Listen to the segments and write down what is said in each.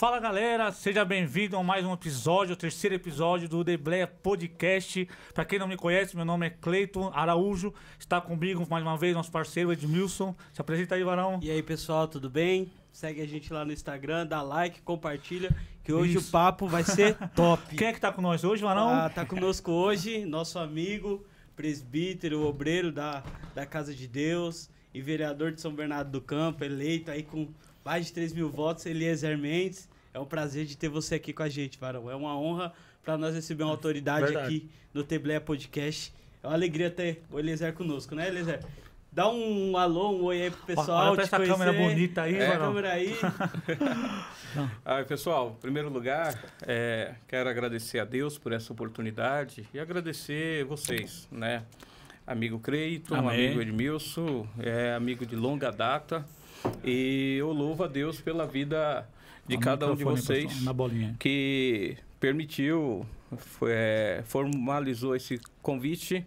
fala galera, seja bem-vindo a mais um episódio, o terceiro episódio do Debleia Podcast. Para quem não me conhece, meu nome é Cleiton Araújo, está comigo mais uma vez nosso parceiro Edmilson. Se apresenta aí, Varão. E aí, pessoal, tudo bem? Segue a gente lá no Instagram, dá like, compartilha, que hoje Isso. o papo vai ser top. Quem é que tá com nós hoje, Varão? Ah, tá conosco hoje nosso amigo, presbítero, obreiro da, da Casa de Deus e vereador de São Bernardo do Campo, eleito aí com mais de 3 mil votos, Eliezer Mendes. É um prazer de ter você aqui com a gente, Varão. É uma honra para nós receber uma autoridade Verdade. aqui no Tebleia Podcast. É uma alegria ter o Eliezer conosco, né, Eliezer? Dá um alô, um oi aí pro pessoal. Olha pra essa câmera conhecer. bonita aí, É, câmera aí. Ah, pessoal, em primeiro lugar, é, quero agradecer a Deus por essa oportunidade e agradecer vocês, né? Amigo Creiton, Amém. amigo Edmilson, é, amigo de longa data. E eu louvo a Deus pela vida de cada um de vocês pessoal, Na bolinha. que permitiu, foi, é, formalizou esse convite.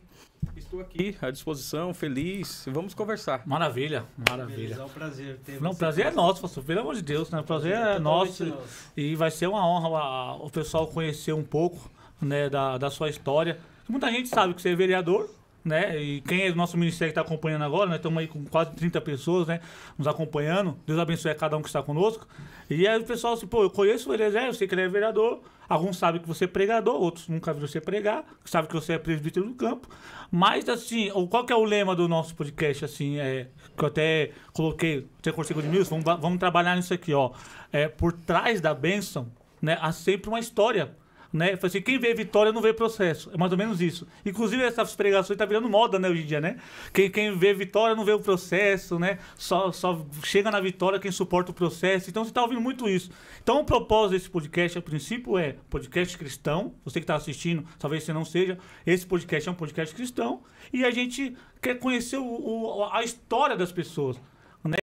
Estou aqui à disposição, feliz. Vamos conversar. Maravilha, Beleza, maravilha. é um prazer ter Não, o prazer é nosso, pastor. Pelo amor de Deus, né? O prazer é Totalmente nosso. nosso. E vai ser uma honra a- o pessoal conhecer um pouco né, da, da sua história. Muita gente sabe que você é vereador, né? E quem é do nosso ministério que está acompanhando agora, né? Estamos aí com quase 30 pessoas, né? Nos acompanhando. Deus abençoe a cada um que está conosco. E aí o pessoal assim, pô, eu conheço o Eliezer, eu sei que ele é vereador. Alguns sabem que você é pregador, outros nunca viram você pregar, sabem que você é presbítero do campo. Mas, assim, o- qual que é o lema do nosso podcast, assim, é, que eu até coloquei, até conversei com o Edmilson, vamos, vamos trabalhar nisso aqui, ó. É, por trás da bênção, né, há sempre uma história. Né? Falei assim, quem vê vitória não vê processo. É mais ou menos isso. Inclusive, essas pregações tá virando moda, né, hoje em dia, né? Quem, quem vê vitória não vê o processo, né? Só, só chega na vitória quem suporta o processo. Então, você tá ouvindo muito isso. Então, o propósito desse podcast, a princípio, é podcast cristão. Você que está assistindo, talvez você não seja. Esse podcast é um podcast cristão. E a gente quer conhecer o- o- a história das pessoas. Né?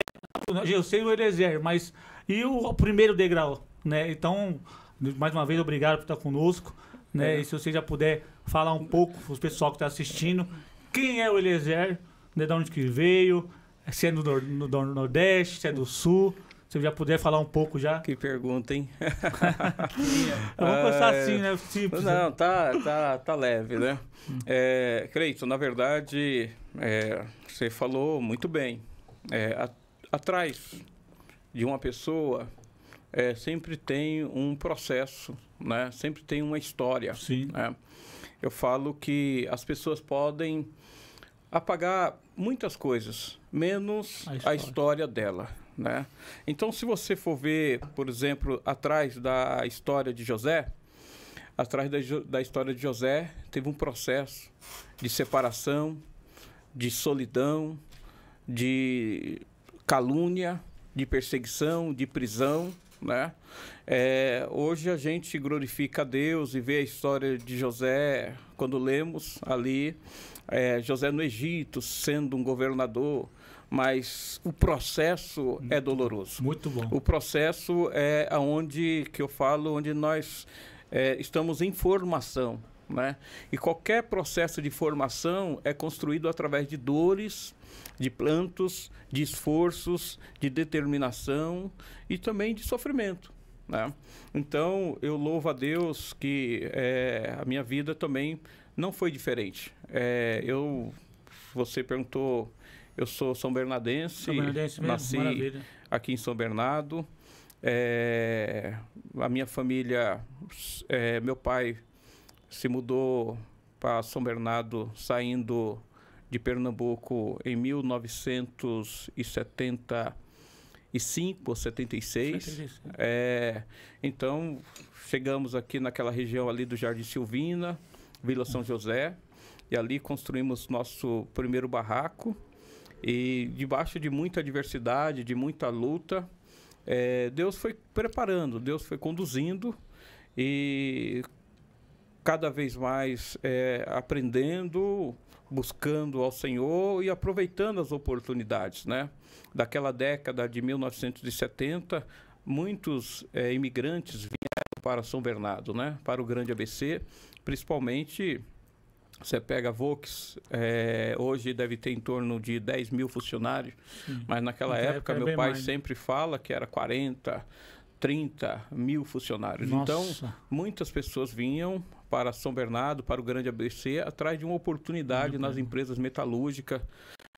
Eu sei o Eliezer, mas e o primeiro degrau, né? Então, mais uma vez, obrigado por estar conosco, né? É. E se você já puder falar um pouco para o pessoal que está assistindo, quem é o Eliezer, né? de onde que veio, se é do, no- do Nordeste, se é do Sul, se você já puder falar um pouco já. Que pergunta, hein? Vamos começar É, assim, né? Simples. né? Não, tá, tá, tá leve, né? É, Creito, na verdade, é, você falou muito bem. É, a- atrás de uma pessoa é, sempre tem um processo, né? Sempre tem uma história. Sim. né? Eu falo que as pessoas podem apagar muitas coisas, menos A a história. história, dela. Né? Então, se você for ver, por exemplo, atrás da história de José, atrás da, da história de José, teve um processo de separação, de solidão, de calúnia, de perseguição, de prisão, né? É, hoje a gente glorifica a Deus e vê a história de José quando lemos ali é, José no Egito sendo um governador, mas o processo é doloroso. Muito bom. O processo é aonde que eu falo, onde nós é, estamos em formação, né? E qualquer processo de formação é construído através de dores, de plantos, de esforços, de determinação e também de sofrimento. Né? Então eu louvo a Deus que é, a minha vida também não foi diferente. É, eu, você perguntou, eu sou São Bernardense, São Bernardense mesmo? nasci Maravilha. aqui em São Bernardo. É, a minha família, é, meu pai se mudou para São Bernardo saindo de Pernambuco em 1975 ou 76. 76. É, então, chegamos aqui naquela região ali do Jardim Silvina, Vila São José, e ali construímos nosso primeiro barraco. E debaixo de muita adversidade, de muita luta, é, Deus foi preparando, Deus foi conduzindo e cada vez mais é, aprendendo, buscando ao Senhor e aproveitando as oportunidades, né? Daquela década de 1970, muitos é, imigrantes vieram para São Bernardo, né? Para o Grande ABC, principalmente você pega a Vox, é, hoje deve ter em torno de 10 mil funcionários, Sim. mas naquela época época meu pai mais, sempre fala que era 40, 30 mil funcionários. Então, Nossa. muitas pessoas vinham para São Bernardo, para o Grande ABC, atrás de uma oportunidade nas empresas metalúrgicas.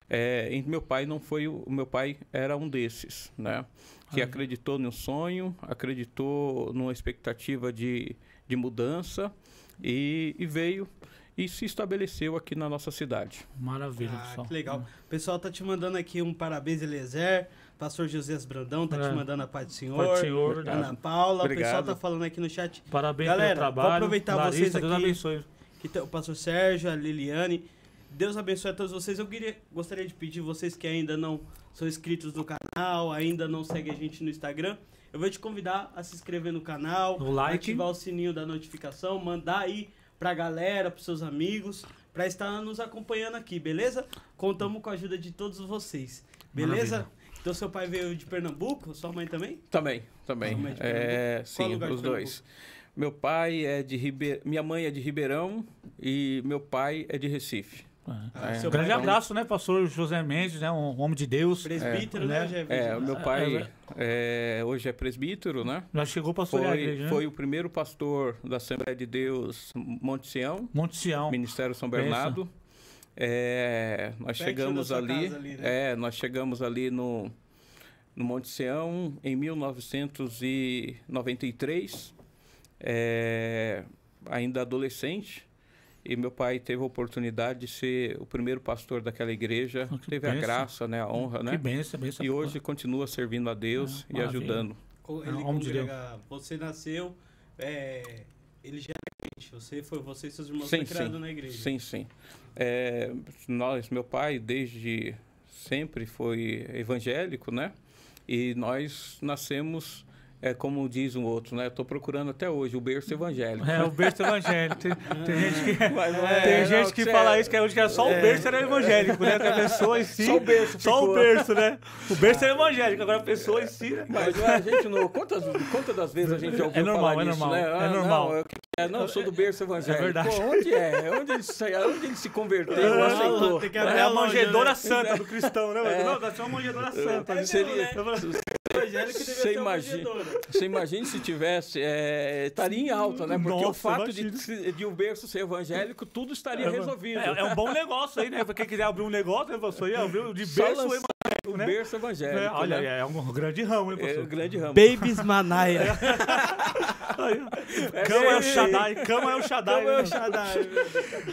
É, e meu pai não foi o o meu pai era um desses, né? Que Ah. acreditou no sonho, acreditou numa expectativa de, de mudança e, e veio e se estabeleceu aqui na nossa cidade. Maravilha, Ah, pessoal. que legal. O pessoal tá te mandando aqui um parabéns, Eliezer. Pastor José Brandão tá É. te mandando a paz do Senhor. Pai do Senhor, verdade. Ana Paula, o Obrigado. pessoal tá falando aqui no chat Parabéns Galera, pelo vou trabalho. aproveitar Larissa, vocês Deus aqui. abençoe. que tem o pastor Sérgio, a Liliane. Deus abençoe a todos vocês. Eu queria, gostaria de pedir vocês que ainda não são inscritos no canal, ainda não seguem a gente no Instagram. Eu vou te convidar a se inscrever no canal, No like. ativar o sininho da notificação, mandar aí pra galera, pros seus amigos, pra estar nos acompanhando aqui, beleza? Contamos com a ajuda de todos vocês, beleza? Maravilha. Então seu pai veio de Pernambuco, sua mãe também? Também, também. De É, Pernambuco? Qual sim, os dois. Meu pai é de Ribe... minha mãe é de Ribeirão e meu pai é de Recife. Ah, É. seu Grande pai- abraço, né, pastor José Mendes, né, um homem de Deus. Presbítero, É, né? né? É, o meu pai É, é, hoje é presbítero, né? Já chegou a Foi, igreja, né? foi o primeiro pastor da Assembleia de Deus Monte Sião, Monte Sião. Ministério São. Bernardo. É, nós Pertinho chegamos ali, ali, né? é, nós chegamos ali no, no Monte Sião em 1993, é, ainda adolescente. E meu pai teve a oportunidade de ser o primeiro pastor daquela igreja. Ah, que teve a bênção. graça, né, a honra, Que né? benção, benção. E hoje continua servindo a Deus Ah, e maravilha. ajudando. É Ele congrega, você nasceu, é, ele já era crente, você foi, você e seus irmãos Sim, sim. na igreja. Sim, sim. É, nós, meu pai, desde sempre foi evangélico, né? E nós nascemos, é, como diz um outro, né? Estou procurando até hoje o berço evangélico. É, o berço evangélico. Tem, tem gente que, não é, tem não, gente que cê- fala isso, que hoje que é só o berço era evangélico, né? Que a pessoa em si. Só o berço Só o ficou. berço, né? O berço era evangélico, agora a pessoa em si. né? Mas não é, a gente não. Quantas, quantas das vezes a gente já ouviu É normal, falar é normal, né? é Ah, normal. Não, eu, é, não, sou do berço evangélico. É verdade. Pô, onde é? Onde ele, se- onde ele se converteu, Ah, aceitou? que É a manjedora né? santa do cristão, né? É. Não, deve ser uma manjedora santa. né? Seria- Devia Você ser imagina, você imagina se tivesse, é, estaria em alta, né? Porque o Nossa, fato de, de o berço ser evangélico, tudo estaria É, resolvido. É, é um bom negócio aí, né? Pra quem quiser abrir um negócio, né, pastor? Ia abrir de berço evangélico, o né? berço evangélico. É, olha, né? é um grande ramo, né, É pastor? o grande ramo. Babies Manaia. Aí, É, Cama é o. Shaddai, cama é o Shaddai. Como é o né? Shaddai?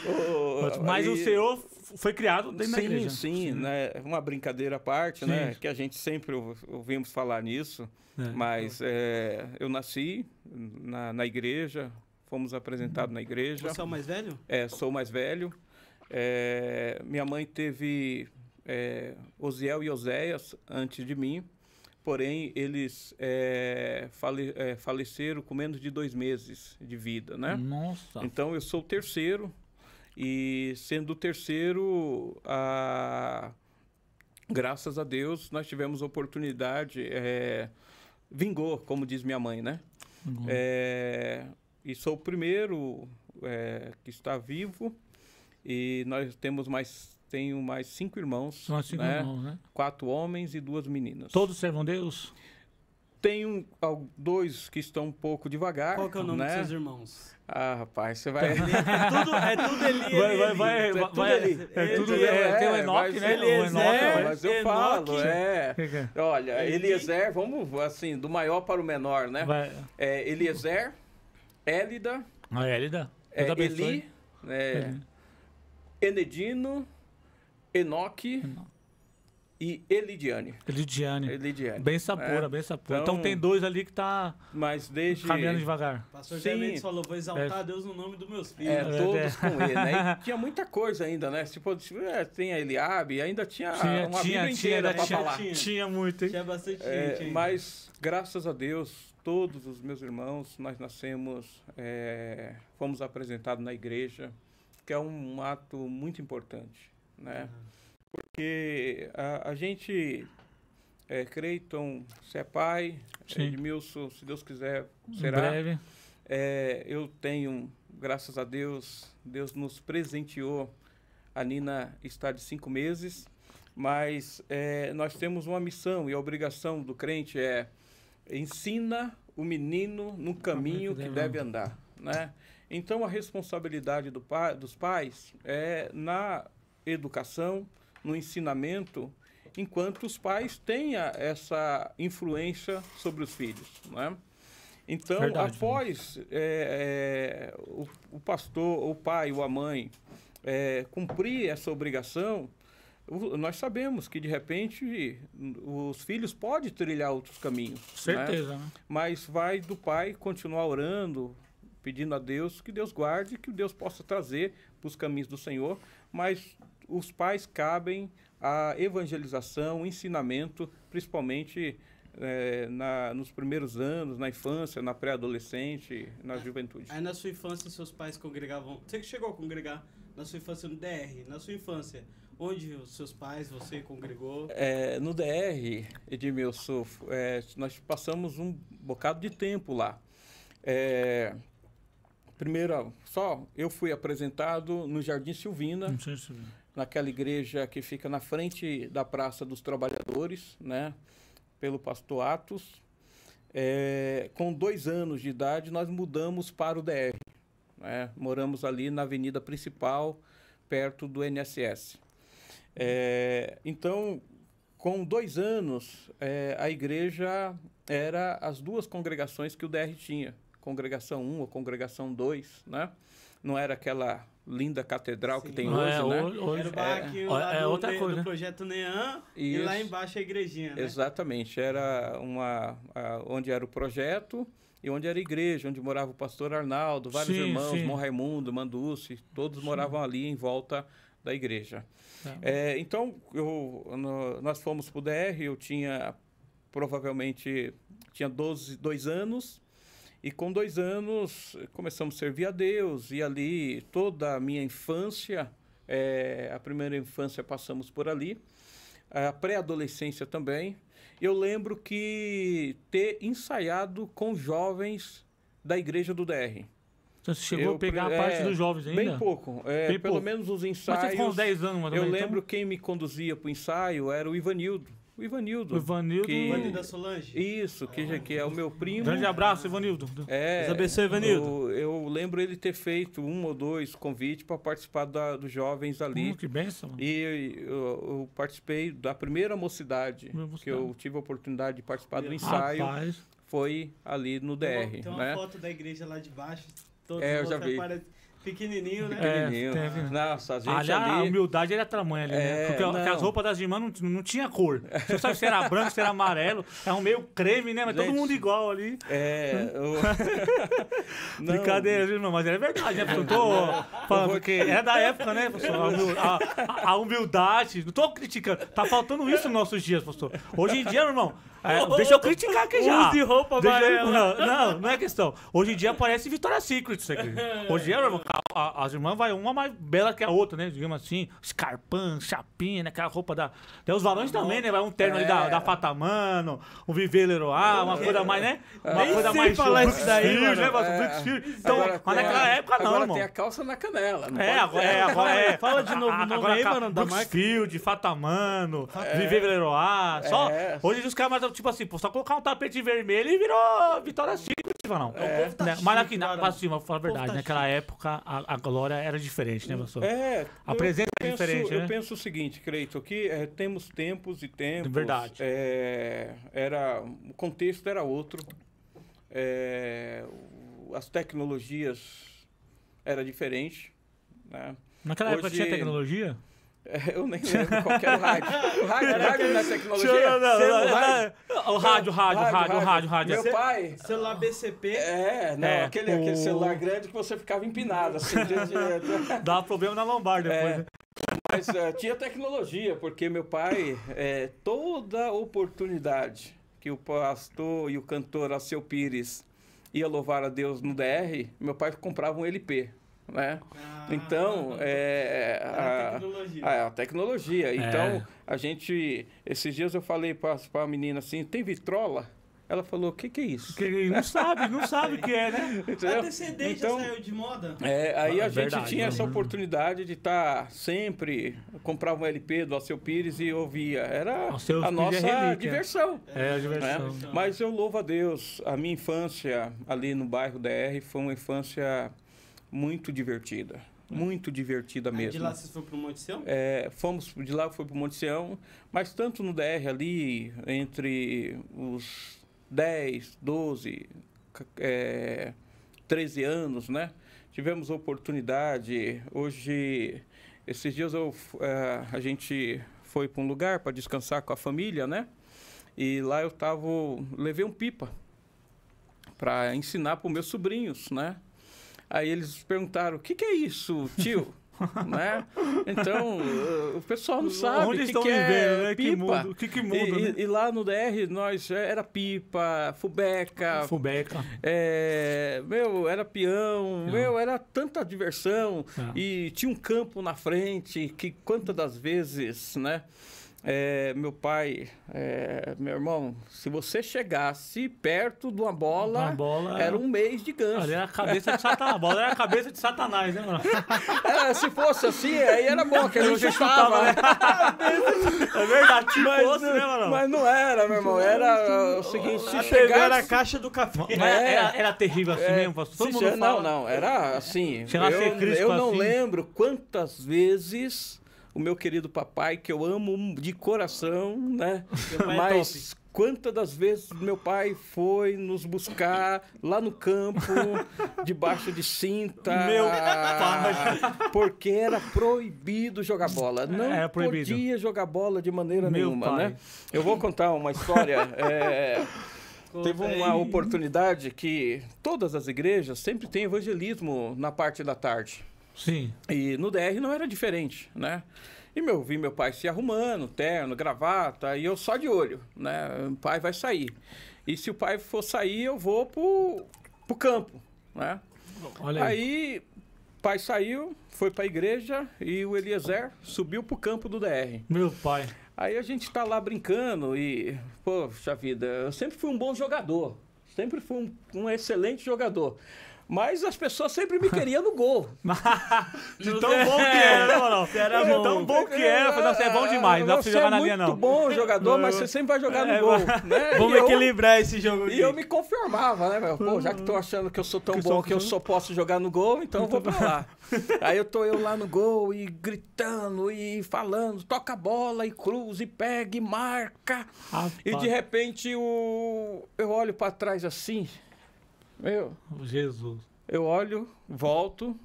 O- Mas o Senhor foi criado dentro da Sim, igreja. sim, né? Uma brincadeira à parte, Sim. né? Que a gente sempre ouv- ouvimos falar nisso. É. Mas é, eu nasci na, na igreja, fomos apresentados na igreja. Você é o mais velho? É, sou mais velho. É, minha mãe teve é, Osiel e Oséias antes de mim, porém eles é, fale- é, faleceram com menos de dois meses de vida, né? Nossa. Então eu sou o terceiro e sendo o terceiro, a... graças a Deus nós tivemos oportunidade, é, vingou, como diz minha mãe, né? Uhum. É, e sou o primeiro é, que está vivo e nós temos mais tenho mais cinco irmãos, assim né? irmãos, né? quatro homens e duas meninas. Todos servam Deus? Tenho al- dois que estão um pouco devagar. Qual que é o nome né? dos seus irmãos? Ah, rapaz, você vai. É tudo, é tudo Eli, Vai, Eli, vai, Eli. vai, É tudo vai- ali. é tudo, Ele é, é, tem o mas Enoque, né? ele O é Enoque, Não, vai- mas eu Enoque. falo, é. é? Olha, Eli- Eliezer, vamos assim, do maior para o menor, né? Vai. É, Eliezer, Élida, A Élida. é. Eli, é, Eli. Enedino, Enoque e Elidiane. Elidiane. Elidiane. Bem sapura, É. bem sapura. Então- Então tem dois ali que tá Mas desde. caminhando devagar. Pastor Sim. Falou, vou exaltar É. Deus no nome dos meus filhos. É, É, todos é. com ele, né? E tinha muita coisa ainda, né? Tipo, é, tem a Eliabe, ainda tinha, Tinha, uma tinha, Bíblia tinha, inteira para falar. Tinha. tinha muito, hein? Tinha bastante É, gente. mas, graças a Deus, todos os meus irmãos, nós nascemos, é, fomos apresentados na igreja, que é um ato muito importante, né? Porque a, a gente, é, Creiton, você é pai, Sim. Edmilson, se Deus quiser, Em será. breve. É, eu tenho, graças a Deus, Deus nos presenteou. A Nina está de cinco meses, mas é, nós temos uma missão e a obrigação do crente é ensina o menino no caminho que deve andar, né? Então a responsabilidade do pai, dos pais é na educação, no ensinamento, enquanto os pais tenham essa influência sobre os filhos, né? Então, Verdade, após é, é, o, o pastor, o pai ou a mãe é, cumprir essa obrigação, nós sabemos que de repente os filhos podem trilhar outros caminhos. né? Certeza, né? Mas vai do pai continuar orando, pedindo a Deus que Deus guarde, que Deus possa trazer para os caminhos do Senhor. Mas os pais cabem a evangelização, o ensinamento, principalmente eh, na, nos primeiros anos, na infância, na pré-adolescente, na juventude. Aí na sua infância seus pais congregavam. Você que chegou a congregar na sua infância no DR, na sua infância, onde os seus pais, você congregou? É, no DR, Edmilson, é, nós passamos um bocado de tempo lá. É, primeiro, só eu fui apresentado no Jardim Silvina, Não sei se... naquela igreja que fica na frente da Praça dos Trabalhadores, né? Pelo pastor Atos. É, com dois anos de idade, nós mudamos para o DR. né? Moramos ali na avenida principal, perto do NSS. É, então, com dois anos, é, a igreja era as duas congregações que o DR tinha. Congregação 1 ou Congregação 2, né? Não era aquela linda catedral que Sim. tem Não, hoje, é, né? hoje, hoje- Era o é, lá é do, outra coisa, do né? projeto Nean e lá embaixo a igrejinha, né? Exatamente, era uma a- onde era o projeto e onde era a igreja, onde morava o pastor Arnaldo, vários Sim, irmãos, sim. Mon Raimundo, Manducci, todos moravam ali em volta da igreja. É. É, então, eu, no- nós fomos para o DR, eu tinha provavelmente tinha 12, dois anos, e com dois anos começamos a servir a Deus, e ali toda a minha infância, é, a primeira infância passamos por ali, a pré-adolescência também. Eu lembro que ter ensaiado com jovens da igreja do DR. Então você chegou Eu a pegar pre- a parte é, dos jovens ainda? Bem pouco, é, Bem pelo pouco. menos os Mas ensaios. você ficou uns 10 anos, mais Eu menos, lembro quem me conduzia para o ensaio era o Ivanildo. O Ivanildo. O Ivanildo... que- da Solange? Isso, que, já- que é o meu primo. Grande abraço, Ivanildo. É, Deus abençoe, Ivanildo. Eu, eu lembro ele ter feito um ou dois convites para participar da- dos jovens ali. Hum, que benção. E eu, eu participei da primeira mocidade, que eu tive a oportunidade de participar do ensaio, Rapaz, foi ali no Tem uma- DR, Tem uma né? foto da igreja lá de baixo. Todos É, eu já vi. aparece pequenininho, né? É, Pequenininho. teve. Nossa, a gente ali a humildade era tamanho ali, né? É, Porque, porque não. as roupas das irmãs não, não tinha cor. Você sabe se era branco, se era amarelo. É um meio creme, né? Mas todo Gente, mundo igual ali. É, eu... Não, Brincadeira, irmão? Mas é verdade, né? Eu tô falando porque é da época, né, humil- a- a- a humildade. Não tô criticando. Tá faltando isso nos nossos dias, pastor. Hoje em dia, meu irmão, é, deixa eu criticar aqui já. Use roupa Deixa eu- amarela. Não, não, não é questão. Hoje em dia parece Victoria's Secret isso aqui. Hoje em dia, as irmãs vai uma mais bela que a outra, né? Digamos assim, escarpão, chapinha, né? Aquela roupa da. Tem os varões também, né? Vai um terno ali da, É. da Fatamano, um Viver Leroy, uma coisa mais, né? Uma Nem coisa mais falar isso daí, né? É. Então, Agora mas naquela a- época não, agora irmão. tem a calça na canela. não É, pode- agora é, agora é. Fala de novo o nome agora aí, ca- mano, da marca. Brooksfield, Fatamano, Viver Leroy. Só, É. hoje os caras, tipo assim, pô, só colocar um tapete vermelho e virou Vitória Secret, não. É, tá Né? chique, Mas aqui, na, cima, vou falar a verdade, tá naquela época a, a glória era diferente, né, pastor? É, A eu presença é penso, diferente, Eu né? penso o seguinte, Creito, que é, temos tempos e tempos. Verdade. É, era, o contexto era outro. É, as tecnologias era diferente. Né? Naquela época Hoje- tinha tecnologia? É, eu nem lembro qual que era o rádio. O rádio, rádio não é tecnologia? Não, não, Celular. não, não. O rádio, rádio, rádio, rádio, rádio. Meu pai... Celular BCP. É, não, É, aquele, aquele celular grande que você ficava empinado, assim, Dava problema na lombar depois, É. né? Mas tinha tecnologia, porque meu pai, toda oportunidade que o pastor e o cantor Alceu Pires ia louvar a Deus no DR, meu pai comprava um LP, né? Ah, Então, é, Era a, tecnologia. a, a tecnologia. É. Então, a gente, esses dias eu falei para a menina assim, tem vitrola? Ela falou, o que, que é isso? Que não sabe, não sabe o que é, né? A Entendeu? descendente Então, já saiu de moda? É, aí Ah, a é gente verdade, tinha essa uhum. oportunidade de estar sempre, comprava um LP do Alceu Pires e ouvia. Era Alceu a Pires é nossa relíquia. diversão. É a né? diversão. Mas eu louvo a Deus, a minha infância ali no bairro DR foi uma infância muito divertida. Muito divertida Aí mesmo. de lá vocês foram pro Monte Sião? É, fomos de lá, foi para o Monte Sião, mas tanto no DR ali, entre os 10, 12, c- é, 13 anos, né? Tivemos oportunidade. Hoje, esses dias eu, é, a gente foi para um lugar para descansar com a família, né? E lá eu tava, levei um pipa para ensinar para os meus sobrinhos, né? Aí eles perguntaram: o que, que é isso, tio? né? Então, eh, o pessoal não sabe Onde o que, estão que é né? Que pipa. que que muda, e, né? e- lá no DR, nós eh, era pipa, fubeca, Fubeca. é, meu, era peão, Não. meu, era tanta diversão. Ah. E tinha um campo na frente que quantas das vezes, né? É, meu pai, é, meu irmão, se você chegasse perto de uma bola, Uma bola- era um mês de gancho. Ali era a cabeça de Satanás. A bola era a cabeça de Satanás, né, mano? É, se fosse assim, aí era bom, que a gente já chutava, né? É verdade, tipo Mas, fosse, né, mano? mas não era, meu irmão. Era o seguinte, se A TV era a chegasse... caixa do café. Era, era- era terrível assim É, mesmo, pastor? Todo se mundo fala. Não, não, era assim. Ser Eu, eu não assim. lembro quantas vezes o meu querido papai, que eu amo de coração, né? Pai é Mas quantas das vezes meu pai foi nos buscar lá no campo, debaixo de cinta. Meu pai. Porque era proibido jogar bola. Não Era proibido. podia jogar bola de maneira Meu nenhuma, pai. né? Eu vou contar uma história. é, Teve uma oportunidade que todas as igrejas sempre têm evangelismo na parte da tarde. Sim. E no DR não era diferente, né? E meu, vi meu pai se arrumando, terno, gravata, e eu só de olho, né? O pai vai sair. E se o pai for sair, eu vou pro, pro campo, né? Olha aí. Aí, pai saiu, foi pra igreja e o Eliezer subiu pro campo do DR. Meu pai. Aí a gente tá lá brincando e, poxa vida, eu sempre fui um bom jogador. Sempre fui um, um excelente jogador. Mas as pessoas sempre me queriam no gol. De tão bom que era, né, mano? era De tão bom que era. Eu falei, Nossa, é bom demais. Não dá pra você Você jogar é na muito linha, não. bom jogador, mas você sempre vai jogar no É, gol. Né? Vamos eu- equilibrar esse jogo aqui. E eu me conformava, né, meu? Pô, já que tô achando que eu sou tão Que bom sou- que eu só posso jogar no gol, então eu vou pra lá. Aí eu tô eu lá no gol e gritando e falando, toca a bola e cruza e pega e marca. Rapaz, E de repente o... eu olho pra trás assim, meu, Jesus. eu olho, volto.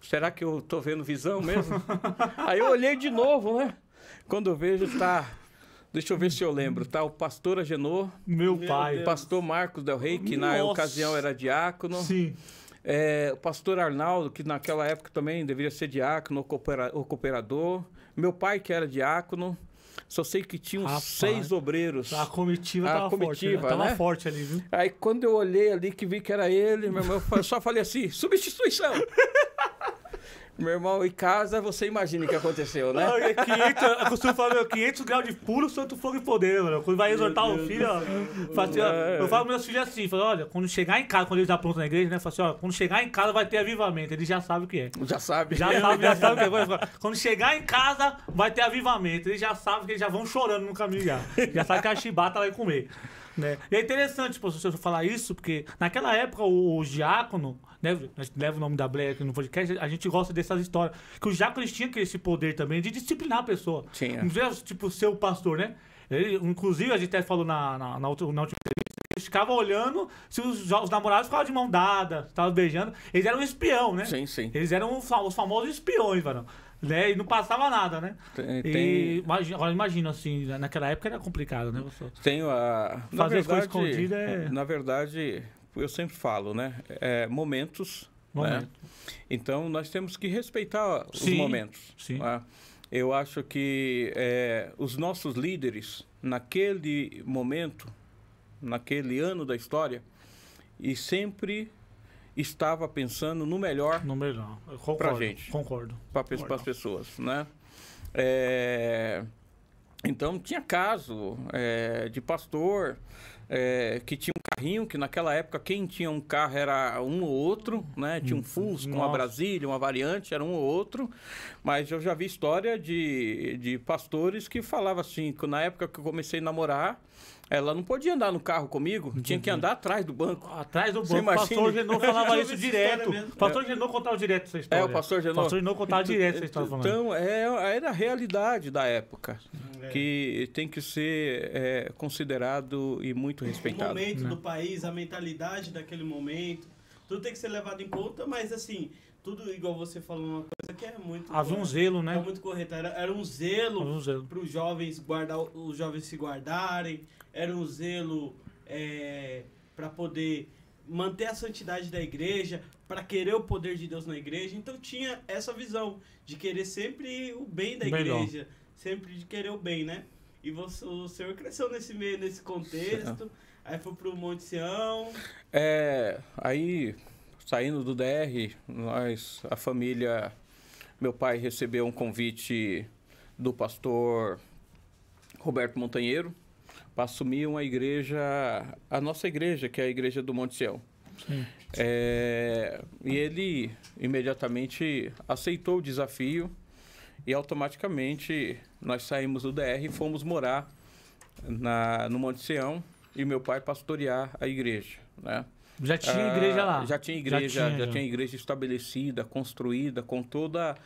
Será que eu tô vendo visão mesmo? Aí eu olhei de novo, né? Quando eu vejo, tá. Deixa eu ver se eu lembro. Tá o pastor Agenor, Meu, pai. O pastor Marcos Del Rey, que na Nossa. ocasião era diácono. Sim. É, o pastor Arnaldo, que naquela época também deveria ser diácono ou cooperador. Meu pai, que era diácono. Só sei que tinha uns Rapaz. seis obreiros. A comitiva A tava forte. né? Tava né? forte ali, viu? Aí quando eu olhei ali que vi que era ele, meu irmão, eu só falei assim, substituição. Meu irmão, em casa, você imagina o que aconteceu, né? Não, é 500, eu costumo falar, meu, 500 graus de puro santo fogo e poder, mano. Quando vai exortar o filho, ó, fala assim, ó, É. eu falo pros meus filhos assim, falo, olha, quando chegar em casa, quando eles aprontam na igreja, né, falo assim, ó, quando chegar em casa vai ter avivamento, eles já sabem o que é. Já sabe. Já sabe, já sabe o que é. Quando chegar em casa, vai ter avivamento. Eles já sabem que eles já vão chorando no caminho já. Já sabe que a chibata vai comer. Né? E é interessante, se eu falar isso, porque naquela época o, o diácono, né, a gente leva o nome da Blair aqui no podcast, a gente gosta dessas histórias. Que os diáconos tinham esse poder também de disciplinar a pessoa. Tinha. Não é tipo ser o pastor, né? Ele, inclusive, a gente até falou na, na, na, última entrevista, eles ficavam olhando se os, os namorados ficavam de mão dada, estavam beijando. Eles eram um espião, né? Sim, sim. Eles eram os fa- os famosos espiões, mano. Né? E não passava nada, né? Tem, E tem, imagina, agora imagina assim, naquela época era complicado, né? Você- tenho a... Fazer as coisas escondidas é- Na verdade, eu sempre falo, né? É, momentos, Momento. né? Então, nós temos que respeitar os Sim, momentos. sim. né? Eu acho que é, os nossos líderes, naquele momento, naquele ano da história, e sempre estava pensando no melhor No melhor. Eu concordo. gente. Concordo. para as pessoas, né? É, então tinha caso é, de pastor é, que tinha um carrinho, que naquela época quem tinha um carro era um ou outro, né? Tinha um Fusca, uma Nossa. Brasília, uma variante, era um ou outro. Mas eu já vi história de, de pastores que falavam assim, que na época que eu comecei a namorar, ela não podia andar no carro comigo, tinha que andar atrás do banco. Atrás do banco, o pastor? Genô falava isso direto. O pastor Genô contava direto essa história. É, o pastor Genô. O pastor Genô contava direto essa história. falando. Então, é, era a realidade da época, É. que tem que ser é, considerado e muito O respeitado. momento né? do país, a mentalidade daquele momento, tudo tem que ser levado em conta, mas assim, tudo igual você falou uma coisa que é muito. Havia um zelo, É né? muito correto. Era, era um zelo um zelo. para os jovens guardar, os jovens se guardarem, era um zelo para poder manter a santidade da igreja, para querer o poder de Deus na igreja. Então tinha essa visão de querer sempre o bem da Melhor. igreja, sempre de querer o bem, né? E você, o senhor cresceu nesse meio, nesse contexto, aí foi pro Monte Sião. É, aí, saindo do DR, nós, a família, meu pai recebeu um convite do pastor Roberto Montanheiro para assumir uma igreja, a nossa igreja, que é a igreja do Monte Sião. É, e ele imediatamente aceitou o desafio e automaticamente nós saímos do DR e fomos morar na, no Monte Sião e meu pai pastorear a igreja, né? Já tinha Ah, igreja lá. Já tinha igreja, já tinha, tinha, já. igreja estabelecida, construída, com toda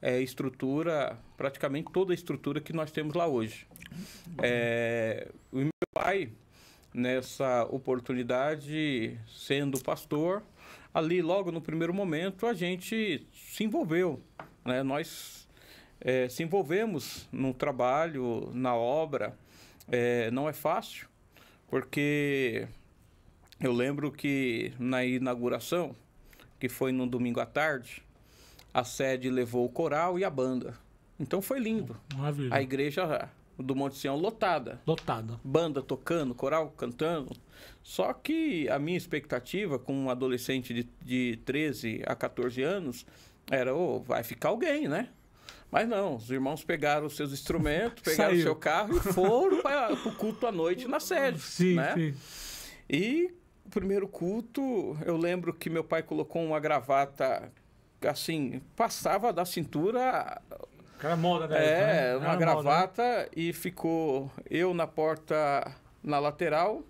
a estrutura, praticamente toda a estrutura que nós temos lá hoje. É, o meu pai, nessa oportunidade, sendo pastor, ali logo no primeiro momento a gente se envolveu, né? Nós é, se envolvemos no trabalho, na obra. É, não é fácil, porque eu lembro que na inauguração, que foi no domingo à tarde, a sede levou o coral e a banda. Então foi lindo. Maravilha. A igreja do Monte Sião lotada. Lotada. Banda tocando, coral cantando. Só que a minha expectativa com um adolescente de, de 13 a 14 anos era, ô, vai ficar alguém, né? Mas não, os irmãos pegaram os seus instrumentos, pegaram Saiu. o seu carro e foram para o culto à noite na sede. Sim, né? sim. E o primeiro culto, eu lembro que meu pai colocou uma gravata assim, passava da cintura, Cara moda da é, né? Era uma moda, né? gravata e ficou eu na porta na lateral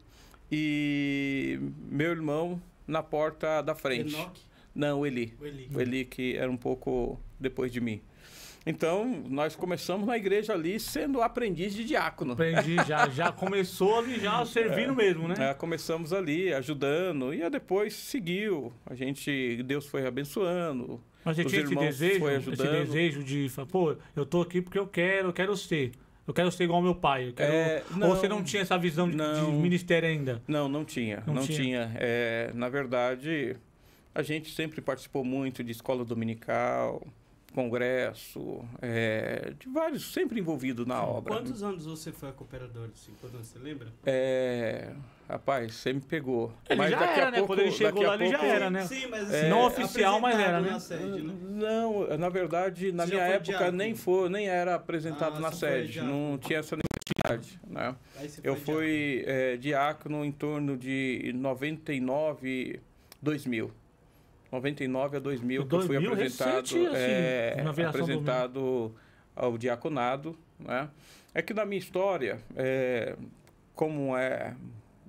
e meu irmão na porta da frente. Enoque, Não, o Eli. o Eli. O Eli que era um pouco depois de mim. Então, nós começamos na igreja ali sendo aprendiz de diácono. Aprendi, já, já começou ali já servindo mesmo, né? É, começamos ali ajudando e depois seguiu. A gente, Deus foi abençoando. Mas você tinha esse desejo, foi esse desejo de, falar, pô, eu tô aqui porque eu quero, eu quero ser. Eu quero ser igual ao meu pai. eu quero- É, Ou não, você não tinha essa visão de, de não. ministério ainda? Não, não tinha, Não não, tinha. tinha. É, na verdade, a gente sempre participou muito de escola dominical, congresso, é, de vários, sempre envolvido na obra. Quantos anos você foi a cooperador? Assim, quando você lembra? É, rapaz, você me pegou. Ele já era, né? Quando ele chegou daqui a lá, ele já pouco- era, né? Sim, mas É, Não oficial, mas era, né? na sede, né? Não, na verdade, na Você minha época diácono? nem foi, nem era apresentado Ah, na sede, diácono. não tinha essa necessidade, né? Eu foi fui é, diácono em torno de 99, 2000. 99 a 2000 que eu fui 2000, apresentado, recente, assim, é, apresentado ao diaconado, né? É que na minha história, é, como é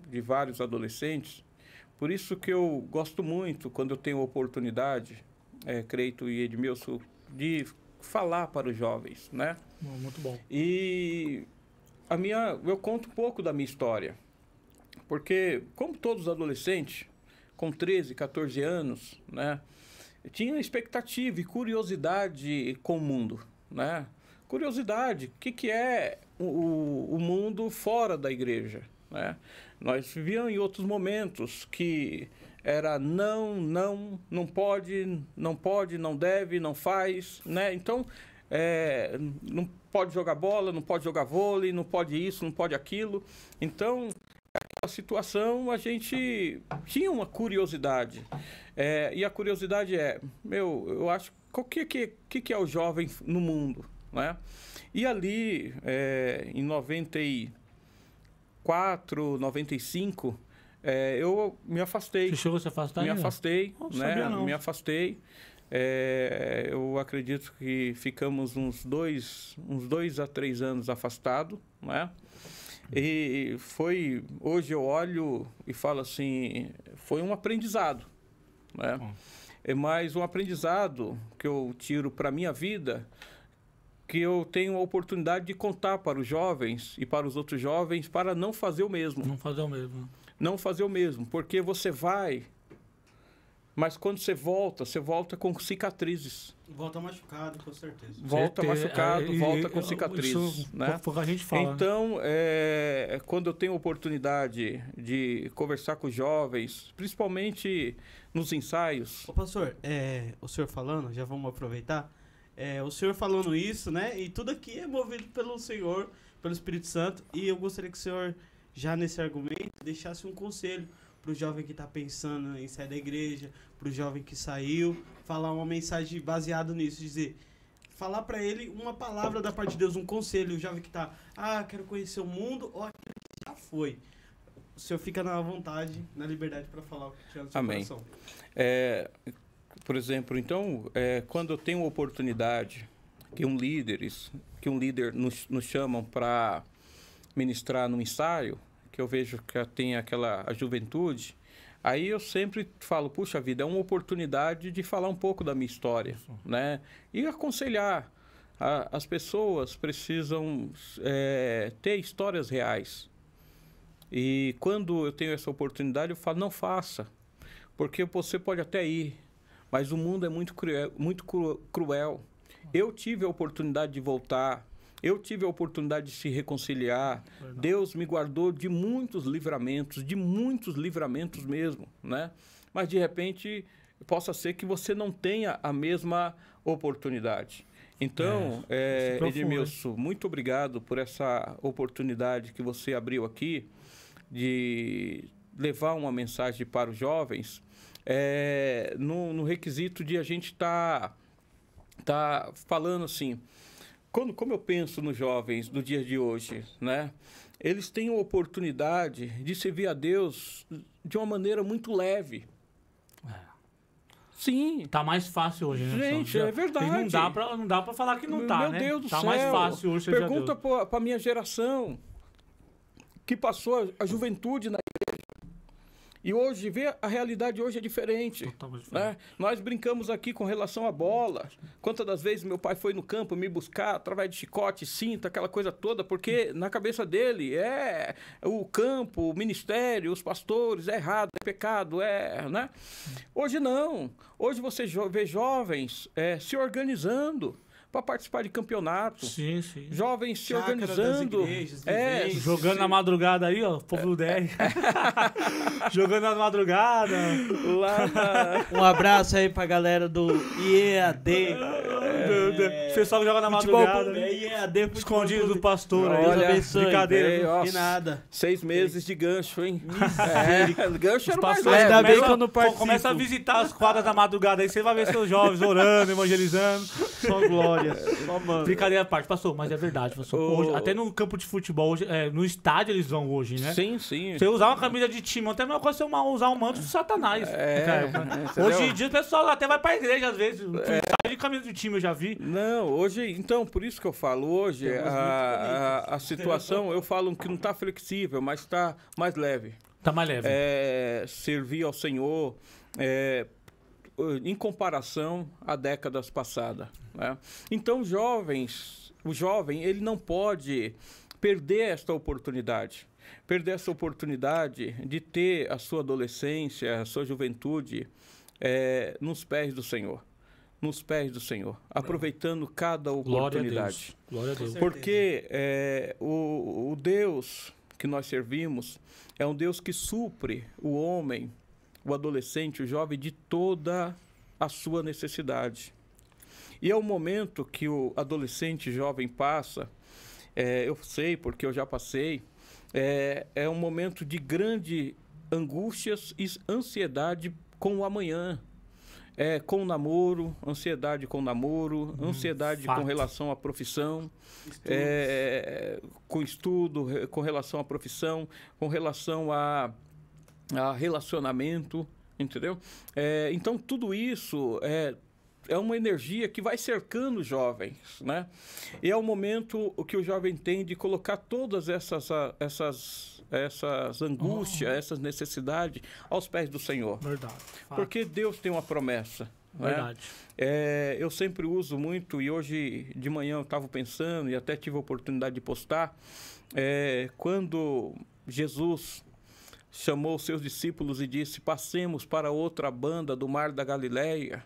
de vários adolescentes, por isso que eu gosto muito quando eu tenho oportunidade, é, Creito e Edmilson, de falar para os jovens, né? Muito bom. E a minha, eu conto um pouco da minha história. Porque, como todos os adolescentes, com 13, 14 anos, né, eu tinha expectativa e curiosidade com o mundo, né? Curiosidade, o que, que é o- o, mundo fora da igreja, né? Nós vivíamos em outros momentos que era não, não, não pode, não pode, não deve, não faz, né? Então, é, não pode jogar bola, não pode jogar vôlei, não pode isso, não pode aquilo. Então, aquela situação a gente tinha uma curiosidade. É, e a curiosidade é, meu, eu acho, o que, que, que, é o jovem no mundo, né? E ali, é, em 94, 94, 95, é, eu me afastei. Você chegou a se afastar me ainda? afastei, Não né? não. Me afastei. É, eu acredito que ficamos uns dois, uns dois a três anos afastado, né? E foi hoje eu olho e falo assim, foi um aprendizado, né? Bom. É mais um aprendizado que eu tiro para minha vida, que eu tenho a oportunidade de contar para os jovens e para os outros jovens para não fazer o mesmo Não fazer o mesmo. não fazer o mesmo, porque você vai, mas quando você volta, você volta com cicatrizes. Volta machucado, com certeza. Volta Certeza. machucado, É, e- volta com cicatrizes, Isso né? a gente fala. Então, é, quando eu tenho oportunidade de conversar com os jovens, principalmente nos ensaios, Ô, pastor, é, o senhor falando, já vamos aproveitar. É, o senhor falando isso, né? E tudo aqui é movido pelo Senhor, pelo Espírito Santo. E eu gostaria que o senhor, já nesse argumento, deixasse um conselho pro jovem que tá pensando em sair da igreja, pro jovem que saiu, falar uma mensagem baseada nisso, dizer, falar pra ele uma palavra da parte de Deus, um conselho, o jovem que tá, ah, quero conhecer o mundo, que já foi. O senhor fica na vontade, na liberdade pra falar o que tiver no seu Amém. coração. É, por exemplo, então, é, quando eu tenho oportunidade que um líderes, que um líder nos, nos chamam para ministrar no ensaio, que eu vejo que tem aquela a juventude, aí eu sempre falo, puxa vida, é uma oportunidade de falar um pouco da minha história, né? E aconselhar. A- as pessoas precisam é, ter histórias reais. E quando eu tenho essa oportunidade, eu falo, não faça. Porque você pode até ir, mas o mundo é muito cruel. Muito cru- cruel. Eu tive a oportunidade de voltar, eu tive a oportunidade de se reconciliar. Deus me guardou de muitos livramentos, de muitos livramentos mesmo, né? Mas de repente possa ser que você não tenha a mesma oportunidade. Então, É, é, profundo, hein? Edmilson, muito obrigado por essa oportunidade que você abriu aqui de levar uma mensagem para os jovens é, no, no requisito de a gente estar tá falando assim. Quando, como eu penso nos jovens do dia de hoje, né? Eles têm a oportunidade de servir a Deus de uma maneira muito leve. Sim, Tá mais fácil hoje, né? Gente, é verdade. Não dá pra, não dá pra falar que não tá, Meu né? Deus do tá céu. mais fácil hoje. a Pergunta para a minha geração que passou a juventude na igreja. E hoje, vê, a realidade hoje é diferente. Totalmente diferente. Né? Nós brincamos aqui com relação à bola. Quantas das vezes meu pai foi no campo me buscar através de chicote, cinta, aquela coisa toda, porque na cabeça dele é o campo, o ministério, os pastores, é errado, é pecado, é. Né? Hoje não. Hoje você vê jovens é, se organizando para participar de campeonatos. Sim, sim. Jovens se Chácara organizando. igrejas, é, vivências. Jogando na madrugada aí, ó, o povo do DR. Jogando na madrugada. lá na, Um abraço aí pra galera do IEAD. O pessoal que joga na Futebol madrugada. Clube, é IEAD Futebol Escondido do Clube. pastor. aí. Deus Olha, abençoe. brincadeira, ó, De nada. Seis meses de gancho, hein? É, gancho era mais. Ainda bem eu não pô, participo. Começa a visitar as quadras da madrugada aí, você vai ver seus jovens orando, evangelizando. Só glória. Só mano. Brincadeira à parte, pastor, mas é verdade, pastor. Ô. Hoje, até no campo de futebol, hoje, é, no estádio eles vão hoje, né? Sim, sim. Você usar uma camisa de time, até coisa você usar um manto de satanás. É? Hoje em dia o pessoal até vai pra igreja às vezes. Sai de camisa de time, eu já vi. Não, hoje, então, por isso que eu falo, hoje a, a, a situação, eu falo que não está flexível, mas está mais leve. Tá mais leve. É, servir ao Senhor é, em comparação a décadas passadas. né? Então, jovens, o jovem, ele não pode perder esta oportunidade. Perder essa oportunidade de ter a sua adolescência, a sua juventude é, nos pés do Senhor. Nos pés do Senhor. Aproveitando cada Glória a oportunidade. Deus. Glória a Deus. Porque é, o, o Deus que nós servimos é um Deus que supre o homem, o adolescente, o jovem de toda a sua necessidade. E é o momento que o adolescente jovem passa, é, eu sei porque eu já passei, é, é um momento de grande angústias e ansiedade com o amanhã. É, com o namoro, ansiedade com o namoro, ansiedade fato. com relação à profissão, é, com estudo, com relação à profissão, com relação a, a relacionamento, entendeu? É, então, tudo isso é, é uma energia que vai cercando os jovens, né? E é o momento que o jovem tem de colocar todas essas, essas, essas angústias, essas necessidades aos pés do Senhor. Verdade. fato. Porque Deus tem uma promessa. né? Verdade. É, eu sempre uso muito, e hoje de manhã eu estava pensando, e até tive a oportunidade de postar, é, quando Jesus chamou os seus discípulos e disse: Passemos para outra banda do mar da Galileia.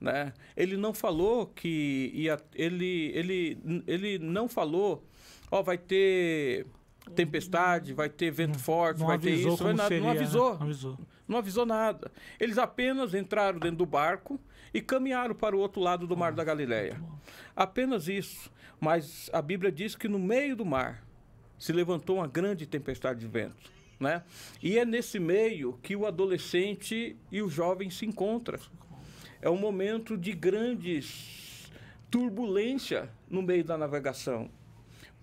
Né? Ele não falou que ia, ele, ele, ele não falou, ó, vai ter tempestade, vai ter vento forte, Não vai ter isso, vai nada, seria, não né? avisou Não avisou. não avisou nada. Eles apenas entraram dentro do barco e caminharam para o outro lado do mar da Galileia. Apenas isso. Mas a Bíblia diz que no meio do mar se levantou uma grande tempestade de vento. Né? E é nesse meio que o adolescente e o jovem se encontram. É um momento de grandes turbulência no meio da navegação.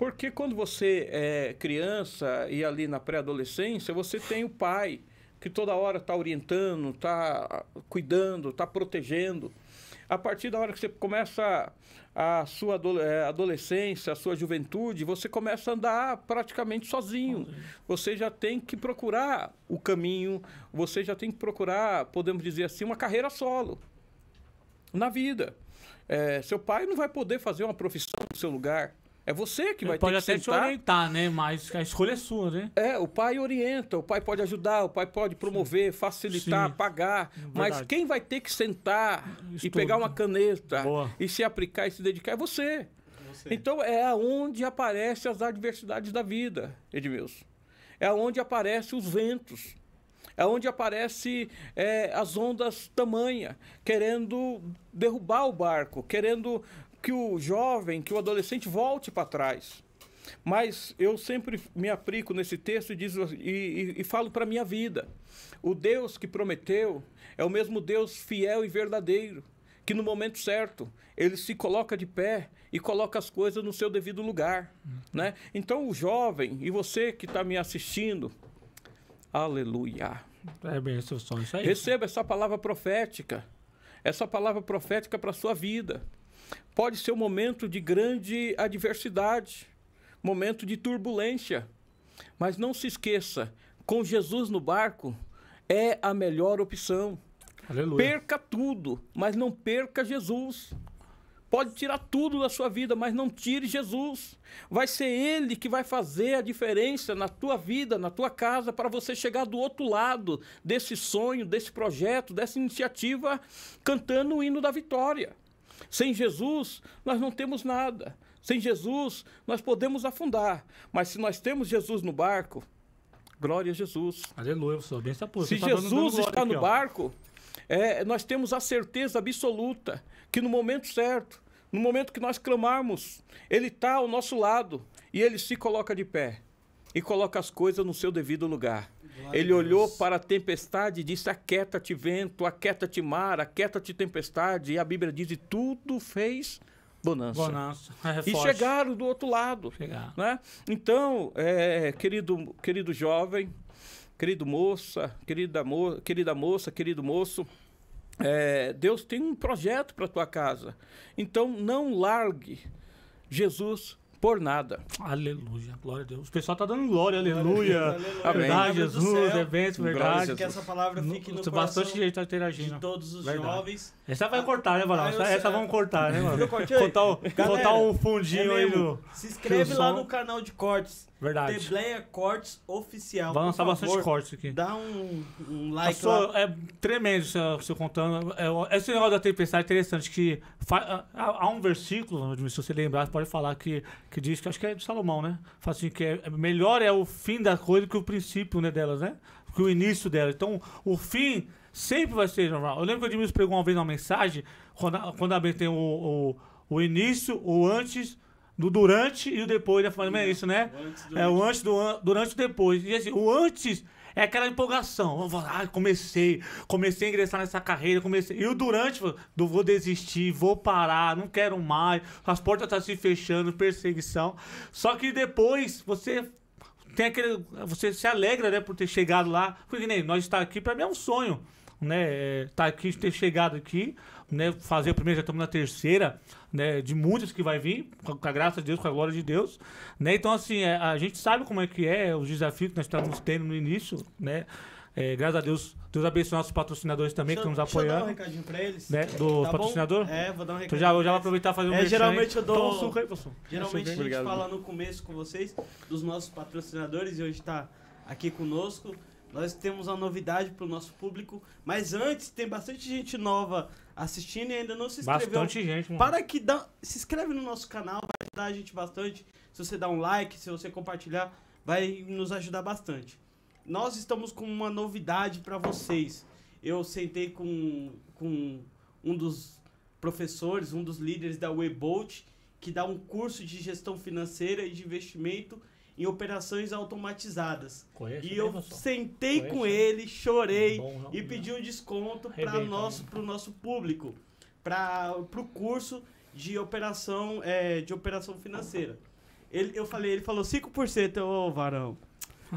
Porque quando você é criança e ali na pré-adolescência, você tem o pai que toda hora está orientando, está cuidando, está protegendo. A partir da hora que você começa a sua eh, adolescência, a sua juventude, você começa a andar praticamente sozinho. Você já tem que procurar o caminho, você já tem que procurar, podemos dizer assim, uma carreira solo na vida. Eh, seu pai não vai poder fazer uma profissão no seu lugar. É você que vai Ele pode ter que até te sentar. orientar, né? Mas a escolha é sua, né? É, o pai orienta, o pai pode ajudar, o pai pode promover, facilitar, Sim. pagar. Mas quem vai ter que sentar e pegar uma caneta Boa. e se aplicar e se dedicar é você. Você. Então é aonde aparecem as adversidades da vida, Edmilson. É aonde aparecem os ventos. É onde aparecem as ondas tamanha, querendo derrubar o barco, querendo que o jovem, que o adolescente volte para trás. Mas eu sempre me aplico nesse texto e, diz, e, e- e falo para a minha vida. O Deus que prometeu é o mesmo Deus fiel e verdadeiro, que no momento certo ele se coloca de pé e coloca as coisas no seu devido lugar. Né? Então, o jovem, e você que está me assistindo, aleluia. É bem. Isso. Receba essa palavra profética. Essa palavra profética para a sua vida. Pode ser um momento de grande adversidade, momento de turbulência. Mas não se esqueça, com Jesus no barco é a melhor opção. Aleluia. Perca tudo, mas não perca Jesus. Pode tirar tudo da sua vida, mas não tire Jesus. Vai ser Ele que vai fazer a diferença na tua vida, na tua casa, para você chegar do outro lado desse sonho, desse projeto, dessa iniciativa, cantando o hino da vitória. Sem Jesus, nós não temos nada. Sem Jesus, nós podemos afundar. Mas se nós temos Jesus no barco, glória a Jesus. Aleluia, eu sou bem porra. Se tá Jesus está aqui, no ó. barco, é, nós temos a certeza absoluta que no momento certo, no momento que nós clamarmos, Ele está ao nosso lado e Ele se coloca de pé e coloca as coisas no seu devido lugar. Ele olhou para a tempestade e disse: Aquieta-te vento, aquieta-te mar, aquieta-te tempestade. E a Bíblia diz: E tudo fez bonança. Bonança. É E chegaram do outro lado. Né? Então, é, querido, querido jovem, querido moça, querida, mo querida moça, querido moço, é, Deus tem um projeto para tua casa. Então, não largue Jesus por nada. Aleluia. Glória a Deus. O pessoal tá dando glória. Aleluia. Aleluia. Amém. Verdade, Jesus. a verdade. Que essa palavra fique no Tem coração bastante gente tá de interagindo. todos os Verdade. jovens. Essa vai cortar, né, Varão? Ah, essa essa vamos cortar, né, mano? Eu cortei? Contar o, Galera, contar o fundinho é aí do. Se inscreve lá som. no canal de cortes. Verdade. Tebleia Cortes Oficial. Vai lançar bastante cortes aqui. Dá um, um like Passou, lá. é tremendo você, você contando. É, esse negócio da tempestade é interessante, que fa- há, há um versículo, se você lembrar, você pode falar que, que diz que acho que é de Salomão, né? Fala assim, que é, é melhor é o fim da coisa que o princípio né, delas, né? Que o início dela. Então, o fim sempre vai ser normal. Eu lembro que o Edmilson pregou uma vez uma mensagem, quando, a- quando a tem o, o, o início, o antes, do durante e o depois da família. É isso, né? O antes É o antes, do, an- durante e o depois. E assim, o antes é aquela empolgação. Lá, comecei, comecei a ingressar nessa carreira, comecei. E o durante, do vou desistir, vou parar, não quero mais, as portas estão se fechando, perseguição. Só que depois você tem aquele. Você se alegra, né, por ter chegado lá. Porque nem nós estar aqui, pra mim é um sonho. Né, estar aqui, ter chegado aqui, né, fazer a primeira, já estamos na terceira, né, de muitas que vai vir, com a graça de Deus, com a glória de Deus, né, então assim, é, a gente sabe como é que é, os desafios que nós estamos tendo no início, né, é, graças a Deus, Deus abençoe nossos patrocinadores também, que Deixa- estão nos deixa eu dar um apoiando, recadinho pra eles. né, do Tá bom? patrocinador. É, vou dar um recadinho. Então já, eu já vou aproveitar e fazer um É, geralmente aí. eu dou- um suco aí, professor. Geralmente a gente Obrigado. fala no começo com vocês dos nossos patrocinadores e hoje está aqui conosco. Nós temos uma novidade para o nosso público, mas antes tem bastante gente nova assistindo e ainda não se inscreveu. Bastante gente, mano. Para que dá, se inscreve no nosso canal, vai ajudar a gente bastante. Se você dar um like, se você compartilhar, vai nos ajudar bastante. Nós estamos com uma novidade para vocês. Eu sentei com, com um dos professores, um dos líderes da Webolt, que dá um curso de gestão financeira e de investimento em operações automatizadas. Conhece E eu sentei Conhece? com ele, chorei não, e não. pedi um desconto para Arrebenta, nosso, né? público, para o curso de operação, é, de operação financeira. Ele, eu falei, ele falou 5%, ô varão.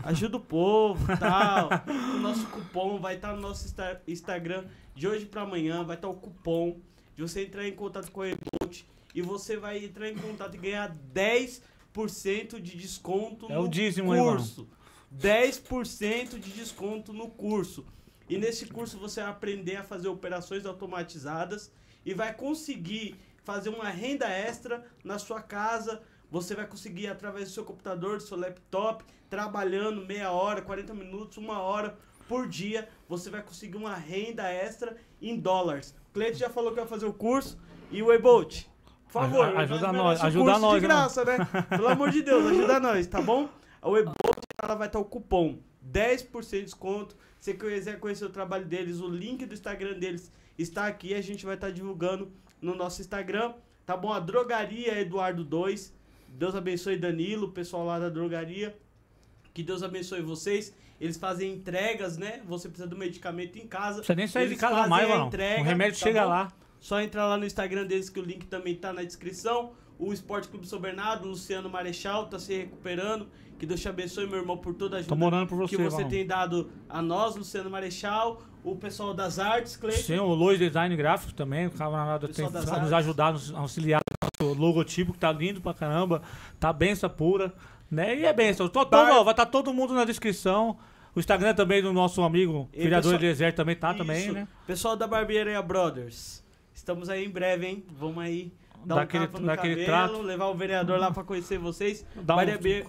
Ajuda o povo tal. O nosso cupom vai estar no nosso Insta- Instagram de hoje para amanhã. Vai estar o cupom de você entrar em contato com a Ebolt e você vai entrar em contato e ganhar 10% de desconto É no dízimo curso. 10% de desconto no curso. E nesse curso você vai aprender a fazer operações automatizadas e vai conseguir fazer uma renda extra na sua casa. Você vai conseguir através do seu computador, do seu laptop, trabalhando meia hora, 40 minutos, uma hora por dia, você vai conseguir uma renda extra em dólares. O cliente já falou que vai fazer o curso e o Ebolt. Por favor, Ajuda- ajuda nós ajuda curso nós, de graça, né? Pelo amor de Deus, ajuda nós, tá bom? O Ebolt ela vai estar o cupom 10% de desconto. Se você quiser conhecer o trabalho deles, o link do Instagram deles está aqui. A gente vai estar divulgando no nosso Instagram. Tá bom? A drogaria Eduardo 2. Deus abençoe Danilo, o pessoal lá da drogaria. Que Deus abençoe vocês. Eles fazem entregas, né? Você precisa do medicamento em casa. Não precisa nem sair de casa mais, mano. entrega, O remédio tá chega bom? lá. Só entrar lá no Instagram deles que o link também tá na descrição. O Esporte Clube São Bernardo, o Luciano Marechal tá se recuperando. Que Deus te abençoe, meu irmão, por toda a ajuda morando por você, que você mano. tem dado a nós, Luciano Marechal, o pessoal das artes, Cleiton. Sim, o Lois Design Gráfico também, o camarada tem nos artes. ajudar, nos auxiliar no nosso logotipo, que tá lindo pra caramba, tá benção pura, né? E é benção. Tô, tô, ó, vai estar todo mundo na descrição. O Instagram também do nosso amigo, E vereador pessoal- Eliezer, também tá também, Isso. né? Pessoal da Barbearia Brothers. Estamos aí em breve, hein? Vamos aí dar Dá um aquele- tapa no dá aquele cabelo, trato. levar o vereador lá pra conhecer vocês. Dá um,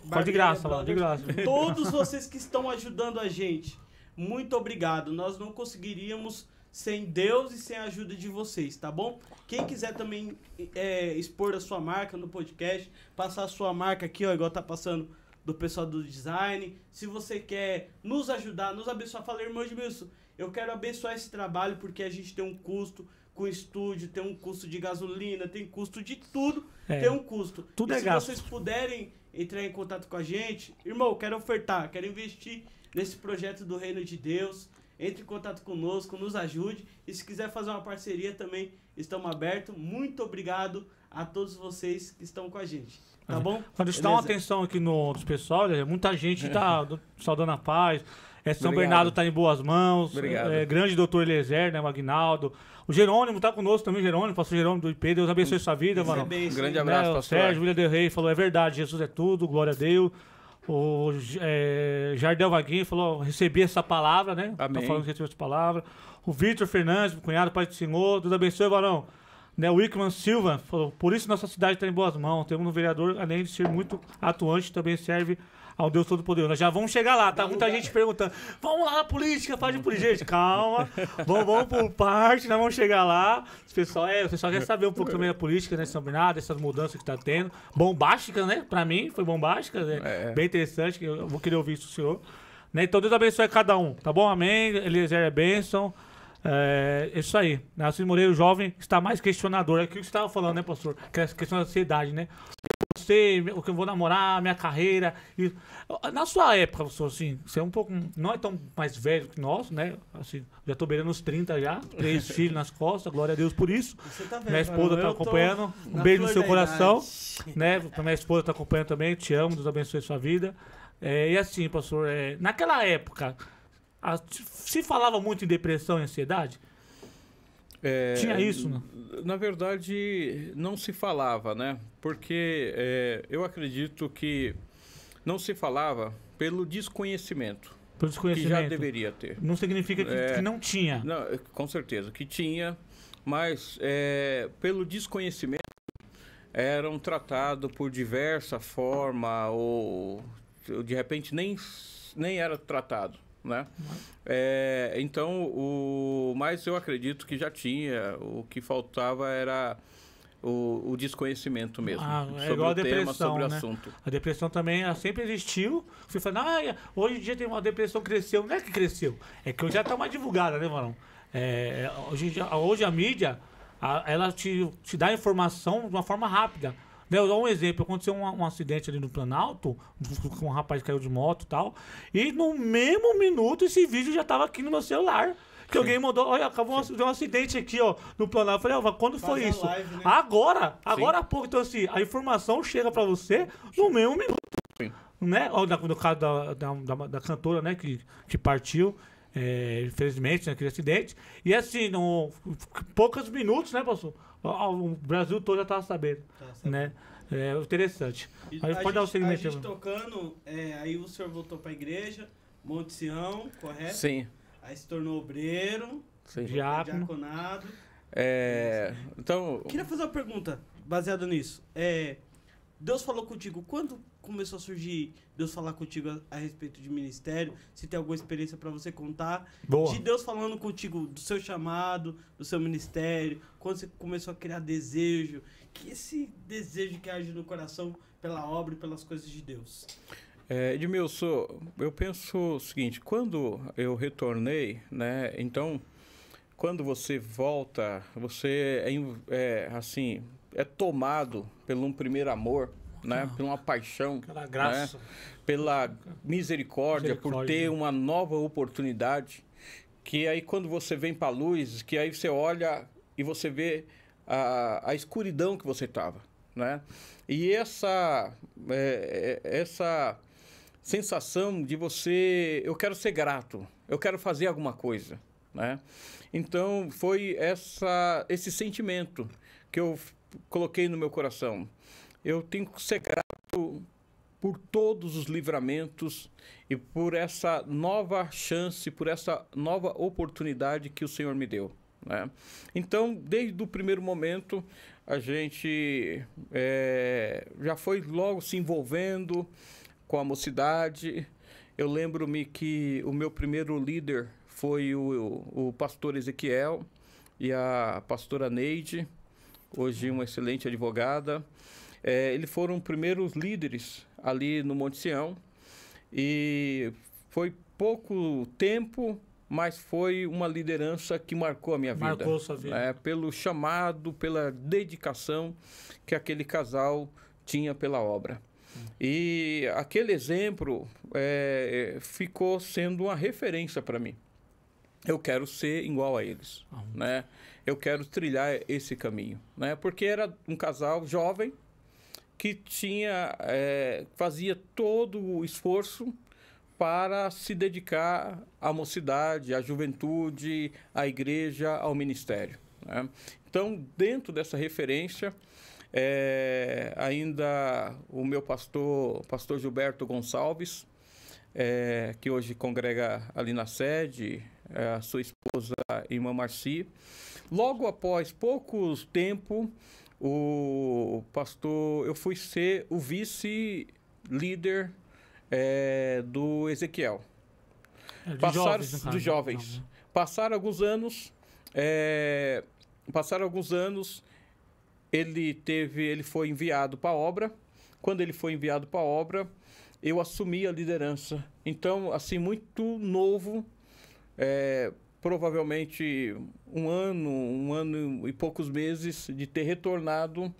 pode de graça lá, de graça. Todos vocês que estão ajudando a gente, muito obrigado. Nós não conseguiríamos sem Deus e sem a ajuda de vocês, tá bom? Quem quiser também é, expor a sua marca no podcast, passar a sua marca aqui, ó, igual tá passando do pessoal do design. Se você quer nos ajudar, nos abençoar, fala, irmão Edmilson, eu quero abençoar esse trabalho porque a gente tem um custo com estúdio, tem um custo de gasolina, tem custo de tudo, É. tem um custo. Tudo e é se gasto. vocês puderem entrar em contato com a gente, irmão, quero ofertar, quero investir nesse projeto do Reino de Deus. Entre em contato conosco, nos ajude. E se quiser fazer uma parceria também, estamos abertos. Muito obrigado a todos vocês que estão com a gente. Tá bom? Quando está uma atenção aqui no dos pessoal, muita gente tá do- saudando a paz. É, São Obrigado. Bernardo tá em boas mãos. Obrigado. É, grande doutor Eliezer, né, Magnaldo. O Jerônimo tá conosco também, Jerônimo, pastor Jerônimo do IP. Deus abençoe sua vida, Isso é mano. bênção, Grande abraço, né, pastor. Sérgio William Del Rey falou, é verdade, Jesus é tudo, glória a Deus. O é, Jardel Vaguinho falou, recebi essa palavra, né? Amém. Tá falando que recebeu essa palavra. O Vitor Fernandes, cunhado, pai do Senhor, Deus abençoe, varão. Né, o Wickman Silva falou, por isso nossa cidade está em boas mãos. Temos um vereador, além de ser muito atuante, também serve ao Deus Todo-Poderoso. Nós já vamos chegar lá, tá? Muita gente perguntando, vamos lá na política, faz de política. Gente, calma, vamos, vamos por parte, nós vamos chegar lá. O pessoal, é, o pessoal quer saber um pouco também da política, né, São Bernardo, essas mudanças que tá tendo. Bombástica, né? Pra mim, foi bombástica, né? É. Bem interessante, que eu vou querer ouvir isso do senhor. Né? Então Deus abençoe cada um, tá bom? Amém. Eliezer é bênção. É isso aí. Narciso Moreira, o jovem, está mais questionador. É aquilo que você estava falando, né, pastor? Que é essa questão da ansiedade, né? Você, o que eu vou namorar, minha carreira. E, na sua época, você, assim, você é um pouco. Não é tão mais velho que nós, né? Assim, já tô beirando os 30 já, três filhos nas costas, glória a Deus por isso. Você tá vendo, Minha esposa mano, tá tô acompanhando. Um beijo no seu coração. idade. né? Minha esposa tá acompanhando também, te amo, Deus abençoe sua vida. É, e assim, pastor, é, naquela época, a- se falava muito em depressão e ansiedade? É, Tinha isso, né? Na verdade, não se falava, né? Porque é, eu acredito que não se falava pelo desconhecimento, Pelo que desconhecimento. já deveria ter. Não significa que, É. que não tinha. Não, com certeza que tinha, mas é, pelo desconhecimento eram tratados por diversa forma ou de repente nem, nem era tratado, né? É, então, o, mas eu acredito que já tinha, o que faltava era o, o desconhecimento mesmo Ah, é sobre o tema, sobre o né? assunto. A depressão também ela sempre existiu. Você fala, ah, hoje em dia tem uma depressão cresceu. Não é que cresceu, é que hoje já tá mais divulgada, né, Marão? É, hoje, em dia- hoje a mídia, a- ela te, te dá informação de uma forma rápida. Né, eu dou um exemplo, aconteceu um, um acidente ali no Planalto, um rapaz caiu de moto e tal, e no mesmo minuto esse vídeo já tava aqui no meu celular. Que alguém mandou, olha, acabou de um acidente aqui, ó, no Planalto. Eu falei, ó, quando Faz foi isso? live, né? Agora, agora há pouco. Então, assim, a informação chega pra você no mesmo minuto. Sim. Né? Na- No caso da, da, da- da cantora, né, que, que partiu, é, infelizmente, naquele acidente. E assim, no, poucos minutos, né, pastor? O Brasil todo já tava sabendo, sabe? Né? É interessante. Aí a pode dar o gente- A segmento. gente tocando, é, aí o senhor voltou pra igreja, Monte Sião, correto? Sim, Aí se tornou obreiro, sim. Diácono. diaconado. É, então, Queria fazer uma pergunta baseada nisso. É, Deus falou contigo, quando começou a surgir Deus falar contigo a, a respeito de ministério? Se tem alguma experiência pra você contar? Boa. De Deus falando contigo do seu chamado, do seu ministério, quando você começou a criar desejo, que esse desejo que age no coração pela obra e pelas coisas de Deus. É, Edmilson, eu penso o seguinte, quando eu retornei, né, então, quando você volta, você é, é, assim, é tomado pelo um primeiro amor, né, por uma paixão, Aquela graça. pela misericórdia, por Misericórdia, ter né? uma nova oportunidade, que aí quando você vem para a luz, que aí você olha e você vê a, a escuridão que você estava, né? E essa, é, é, essa sensação de você, eu quero ser grato, eu quero fazer alguma coisa, né? Então foi essa, esse sentimento que eu coloquei no meu coração. Eu tenho que ser grato por todos os livramentos e por essa nova chance, por essa nova oportunidade que o Senhor me deu. Né? Então, desde o primeiro momento, a gente eh, já foi logo se envolvendo com a mocidade. Eu lembro-me que o meu primeiro líder foi o, o pastor Ezequiel e a pastora Neide, hoje uma excelente advogada. É, eles foram primeiros líderes ali no Monte Sião e foi pouco tempo, mas foi uma liderança que marcou a minha vida. Marcou sua vida. É, pelo chamado, pela dedicação que aquele casal tinha pela obra. E aquele exemplo é, ficou sendo uma referência para mim. Eu quero ser igual a eles, Ah. né? Eu quero trilhar esse caminho, né? Porque era um casal jovem que tinha é, fazia todo o esforço para se dedicar à mocidade, à juventude, à igreja, ao ministério. né? Então, dentro dessa referência, é, ainda o meu pastor, pastor Gilberto Gonçalves, é, que hoje congrega ali na sede, é, a sua esposa, irmã Marci. Logo após pouco tempo, o pastor, eu fui ser o vice-líder é, do Ezequiel. É, de Passaram jovens, no caso, dos né? jovens. Passaram alguns anos, é, passaram alguns anos, ele teve, ele foi enviado para a obra. Quando ele foi enviado para a obra, eu assumi a liderança. Então, assim, muito novo, é, provavelmente um ano, um ano e poucos meses de ter retornado,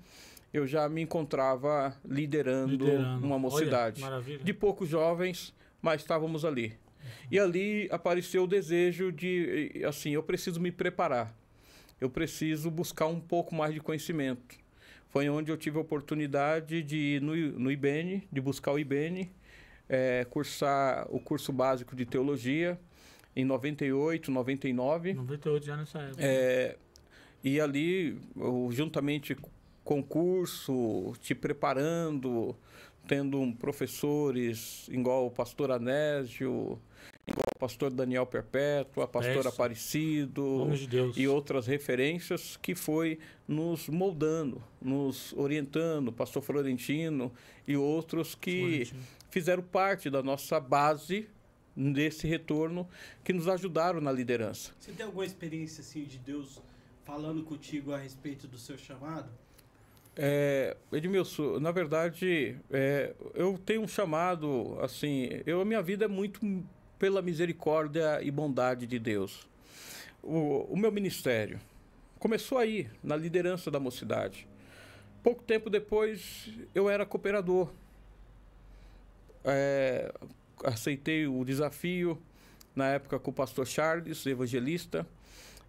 eu já me encontrava liderando, Liderando. uma Olha, mocidade. maravilha. de poucos jovens, mas estávamos ali. E ali apareceu o desejo de, eh, assim, eu preciso me preparar. Eu preciso buscar um pouco mais de conhecimento. Foi onde eu tive a oportunidade de ir no, no IBN, de buscar o IBN, eh, cursar o curso básico de teologia em 98, 99. 98 já nessa época. É, e ali, juntamente com o curso, te preparando, tendo professores igual o pastor Anésio, igual o pastor Daniel Perpétua, pastor Isso. Aparecido Nome de Deus. e outras referências que foi nos moldando, nos orientando, pastor Florentino e outros que Florentino. fizeram parte da nossa base desse retorno, que nos ajudaram na liderança. Você tem alguma experiência assim de Deus falando contigo a respeito do seu chamado? É, Edmilson, na verdade, é, eu tenho um chamado, assim, eu, a minha vida é muito pela misericórdia e bondade de Deus. O, o meu ministério começou aí, na liderança da mocidade. Pouco tempo depois, eu era cooperador. É, aceitei o desafio, na época com o pastor Charles, evangelista,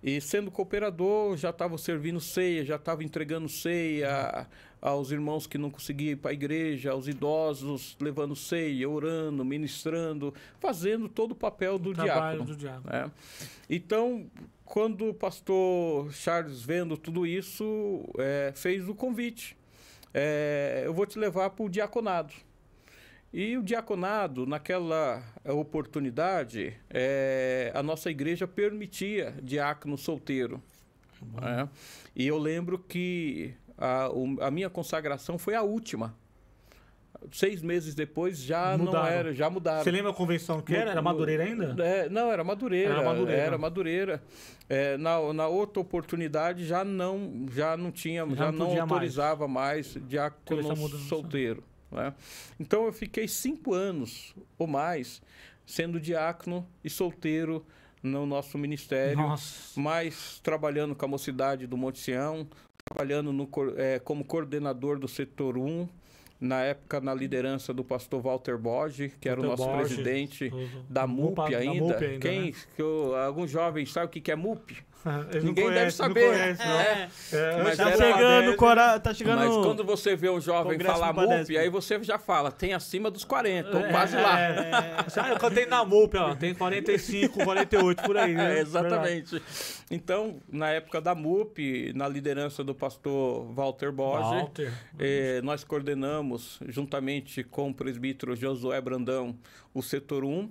e sendo cooperador, já estava servindo ceia, já estava entregando ceia aos irmãos que não conseguiam ir para a igreja, aos idosos, levando ceia, orando, ministrando, fazendo todo o papel do Trabalho diácono. do diácono. né? Então, quando o pastor Charles, vendo tudo isso, é, fez o convite. É, eu vou te levar para o diaconado. E o diaconado, naquela oportunidade, é, a nossa igreja permitia diácono solteiro. né? E eu lembro que a, a minha consagração foi a última. Seis meses depois já não Mudaram. era, já mudaram. Você lembra a convenção que era? Era Madureira ainda? É, não, era Madureira. Era Madureira. Era Madureira. É, na, na outra oportunidade já não, já não tinha, Já já, não não autorizava mais, Teve diácono solteiro. Né? Então eu fiquei cinco anos ou mais sendo diácono e solteiro no nosso ministério Nossa. mais trabalhando com a mocidade do Monte Sião, trabalhando no eh, como coordenador do setor 1, na época na liderança do pastor Walter Borges, que era o Walter nosso Borges, presidente da MUP da ainda. MUP ainda, Quem, né? que eu- alguns jovens sabem o que é MUP? Ninguém deve conhecem, não saber. conhecem, não. É, É, Mas tá era- chegando, dele, cora... tá chegando. Mas quando você vê um jovem Congresso falar MUP, aí você já fala, tem acima dos 40, ou É, quase lá. é. Ah, eu cantei na MUP, ó. Tem 45, 48 por aí, né? É, exatamente. Então, na época da MUP, na liderança do pastor Walter Borges, Walter. Eh, nós coordenamos, juntamente com o presbítero Josué Brandão, o setor 1.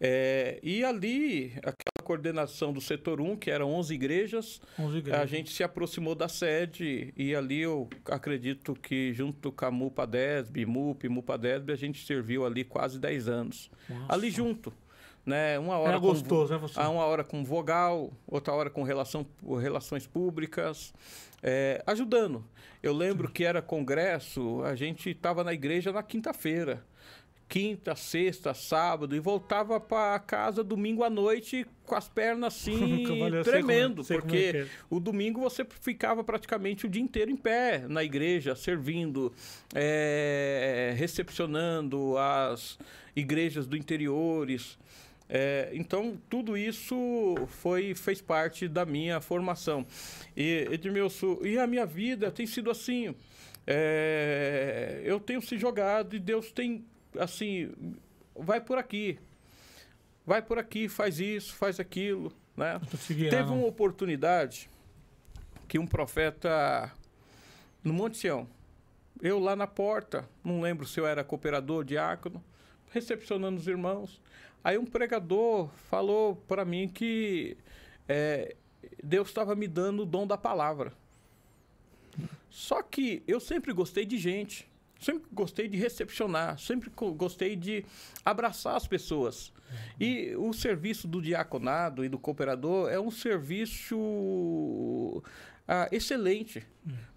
Eh, e ali, aquela coordenação do setor 1, que eram 11 igrejas, 11 igrejas. a gente se aproximou da sede e ali eu acredito que junto com a MUPADESB, MUP, MUPADESB, a gente serviu ali quase 10 anos. Nossa. Ali junto, né? Uma hora Era com- gostoso, né, você? a uma hora com vogal, outra hora com relação, relações públicas, é, ajudando. Eu lembro que era congresso, a gente estava na igreja na quinta-feira. Quinta, sexta, sábado, e voltava para casa domingo à noite com as pernas assim, sei como é- tremendo, sei como é porque que é. o domingo você ficava praticamente o dia inteiro em pé na igreja, servindo, é, recepcionando as igrejas do interiores. É, então, tudo isso foi, fez parte da minha formação. E, Edmilson, e a minha vida tem sido assim. É, eu tenho se jogado e Deus tem, assim, vai por aqui. Vai por aqui, faz isso, faz aquilo, né? Teve uma oportunidade que um profeta no Monte Sião, eu lá na porta, não lembro se eu era cooperador, diácono, recepcionando os irmãos. Aí um pregador falou para mim que é, Deus estava me dando o dom da palavra. Só que eu sempre gostei de gente, sempre gostei de recepcionar, sempre gostei de abraçar as pessoas. E o serviço do diaconado e do cooperador é um serviço ah, excelente,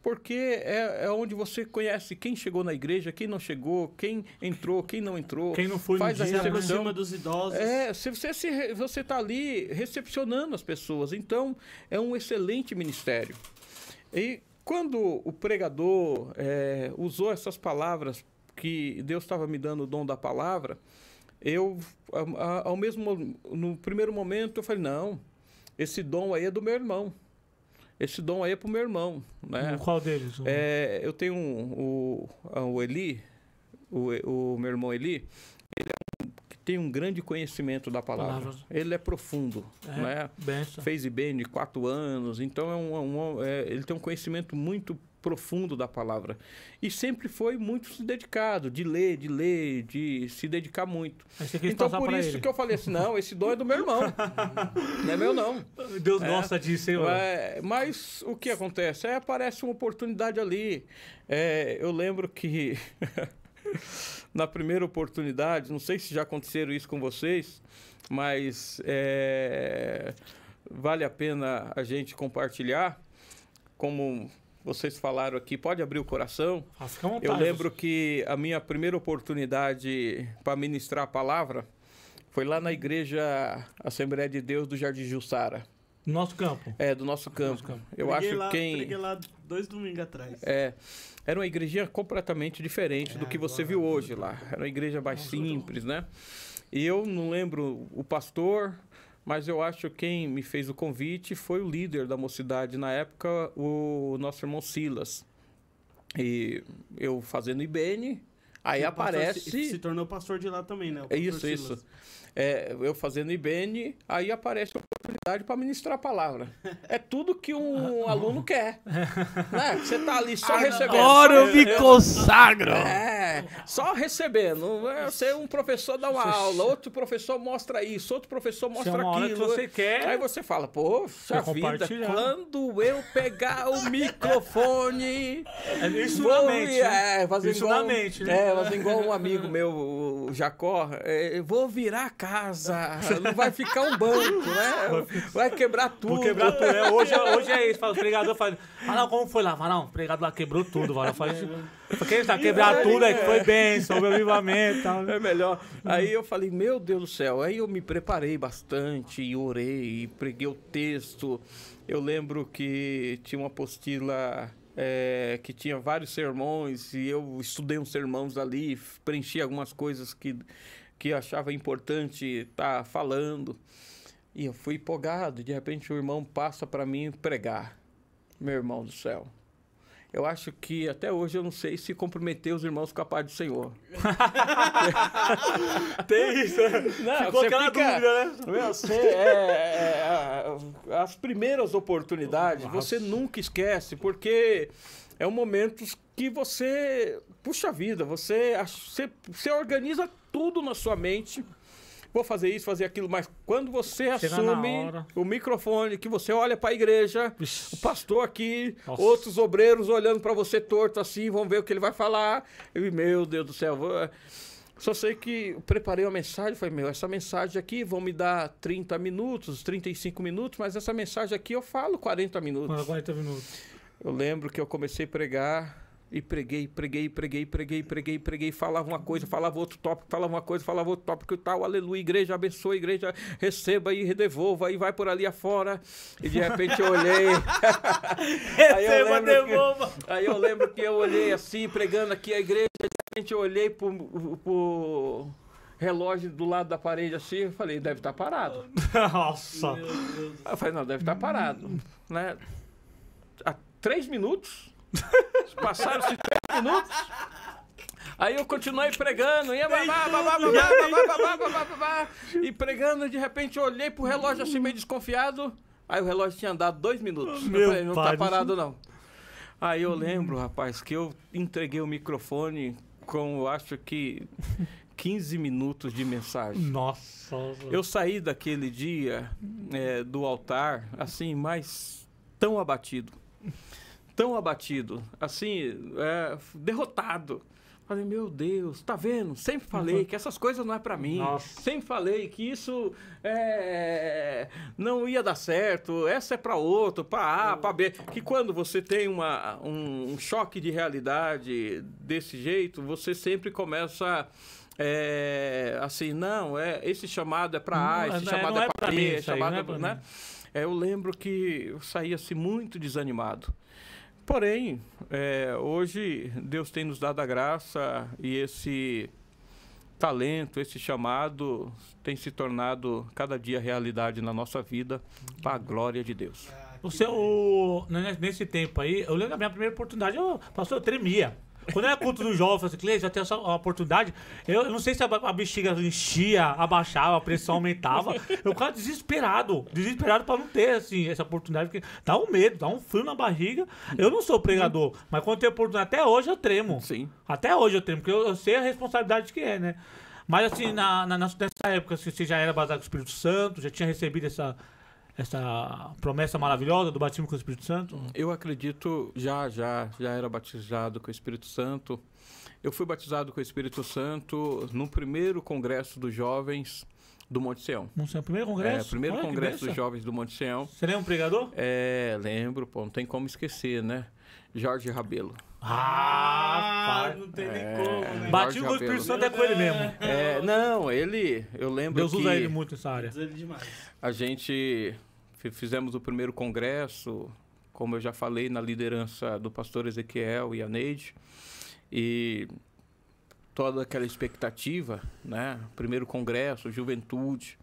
porque é, é onde você conhece quem chegou na igreja, quem não chegou, quem entrou, quem não entrou. Quem não foi no faz a dia, né? Se recepção. aproxima dos idosos. É, se você, se, você tá ali recepcionando as pessoas. Então, é um excelente ministério. E quando o pregador é, usou essas palavras que Deus estava me dando o dom da palavra, eu, ao mesmo, no primeiro momento, eu falei, não, esse dom aí é do meu irmão. Esse dom aí é pro meu irmão, né? Qual deles? É, eu tenho um, o, o Eli, o, o meu irmão Eli, ele é tem um grande conhecimento da palavra. Palavras. Ele é profundo, é, né? Benção. Fez IBN quatro anos, então é um, um é, ele tem um conhecimento muito profundo da palavra. E sempre foi muito se dedicado, de ler, de ler, de se dedicar muito. Então, por isso ele. que eu falei assim, não, esse dom é do meu irmão. não é meu, não. Deus é, gosta disso, hein, é, Mas o que acontece? É, aparece uma oportunidade ali. É, eu lembro que... na primeira oportunidade, não sei se já aconteceram isso com vocês, mas é, vale a pena a gente compartilhar como vocês falaram aqui, pode abrir o coração. Ah. Eu lembro que a minha primeira oportunidade para ministrar a palavra foi lá na igreja Assembleia de Deus do Jardim Jussara. Do nosso campo? É, do nosso campo. Nosso campo. Eu preguei acho lá, quem. Preguei lá dois domingos atrás. É. Era uma igreja completamente diferente é, do que você viu hoje lá. Era uma igreja mais simples, né? E eu não lembro o pastor, mas eu acho que quem me fez o convite foi o líder da mocidade na época, o nosso irmão Silas. E eu fazendo IBN, aí aparece. Se, se, tornou pastor de lá também, né? É isso, Silas. isso é, eu fazendo IBN, aí aparece a oportunidade para ministrar a palavra. É tudo que um aluno quer. Né? Você tá ali só recebendo. Agora eu me consagro! É, só recebendo. Você, um professor dá uma aula, outro professor mostra isso, outro professor mostra é aquilo. que você quer. Aí você fala, poxa vida, quando eu pegar o microfone. É isso vou, na mente. É, fazer isso igual, na mente, né? É, fazer igual um amigo meu, o Jacó. É, vou virar a casa, não vai ficar um banco, né? Vai quebrar tudo. Vou quebrar tudo. É, hoje, hoje é isso. O pregador fala, ah não, como foi lá? Fala, não, o pregador lá quebrou tudo. Fala, fala, porque ele tá quebrar tudo, é que foi bem, soube o avivamento tal. É melhor. Aí eu falei, meu Deus do céu. Aí eu me preparei bastante, e orei, e preguei o texto. Eu lembro que tinha uma apostila é, que tinha vários sermões e eu estudei uns sermões ali, preenchi algumas coisas que que achava importante estar tá falando. E eu fui empolgado. De repente, o irmão passa para mim pregar. Meu irmão do céu. Eu acho que até hoje eu não sei se comprometer os irmãos com a paz do Senhor. Tem isso. Né? Não, Ficou aquela fica, dúvida, né? Você, é, é, as primeiras oportunidades, Nossa. você nunca esquece, porque é um momento que você, puxa vida, você, você, você organiza tudo na sua mente. Vou fazer isso, fazer aquilo, mas quando você Chega assume o microfone, que você olha para a igreja, Ixi. o pastor aqui, Nossa. outros obreiros olhando para você torto assim, vão ver o que ele vai falar. Eu, meu Deus do céu, vou... Só sei que preparei uma mensagem, falei, meu, essa mensagem aqui vão me dar 30 minutos, 35 minutos, mas essa mensagem aqui eu falo 40 minutos. 40 minutos. Eu lembro que eu comecei a pregar e preguei, preguei, preguei, preguei, preguei, preguei, falava uma coisa, falava outro tópico, falava uma coisa, falava outro tópico e tal, aleluia, igreja abençoe, igreja receba e redevolva, e vai por ali afora. E de repente eu olhei. receba, devolva. Que, aí eu lembro que eu olhei assim, pregando aqui a igreja, de repente eu olhei pro, pro relógio do lado da parede assim, eu falei, deve estar tá parado. Nossa! Eu falei, não, deve estar tá parado. Né? Há três minutos Passaram-se três minutos. Aí eu continuei pregando, ia babá, babá, babá, babá, babá, e pregando, de repente eu olhei pro relógio assim meio desconfiado. Aí o relógio tinha andado dois minutos. Meu eu falei, não tá parado não. Aí eu lembro, rapaz, que eu entreguei o microfone com, eu acho que 15 minutos de mensagem. Nossa. Eu saí daquele dia é, do altar, assim, mais tão abatido tão abatido, assim, é, derrotado. Falei, meu Deus, tá vendo? Sempre falei que essas coisas não é para mim. Nossa. Sempre falei que isso é, não ia dar certo. Essa é para outro, para A, para B. Que quando você tem uma, um, um, choque de realidade desse jeito, você sempre começa é, assim, não, é esse chamado é para A, esse não, chamado é, é para B, chamado, é, né? É, eu lembro que eu saí assim muito desanimado Porém, é, hoje Deus tem nos dado a graça e esse talento, esse chamado tem se tornado cada dia realidade na nossa vida para a glória de Deus. O seu, né, nesse tempo aí, eu lembro da minha primeira oportunidade, eu, pastor, eu tremia. Quando era culto do jovem, eu falei assim, Cleiton, já tem essa oportunidade. Eu, eu não sei se a, a bexiga enchia, abaixava, a pressão aumentava. Eu ficava desesperado, desesperado pra não ter, assim, essa oportunidade, porque dá um medo, dá um frio na barriga. Eu não sou pregador, mas quando tem oportunidade, até hoje eu tremo. Sim. Até hoje eu tremo, porque eu, eu sei a responsabilidade que é, né? Mas assim, na, na, nessa época, assim, você já era baseado com o Espírito Santo, já tinha recebido essa, essa promessa maravilhosa do batismo com o Espírito Santo? Eu acredito, já, já, já era batizado com o Espírito Santo. Eu fui batizado com o Espírito Santo no primeiro congresso dos jovens do Monte Sião. O primeiro congresso? É, primeiro Olha, congresso dos jovens do Monte Sião. Você lembra um pregador? É, lembro, pô, não tem como esquecer, né? Jorge Rabelo. Ah, não tem É, nem como, né? Batismo com o Espírito Santo é com ele mesmo. É, não, ele, eu lembro Deus que usa ele muito nessa área. Usa ele demais. a gente fizemos o primeiro congresso, como eu já falei, na liderança do pastor Ezequiel e a Neide, e toda aquela expectativa, né? Primeiro congresso, juventude,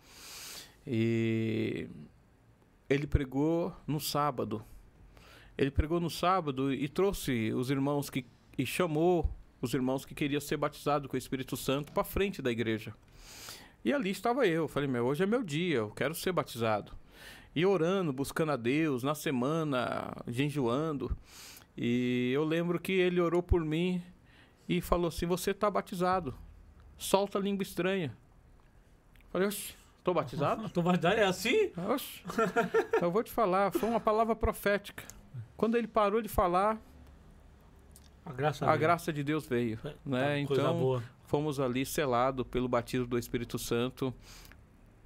e ele pregou no sábado. Ele pregou no sábado e trouxe os irmãos que e chamou os irmãos que queriam ser batizados com o Espírito Santo para frente da igreja. E ali estava eu. Falei, meu, hoje é meu dia, eu quero ser batizado. E orando, buscando a Deus, na semana, jejuando. E eu lembro que ele orou por mim e falou assim: Você está batizado, solta a língua estranha. Falei, oxe, estou batizado? Tô batizado, é assim? Oxe, eu vou te falar, foi uma palavra profética. Quando ele parou de falar, A graça a graça de Deus veio. Tá, Né? Coisa Então, boa. fomos ali selados pelo batismo do Espírito Santo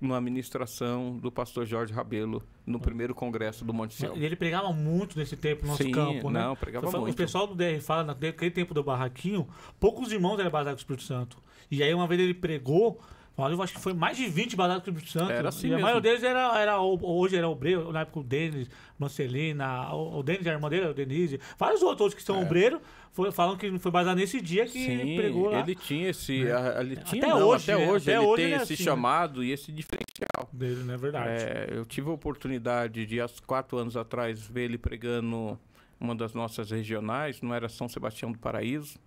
numa ministração do pastor Jorge Rabelo no primeiro congresso do Monte Sião. Ele pregava muito nesse tempo no nosso Sim, campo, né? não, pregava fala- muito. O pessoal do DR fala, naquele tempo do barraquinho, poucos irmãos eram baseados com o Espírito Santo. E aí uma vez ele pregou, eu acho que foi mais de 20 baseados com o Espírito Santo. Era assim e a mesmo. maioria deles era, era, hoje era obreiro, na época o Denis, Marcelina, o, o Denis, a irmã dele, o Denise, vários outros que são obreiros, foi, falam que foi baseado nesse dia que ele É. Sim, pregou lá ele tinha esse. a- ele tinha, Até não, hoje, até né? hoje Até ele hoje tem ele é esse assim, né? chamado e esse diferencial. dele, não é verdade. É, eu tive a oportunidade de, há quatro anos atrás, ver ele pregando uma das nossas regionais, não era São Sebastião do Paraíso.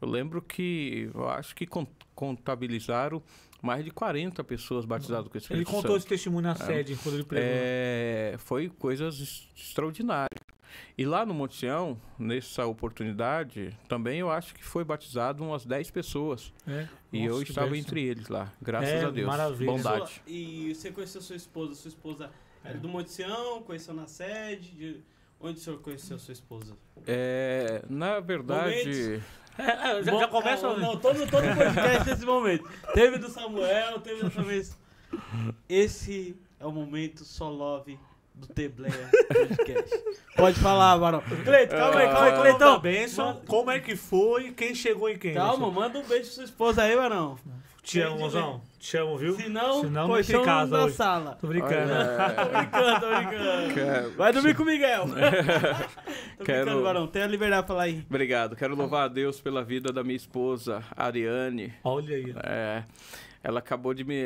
Eu lembro que, eu acho que con- contabilizaram mais de 40 pessoas batizadas com o ele Espírito contou Santo. esse testemunho na sede quando ele pregou. É, foi coisas ex- extraordinárias. E lá no Monte Sião, nessa oportunidade, também eu acho que foi batizado umas 10 pessoas. É. E Nossa, eu estava bênção. entre eles lá, graças É, a Deus. maravilha. Bondade. E você conheceu sua esposa? Sua esposa era do Monte Sião, conheceu na sede? De... Onde o senhor conheceu sua esposa? É, na verdade, É, é, já, Bom, já começa. Não, não, todo, todo podcast nesse momento. Teve do Samuel, teve dessa vez. Esse é o momento só love do Tebleia Podcast. Pode falar, Barão. Cleito, calma aí, calma aí, Cleitão, Cleitão. benção, como é que foi, quem chegou em quem? Calma, manda um beijo pra sua esposa aí, Barão. Te amo, mozão. Te amo, viu? Se não, Se não, colchão não tem casa na hoje. sala. Tô brincando. Olha, Tô brincando, tô brincando. quero- Vai dormir com o Miguel. tô Quero- brincando, Barão. Tem a liberdade pra falar aí. Obrigado. Quero louvar a Deus pela vida da minha esposa, Ariane. Olha aí. É, ela acabou de me.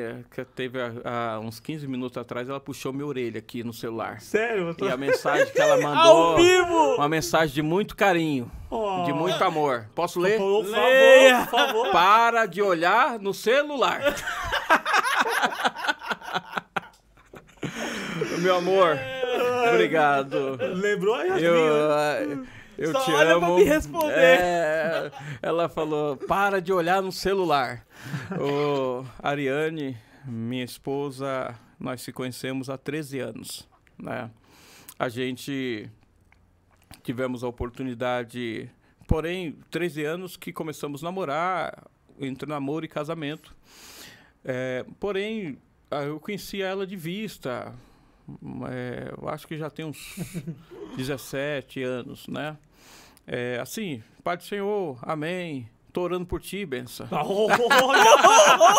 Teve há, há uns 15 minutos atrás, ela puxou minha orelha aqui no celular. Sério? Tô... E a mensagem que ela Ao mandou. vivo! Uma mensagem de muito carinho, Oh. de muito amor. Posso ler? Por Leia. favor, por favor. Para de olhar no celular. Meu amor, obrigado. Lembrou Eu? Eu Só te olha pra amo. me responder. É, ela falou: para de olhar no celular. Ô, Ariane, minha esposa, nós se conhecemos há 13 anos. Né? A gente tivemos a oportunidade, porém, 13 anos que começamos a namorar, entre namoro e casamento. É, porém, eu conhecia ela de vista. é, eu acho que já tem uns 17 anos, né? É, assim, Pai do Senhor, amém. Tô orando por ti, benção. Oh,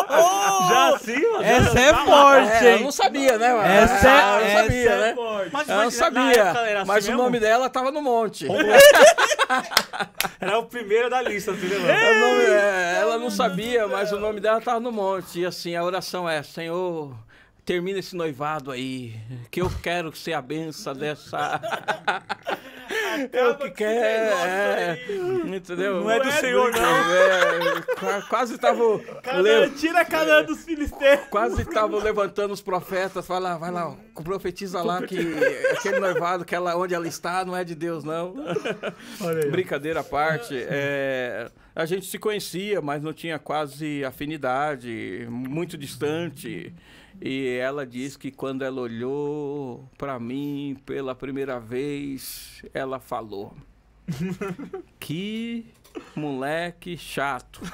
já, já sim, mano. Essa é Tá- forte, É, eu hein? não sabia, né? mano? Essa é, eu não essa sabia, é né? forte. Mas, Eu não sabia, assim mas o nome dela tava no monte. Era o primeiro da lista, entendeu? É, ela não sabia, mas o nome dela tava no monte. E assim, a oração é, Senhor, termina esse noivado aí, que eu quero ser a benção dessa... eu que quero, é, entendeu? Não é do Senhor, não. É, qua- quase tava... Canaã, le- tira a Canaã dos filisteus. Quase estavam levantando os profetas, vai lá, vai lá, profetiza lá que aquele noivado, que ela, onde ela está, não é de Deus, não. Brincadeira à parte, é, a gente se conhecia, mas não tinha quase afinidade, muito distante. E ela diz que quando ela olhou para mim pela primeira vez, ela falou: Que moleque chato.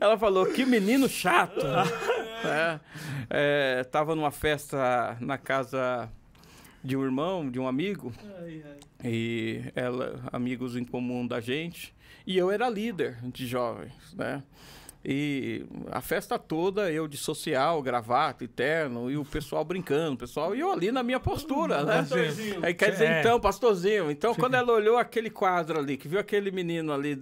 Ela falou, que menino chato. é, é, tava numa festa na casa de um irmão, de um amigo, e ela, amigos em comum da gente, e eu era líder de jovens, né? E a festa toda, eu de social, gravata, e terno, e o pessoal brincando, o pessoal, e eu ali na minha postura, né? Pastorzinho. Aí quer dizer, É. então, pastorzinho. Então, quando ela olhou aquele quadro ali, que viu aquele menino ali,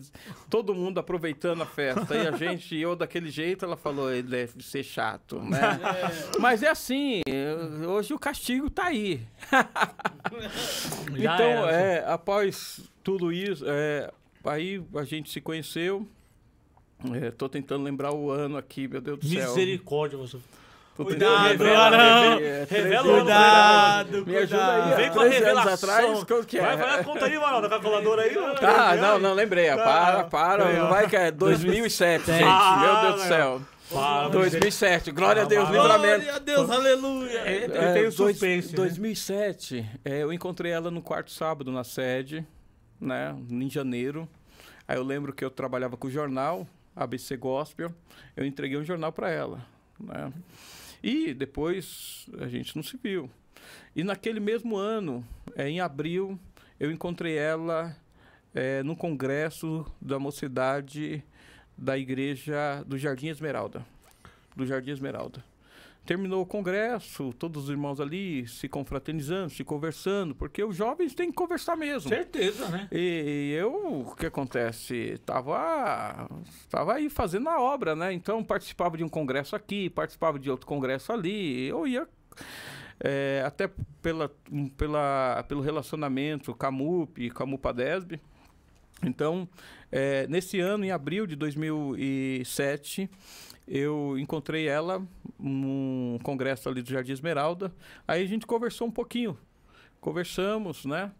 todo mundo aproveitando a festa, e a gente, eu daquele jeito, ela falou, ele deve ser chato, né? Mas é assim, hoje o castigo tá aí. Então, é, após tudo isso, é, aí a gente se conheceu. É, tô tentando lembrar o ano aqui, meu Deus do céu. Misericórdia, você. Tô Cuidado, revela, não. é, Revela anos Cuidado. Me ajuda aí. cuidado. Vem com a revelação. atrás, qual que é? Vai, vai a conta aí, mano, da calculadora aí. mano. Ah, não, não, lembrei. ó, Para, para. Aí. Não vai que é 2007, gente. Ah, Meu Deus do céu. Para, 2007. Glória a Deus, Ah, livramento. Glória a Deus, aleluia. É, É, tem o dois- suspense. né? 2007, é, eu encontrei ela no quarto sábado na sede, né, em janeiro. Aí eu lembro que eu trabalhava com o jornal, ABC Gospel, eu entreguei um jornal para ela, né. E depois a gente não se viu. E naquele mesmo ano, é, em abril, eu encontrei ela é, no congresso da mocidade da igreja do Jardim Esmeralda. Do Jardim Esmeralda. Terminou o congresso, todos os irmãos ali se confraternizando, se conversando, porque os jovens têm que conversar mesmo. Certeza, né? E eu, o que acontece? Tava, tava aí fazendo a obra, né? Então participava de um congresso aqui, participava de outro congresso ali. Eu ia é, até pela, pela, pelo relacionamento Camup, Camupadesb. Então, é, nesse ano, em abril de 2007, eu encontrei ela num congresso ali do Jardim Esmeralda. Aí a gente conversou um pouquinho. Conversamos, né?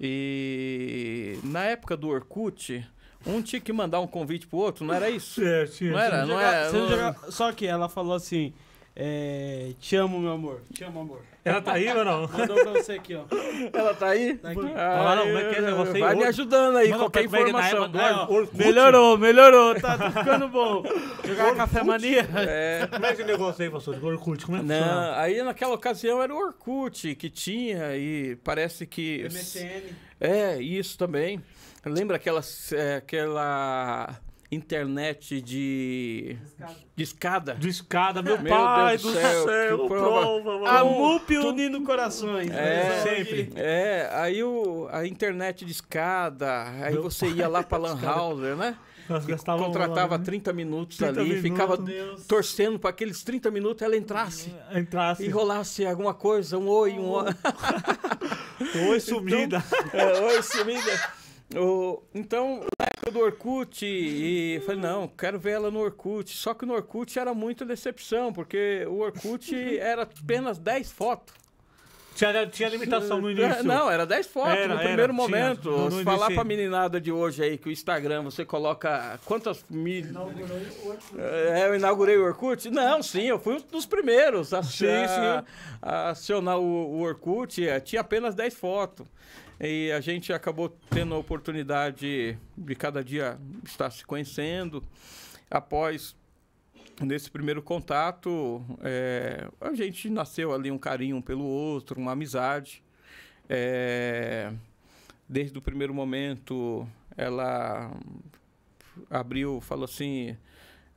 E na época do Orkut, um tinha que mandar um convite pro outro, não era isso? É, tinha, Não era, não é? você não- Só que ela falou assim: é, Te amo, meu amor. Te amo, amor. Ela tá aí ou não? Mandou pra você aqui, ó. Ela tá aí? Tá aqui. Ah, não, como é que é esse negócio aí? Vai me ajudando aí, Mano, qualquer é é informação. época ó, Orkut? melhorou, melhorou. Tá, tá ficando bom. Jogar café mania. É, Como é que negócio aí, pastor? Do Orkut, como é que funciona? não, aí naquela ocasião era o Orkut que tinha e parece que... MSN. É, isso também. Lembra aquela, é, aquela internet de, de escada? De escada, meu, Meu pai Deus do do céu, céu, prova. prova. A MUP unindo corações. É, sempre. É, aí o, a internet de escada, aí você ia lá pra Lan House, né? Nós gastávamos Contratava né? 30 minutos 30 ali, minutos. ficava Deus. torcendo para aqueles 30 minutos ela entrasse. Entrasse. E rolasse alguma coisa, um oi, um oi. Oi, sumida. É, oi, sumida. O, então, na época do Orkut, e falei, não, quero ver ela no Orkut. Só que no Orkut era muita decepção, porque o Orkut era apenas 10 fotos. Tinha, tinha limitação no início. Não, era 10 fotos Era, no era, primeiro tinha. momento. No- no Se falar início. pra meninada de hoje aí que o Instagram você coloca quantas mil. É, eu inaugurei o Orkut? Não, sim, eu fui um dos primeiros a, Sim, a- a acionar o, o Orkut. eh, Tinha apenas 10 fotos. E a gente acabou tendo a oportunidade de cada dia estar se conhecendo. Após nesse primeiro contato, é, a gente nasceu ali um carinho um pelo outro, uma amizade. É, desde o primeiro momento, ela abriu, falou assim,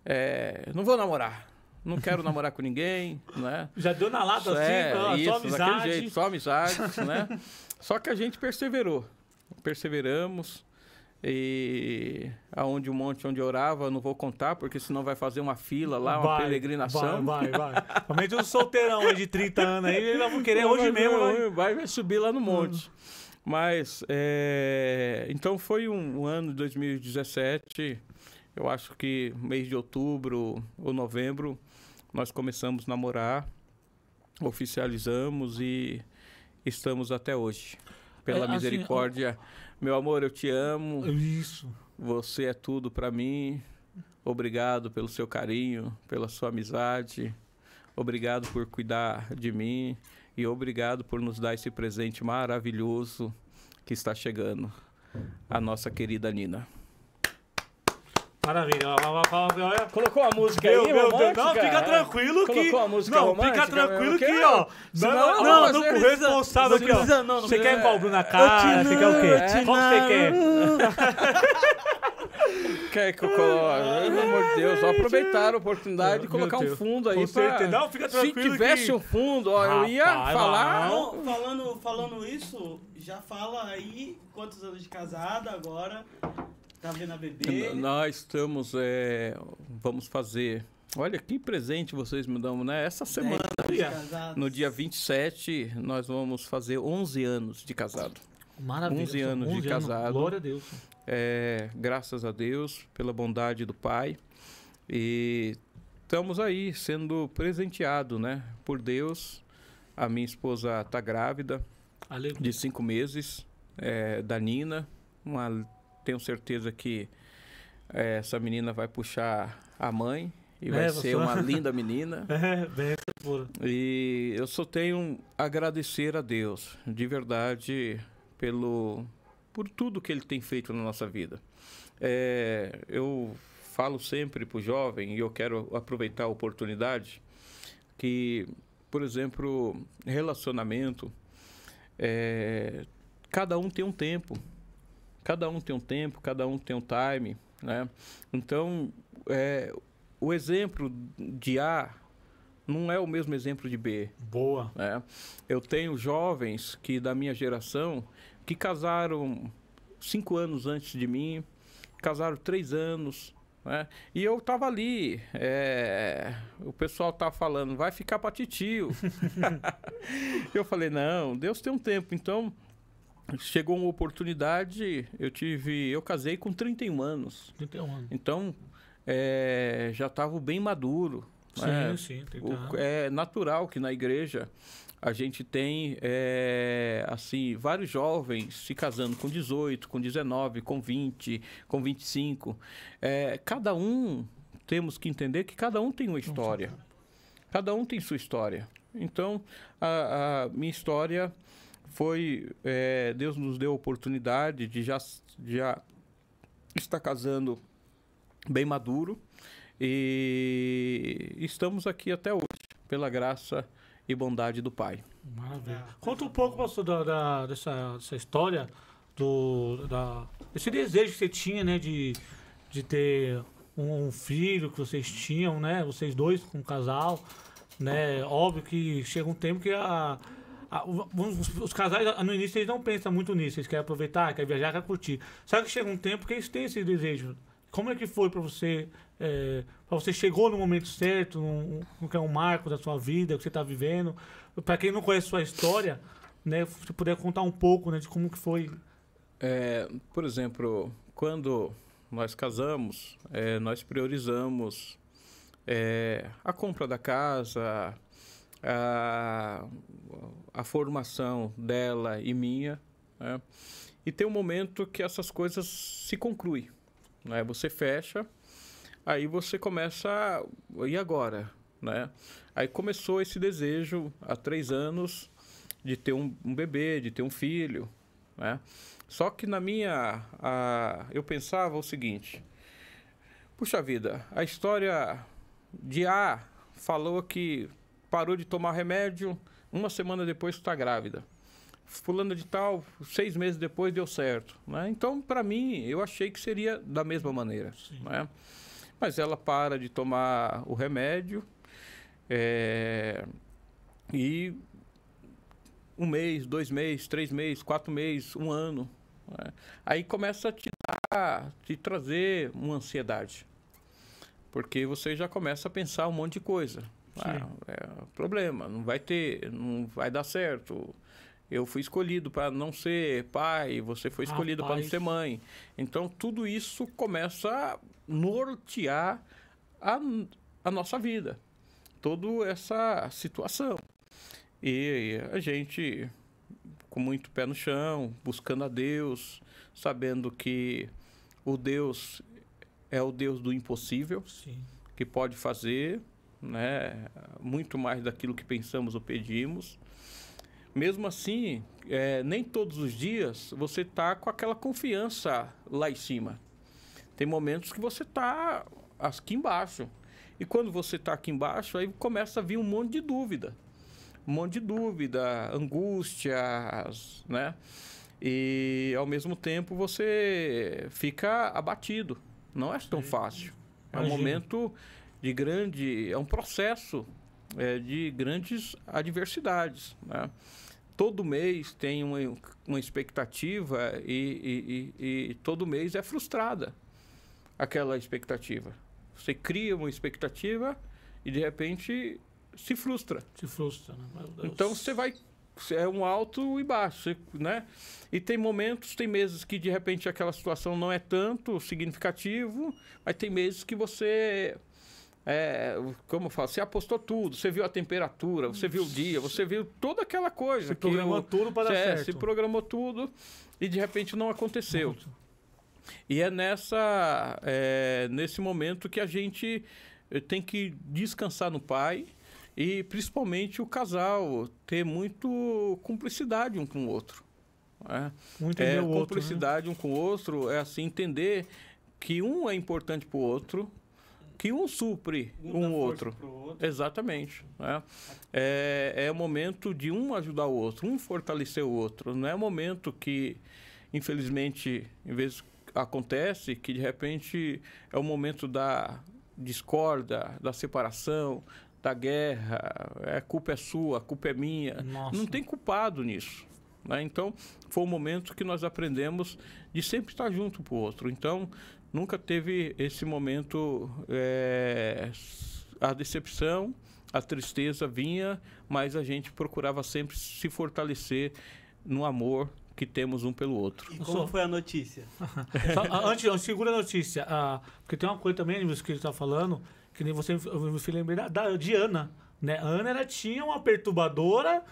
é, não vou namorar. Não quero namorar com ninguém, né? Já deu na lata assim, É, ó, isso, só amizade. jeito, só amizade, né? Só que a gente perseverou. Perseveramos. E aonde um monte onde eu orava, não vou contar, porque senão vai fazer uma fila lá, uma Vai, peregrinação. Vai, vai, vai. Principalmente os solteirão aí de 30 anos aí, eles vão querer hoje Vai, mesmo. vai, Vai. vai, subir lá no monte. Mas, é, então foi um, um ano de 2017, eu acho que mês de outubro ou novembro, nós começamos a namorar, oficializamos e estamos até hoje. Pela É, assim, misericórdia. Meu amor, eu te amo. Isso. Você é tudo para mim. Obrigado pelo seu carinho, pela sua amizade. Obrigado por cuidar de mim e obrigado por nos dar esse presente maravilhoso que está chegando. A nossa querida Nina. Maravilha. Olha. Colocou a música Meu, meu Deus, não, fica tranquilo que. Colocou a música não, romântica, fica tranquilo que, que- ó. Senão Não, não, não, o responsável Não aqui, ó. precisa, não, não Você quer qual, Bruna Cara? Você quer o quê? Que você quer? Quer que eu coloque? Pelo amor de Deus, ó, aproveitar a oportunidade de colocar um fundo aí Você pra... entendeu? Fica Se tranquilo tivesse que- um fundo, ó, eu ia falar... não. Não, falando, falando isso, já fala aí quantos anos de casada agora. Tá vendo a bebê? Nós estamos, é, vamos fazer. Olha que presente vocês me dão, né? Essa semana, de no dia 27, nós vamos fazer 11 anos de casado. Maravilha. 11 anos de 11 casado. Glória a Deus. É, graças a Deus, pela bondade do Pai. E estamos aí sendo presenteados, né? Por Deus. A minha esposa está grávida Aleluia. de cinco meses, é, da Nina. Uma, tenho certeza que é, essa menina vai puxar a mãe e vai É, ser você- uma linda menina. É, benção pura. E eu só tenho a agradecer a Deus, de verdade, pelo por tudo que Ele tem feito na nossa vida. É, eu falo sempre para o jovem, e eu quero aproveitar a oportunidade, que, por exemplo, relacionamento, é, cada um tem um tempo. Cada um tem um tempo, cada um tem um time, né? Então, é, o exemplo de A não é o mesmo exemplo de B. Boa. né? Eu tenho jovens que da minha geração que casaram cinco anos antes de mim, casaram três anos, né? E eu tava ali, é, o pessoal tá falando, vai ficar para titio. eu falei, não, Deus tem um tempo, então chegou uma oportunidade, eu tive, eu casei com 31 anos, 31 anos. então é, já estava bem maduro. Sim, né? sim, 30 O- anos. é natural que na igreja a gente tem é, assim vários jovens se casando com 18, com 19, com 20, com 25. É, cada um temos que entender que cada um tem uma história. Cada um tem sua história. Então a, a minha história foi é, Deus nos deu a oportunidade de já já estar casando bem maduro e estamos aqui até hoje pela graça e bondade do Pai. Maravilha. Conta um pouco, pastor, da, da- dessa, dessa história, do, da, desse desejo que você tinha, né, de, de ter um, um filho que vocês tinham, né, vocês dois, um casal, né, óbvio que chega um tempo que a, os, os casais, no início, eles não pensam muito nisso, eles querem aproveitar, querem viajar, querem curtir. Só que chega um tempo que eles têm esse desejo. Como é que foi pra você, é, para você chegou no momento certo, num, que é um marco da sua vida, que você tá vivendo, Pra quem não conhece sua história, né, se puder contar um pouco, né, de como que foi. É, por exemplo, quando nós casamos, é, nós priorizamos é, a compra da casa, a, a formação dela e minha, né? e tem um momento que essas coisas se concluem. Né? Você fecha, aí você começa, e agora? Né? Aí começou esse desejo há três anos de ter um, um bebê, de ter um filho, né? Só que na minha, a, eu pensava o seguinte: puxa vida, a história de A falou que parou de tomar remédio, uma semana depois está grávida. fulana de tal, seis meses depois deu certo. Né? Então, para mim, eu achei que seria da mesma maneira. Né? Mas ela para de tomar o remédio é, e um mês, dois meses, três meses, quatro meses, um ano. Né? Aí começa a te, dar, te trazer uma ansiedade. Porque você já começa a pensar um monte de coisa. Ah, é problema, não vai ter, não vai dar certo. Eu fui escolhido para não ser pai, você foi escolhido para não ser mãe. Então tudo isso começa a nortear a, a nossa vida, toda essa situação. E a gente, com muito pé no chão, buscando a Deus, sabendo que o Deus é o Deus do impossível, Sim. que pode fazer né, muito mais daquilo que pensamos ou pedimos. Mesmo assim, é, nem todos os dias você está com aquela confiança lá em cima. Tem momentos que você está aqui embaixo. E quando você está aqui embaixo, aí começa a vir um monte de dúvida um monte de dúvida, angústias, né? E ao mesmo tempo você fica abatido. Não é tão fácil. É um momento de grande. É um processo é, de grandes adversidades. Né? Todo mês tem uma, uma expectativa e, e, e, e todo mês é frustrada aquela expectativa. Você cria uma expectativa e de repente se frustra. Se frustra, né? Então você vai. É um alto e baixo, né? E tem momentos, tem meses que de repente aquela situação não é tanto significativo, mas tem meses que você. É, como eu falo, você apostou tudo, você viu a temperatura, você viu o dia, você viu toda aquela coisa. Você programou eu, tudo para dar é, certo. Se programou tudo e de repente não aconteceu. Muito. E é nessa, é, nesse momento que a gente eh, tem que descansar no Pai e principalmente o casal ter muito cumplicidade um com o outro. Né? Muito é, cumplicidade outro, né? um com o outro é assim entender que um é importante para o outro, que um supre um, um outro. outro. Exatamente. Né? É, é o momento de um ajudar o outro, um fortalecer o outro. Não é o momento que, infelizmente, em vez acontece que de repente é o momento da discorda, da separação, da guerra, é, a culpa é sua, a culpa é minha. Nossa. Não tem culpado nisso. Né? Então, foi um momento que nós aprendemos de sempre estar junto para o outro. Então, nunca teve esse momento, é, a decepção, a tristeza vinha, mas a gente procurava sempre se fortalecer no amor que temos um pelo outro. E como foi a notícia? Só, antes, segura a notícia, ah, porque tem uma coisa também que ele está falando, que nem você, eu me lembrei da, da, de Ana. Né? A Ana ela tinha uma perturbadora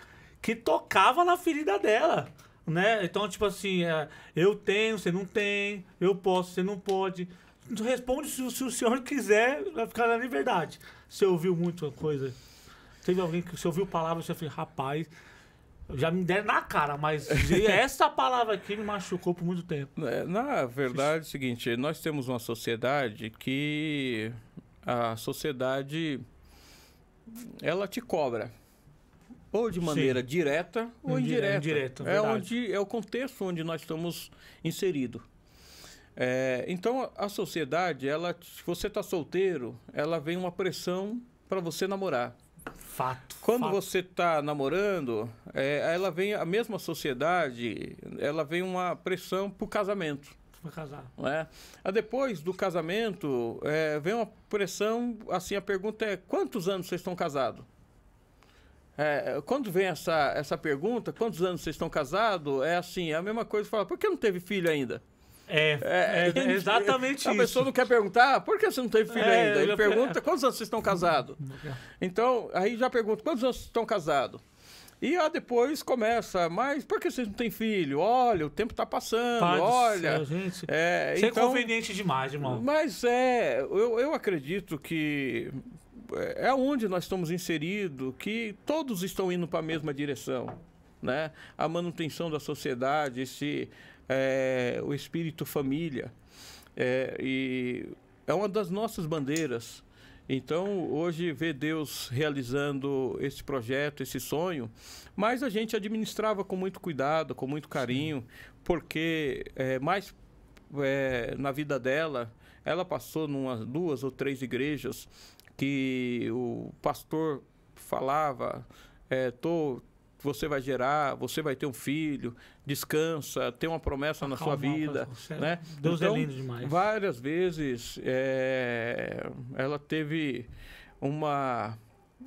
que tocava na ferida dela. Né? Então, tipo assim, é, eu tenho, você não tem, eu posso, você não pode. Responde se, se o senhor quiser, vai ficar na liberdade. Você ouviu muita coisa. Teve alguém que você ouviu palavras você falou, rapaz, já me deram na cara, mas essa palavra aqui me machucou por muito tempo. É, na verdade, é o seguinte, nós temos uma sociedade que a sociedade ela te cobra ou de maneira Sim. direta ou indireta. Indireto, é onde é o contexto onde nós estamos inseridos. É, então a sociedade, ela, se você está solteiro, ela vem uma pressão para você namorar. Fato. Quando fato. você está namorando, é, ela vem a mesma sociedade, ela vem uma pressão para o casamento para casar. É? Ah, depois do casamento, é, vem uma pressão, assim, a pergunta é, quantos anos vocês estão casados? É, quando vem essa, essa pergunta, quantos anos vocês estão casados? É assim, é a mesma coisa, fala, por que não teve filho ainda? É, é, é exatamente a isso. A pessoa não quer perguntar, por que você não teve filho é, ainda? Ele pergunta, quantos anos vocês estão casados? Então, aí já pergunta, quantos anos vocês estão casados? E ah, depois começa, mas por que vocês não têm filho? Olha, o tempo está passando, Pai olha. Céu, gente. É, Isso é então, é conveniente demais, irmão. Mas é, eu, eu acredito que é onde nós estamos inseridos, que todos estão indo para a mesma direção. Né? A manutenção da sociedade, esse, é, o espírito família. É, e é uma das nossas bandeiras. Então, hoje, ver Deus realizando esse projeto, esse sonho, mas a gente administrava com muito cuidado, com muito carinho, porque é, mais é, na vida dela, ela passou numa duas ou três igrejas que o pastor falava, é, tô, você vai gerar, você vai ter um filho, descansa, tem uma promessa na sua vida, né? Deus Então, é lindo demais. Várias vezes é, ela teve uma.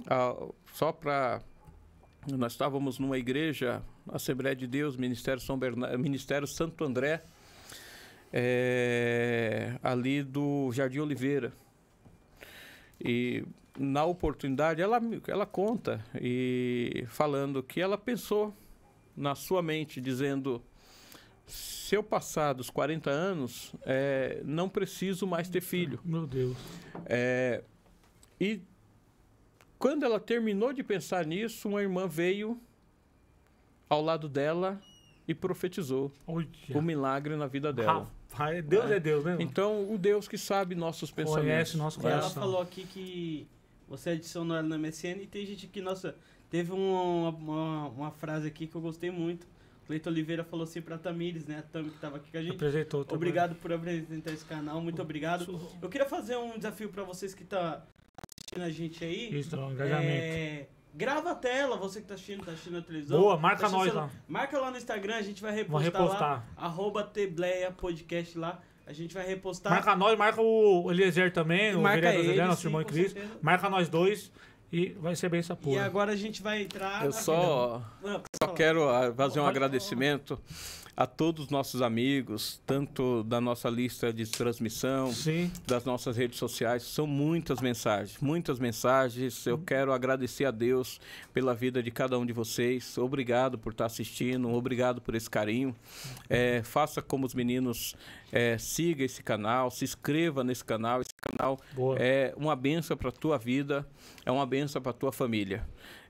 a- só para. Nós estávamos numa igreja, Assembleia de Deus, Ministério, São Berna, Ministério Santo André, é, ali do Jardim Oliveira. E na oportunidade, ela, ela conta, e falando que ela pensou na sua mente, dizendo: se eu passar dos 40 anos, é, não preciso mais ter filho. Meu Deus. É, e quando ela terminou de pensar nisso, uma irmã veio ao lado dela e profetizou Olha. o milagre na vida dela. Rapaz, Deus é, Deus, né? irmão? Então, o Deus que sabe nossos pensamentos. Conhece nosso E ela coração. falou aqui que você adicionou ela na MSN e tem gente que, nossa, teve uma, uma, uma frase aqui que eu gostei muito. Cleiton Oliveira falou assim pra Tamires, né? A Tami que tava aqui com a gente. Apresentou. também. Obrigado por apresentar esse canal, muito obrigado. Eu queria fazer um desafio pra vocês que tá assistindo a gente aí. Isso, não, engajamento. É, grava a tela, você que tá assistindo, tá assistindo na televisão. Boa, marca Tá nós lá. Marca lá no Instagram, a gente vai repostar, lá. repostar. Arroba Tebleia Podcast lá. A gente vai repostar. Marca nós, marca o Eliezer também, o Marca vereador Eliezer, nosso sim, irmão em com Cristo. certeza. Marca nós dois e vai ser bem essa E porra. agora a gente vai entrar. Eu só. Não, pode só falar. quero ah, fazer um Pode- agradecimento a todos os nossos amigos, tanto da nossa lista de transmissão, Sim. das nossas redes sociais. São muitas mensagens, muitas mensagens. Eu quero agradecer a Deus pela vida de cada um de vocês. Obrigado por estar assistindo, obrigado por esse carinho. É, faça como os meninos, é, siga esse canal, se inscreva nesse canal. Esse canal Boa. é uma benção para a tua vida, é uma benção para a tua família.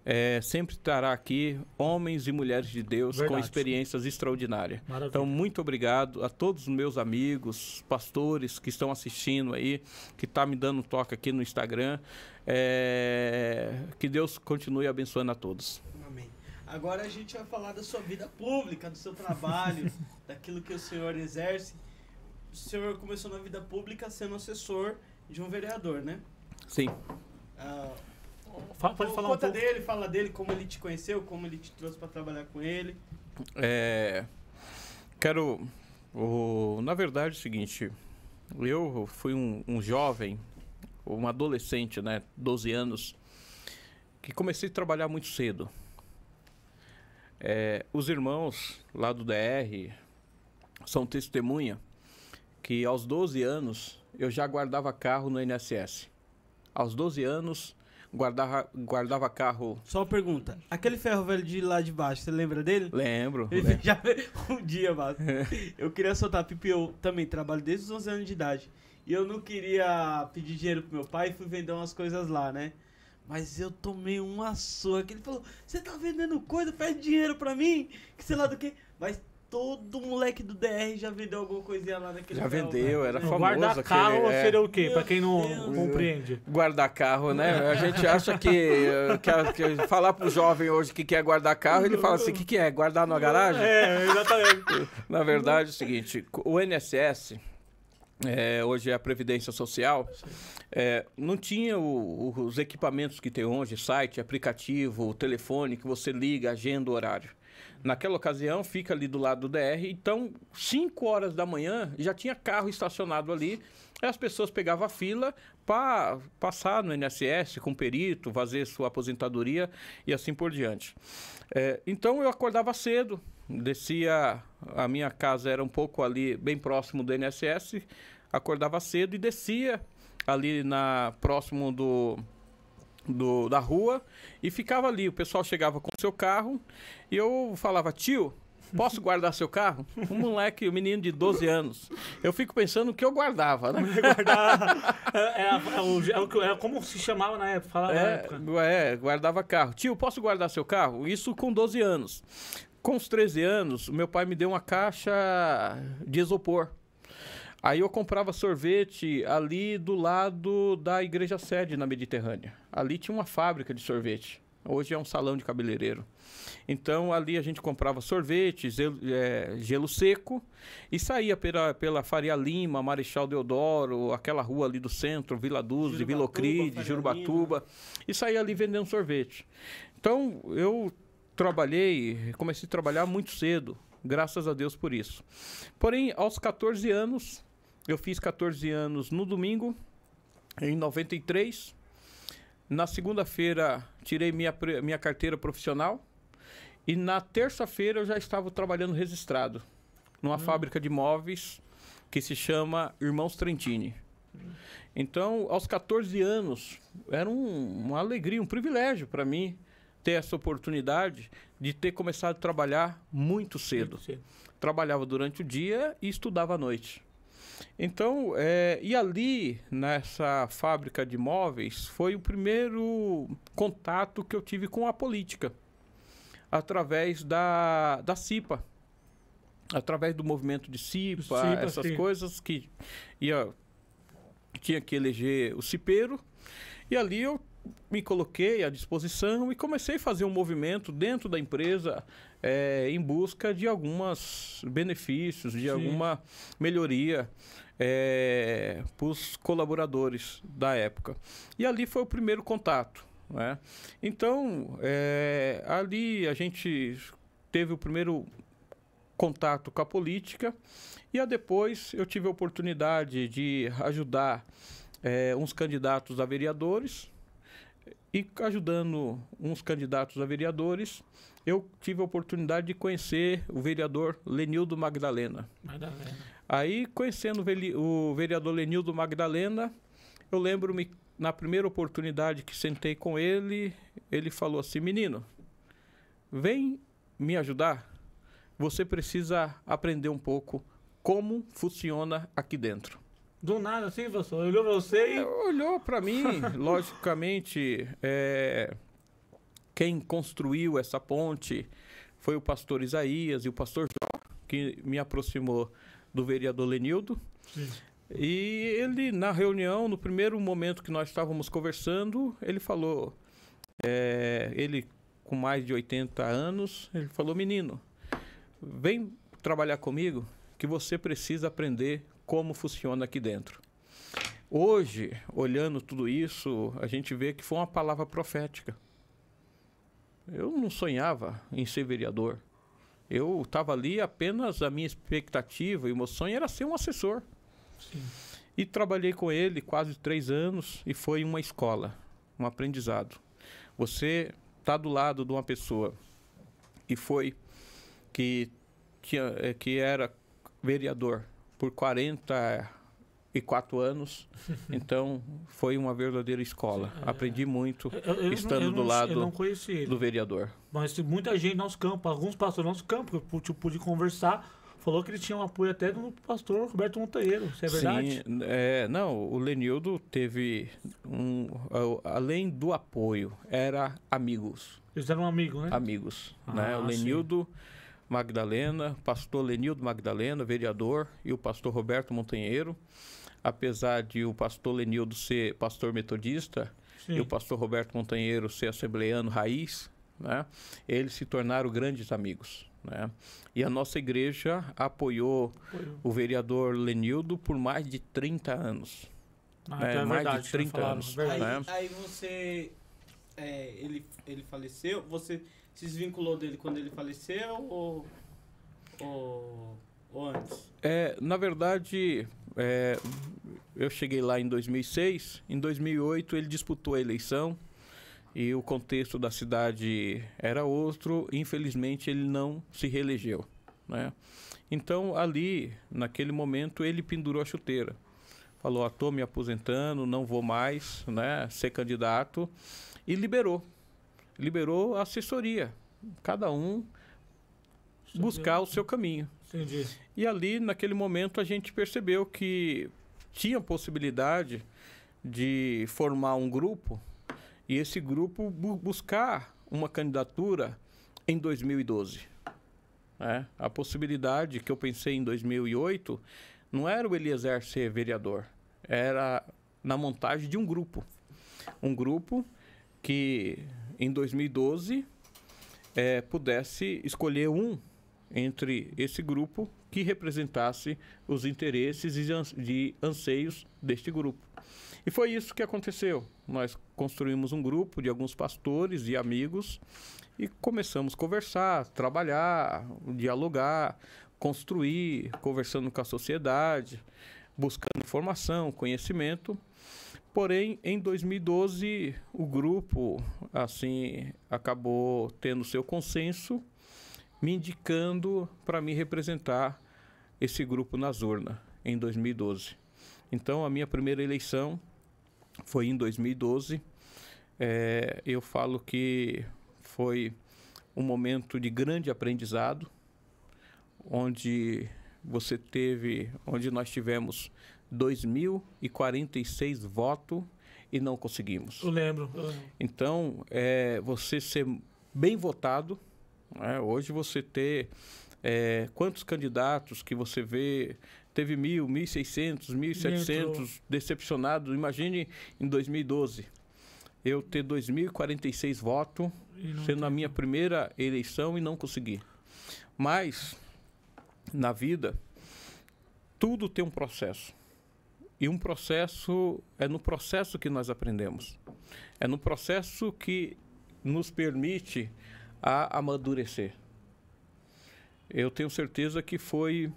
É, sempre estará aqui homens e mulheres de Deus com Verdade. experiências extraordinárias. Maravilha. Então, muito obrigado a todos os meus amigos, pastores que estão assistindo aí, que tá me dando um toque aqui no Instagram. É, Que Deus continue abençoando a todos. Amém. Agora a gente vai falar da sua vida pública, do seu trabalho, daquilo que o senhor exerce. O senhor começou na vida pública sendo assessor de um vereador, né? Sim. Fa- Pode falar um conta pouco. dele, fala dele, como ele te conheceu, como ele te trouxe para trabalhar com ele. É, quero. O, na verdade, é o seguinte: eu fui um, um jovem, um adolescente, né? 12 anos, que comecei a trabalhar muito cedo. É, os irmãos lá do DR são testemunha que aos 12 anos eu já guardava carro no INSS. Aos 12 anos, guardava, guardava carro. Só uma pergunta: aquele ferro velho de lá de baixo, você lembra dele? Lembro. Ele lembro. já um dia, mano. Eu queria soltar pipi, eu também trabalho desde os 11 anos de idade. E eu não queria pedir dinheiro pro meu pai e fui vender umas coisas lá, né? Mas eu tomei uma surra que ele falou: "Você tá vendendo coisa, pede dinheiro pra mim?" Que sei lá do que. Mas todo moleque do DR já vendeu alguma coisinha lá naquele Já vendeu, velho, era né? famoso Guardar aquele, carro é. seria o quê? Meu Pra quem não Deus. compreende. guardar carro, né? A gente acha que, que, que falar pro jovem hoje que quer guardar carro, ele fala assim, o que, que é? Guardar na garagem? É, exatamente. Na verdade é o seguinte, o INSS, é, hoje é a Previdência Social, é, não tinha o- o- os equipamentos que tem hoje, site, aplicativo, telefone, que você liga, agenda o horário. Naquela ocasião, fica ali do lado do DR, então, 5 horas da manhã, já tinha carro estacionado ali, e as pessoas pegavam a fila para passar no INSS com perito, fazer sua aposentadoria e assim por diante. É, então, eu acordava cedo, descia, a minha casa era um pouco ali, bem próximo do INSS, acordava cedo e descia ali na próximo do, do da rua e ficava ali. O pessoal chegava com seu carro e eu falava, tio, posso guardar seu carro? Um moleque, um menino de 12 anos. Eu fico pensando o que eu guardava, né? Guardar. É, é, é é é como se chamava na época. Falava na É, gu- é, guardava carro. Tio, posso guardar seu carro? Isso com 12 anos. Com os 13 anos, meu pai me deu uma caixa de isopor. Aí eu comprava sorvete ali do lado da igreja sede na Mediterrânea. Ali tinha uma fábrica de sorvete. Hoje é um salão de cabeleireiro. Então ali a gente comprava sorvete, gelo, é, gelo seco e saía pela, pela Faria Lima, Marechal Deodoro, aquela rua ali do centro, Vila Dulce, Vila Ocride, Jurubatuba, e saía ali vendendo sorvete. Então eu trabalhei, comecei a trabalhar muito cedo, graças a Deus por isso. Porém, aos 14 anos, eu fiz 14 anos no domingo, em 93. Na segunda-feira, tirei minha, minha carteira profissional. E na terça-feira, eu já estava trabalhando registrado numa hum. fábrica de móveis que se chama Irmãos Trentini. Então, aos 14 anos, era um, uma alegria, um privilégio para mim ter essa oportunidade de ter começado a trabalhar muito cedo. muito cedo. Trabalhava durante o dia e estudava à noite. Então, é, e ali, nessa fábrica de móveis, foi o primeiro contato que eu tive com a política, através da, da CIPA. Através do movimento de CIPA, CIPA essas sim. coisas que ia, tinha que eleger o cipeiro. E ali eu me coloquei à disposição e comecei a fazer um movimento dentro da empresa é, em busca de alguns benefícios, de Sim. alguma melhoria é, para os colaboradores da época. E ali foi o primeiro contato. Né? Então, é, ali a gente teve o primeiro contato com a política e a depois eu tive a oportunidade de ajudar uns candidatos a vereadores e ajudando uns candidatos a vereadores, eu tive a oportunidade de conhecer o vereador Lenildo Magdalena. Magdalena. Aí, conhecendo o vereador Lenildo Magdalena, eu lembro-me, na primeira oportunidade que sentei com ele, ele falou assim: Menino, vem me ajudar. Você precisa aprender um pouco como funciona aqui dentro. Do nada, assim, professor? Olhou pra você e. Olhou para mim, logicamente. É, quem construiu essa ponte foi o pastor Isaías e o pastor Jó, que me aproximou do vereador Lenildo. Sim. E ele, na reunião, no primeiro momento que nós estávamos conversando, ele falou, é, ele com mais de 80 anos, ele falou, menino, vem trabalhar comigo que você precisa aprender como funciona aqui dentro. Hoje, olhando tudo isso, a gente vê que foi uma palavra profética. Eu não sonhava em ser vereador. Eu estava ali apenas a minha expectativa e o meu sonho era ser um assessor. Sim. E trabalhei com ele quase três anos e foi uma escola, um aprendizado. Você está do lado de uma pessoa que foi que tinha, é, que era vereador por 44 anos. Então, foi uma verdadeira escola. É, Aprendi muito eu, eu, estando eu não, do lado do vereador. Mas muita gente no nosso campo, alguns pastores no nosso campo, que eu tipo, pude conversar, falou que ele tinha um apoio até do pastor Roberto Monteiro. Isso é verdade? Sim, é, não, o Lenildo teve um. Além do apoio, era amigos. Eles eram amigos, né? Amigos. Ah, né? O Lenildo. Sim Magdalena, pastor Lenildo Magdalena, vereador, e o pastor Roberto Montanheiro. Apesar de o pastor Lenildo ser pastor metodista Sim. e o pastor Roberto Montanheiro ser assembleano raiz, né, eles se tornaram grandes amigos. Né? E a nossa igreja apoiou, apoiou. o vereador Lenildo por mais de 30 anos. Ah, né? então é mais verdade, de 30 anos. Aí, né? aí você. É, ele, ele faleceu, você se desvinculou dele quando ele faleceu ou, ou, ou antes? É, na verdade, é, eu cheguei lá em 2006. Em 2008 ele disputou a eleição e o contexto da cidade era outro. Infelizmente ele não se reelegeu, né? Então ali, naquele momento, ele pendurou a chuteira. Falou: "Estou me aposentando, não vou mais, né, ser candidato" e liberou liberou a assessoria. Cada um buscar o seu caminho. Entendi. E ali, naquele momento, a gente percebeu que tinha possibilidade de formar um grupo e esse grupo bu buscar uma candidatura em 2012. É, a possibilidade que eu pensei em 2008 não era o Eliezer ser vereador, era na montagem de um grupo. Um grupo que em 2012 é, pudesse escolher um entre esse grupo que representasse os interesses e anseios deste grupo. E foi isso que aconteceu. Nós construímos um grupo de alguns pastores e amigos e começamos a conversar, trabalhar, dialogar, construir, conversando com a sociedade, buscando informação, conhecimento. Porém, em 2012, o grupo assim acabou tendo seu consenso, me indicando para me representar esse grupo nas urnas em 2012. Então, a minha primeira eleição foi em 2012. É, eu falo que foi um momento de grande aprendizado, onde você teve, onde nós tivemos 2.046 votos e não conseguimos. Eu lembro. Então, é, você ser bem votado, né? hoje você ter é, quantos candidatos que você vê teve mil, mil e seiscentos, mil e setecentos decepcionados. Imagine em 2012 eu ter 2.046 votos, sendo tem. a minha primeira eleição e não consegui. Mas na vida tudo tem um processo. E um processo é no processo que nós aprendemos. É no processo que nos permite a amadurecer. Eu tenho certeza que foi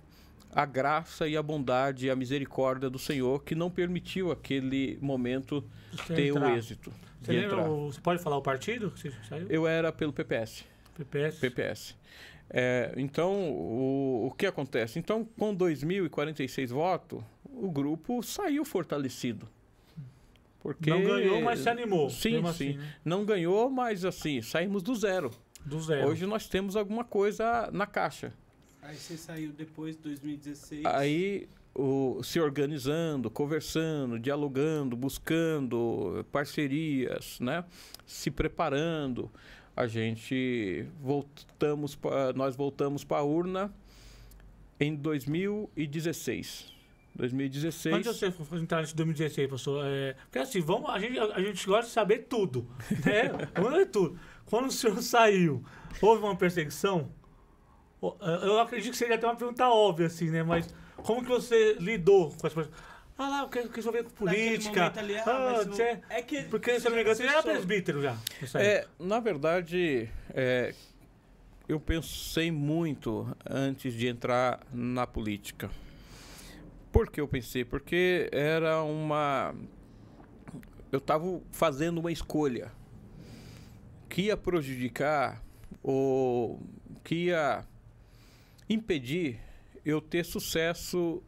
a graça e a bondade e a misericórdia do Senhor que não permitiu aquele momento você ter o êxito. Você, lembra, você pode falar o partido? Eu era pelo PPS. PPS. PPS. É, então, o, o que acontece? Então, com 2.046 votos, o grupo saiu fortalecido. Porque... Não ganhou, mas se animou. Sim, sim. Assim, né? Não ganhou, mas assim, saímos do zero. Do zero. Hoje nós temos alguma coisa na caixa. Aí você saiu depois de 2016. Aí o, se organizando, conversando, dialogando, buscando parcerias, né? Se preparando. A gente voltamos, pra, nós voltamos para a urna em 2016. 2016. Antes de você entrar nesse 2016, professor, é, porque assim, vamos, a, gente, a gente gosta de saber tudo, né? vamos ver tudo. Quando o senhor saiu, houve uma perseguição? Eu acredito que seria até uma pergunta óbvia, assim, né? Mas como que você lidou com as pessoas? Ah lá, eu quero resolver com política. Ali, ah, ah, você, é que, porque, se eu não me engano, você já era presbítero já. É, na verdade, é, eu pensei muito antes de entrar na política. Por que eu pensei? Porque era uma. Eu estava fazendo uma escolha que ia prejudicar ou que ia impedir eu ter sucesso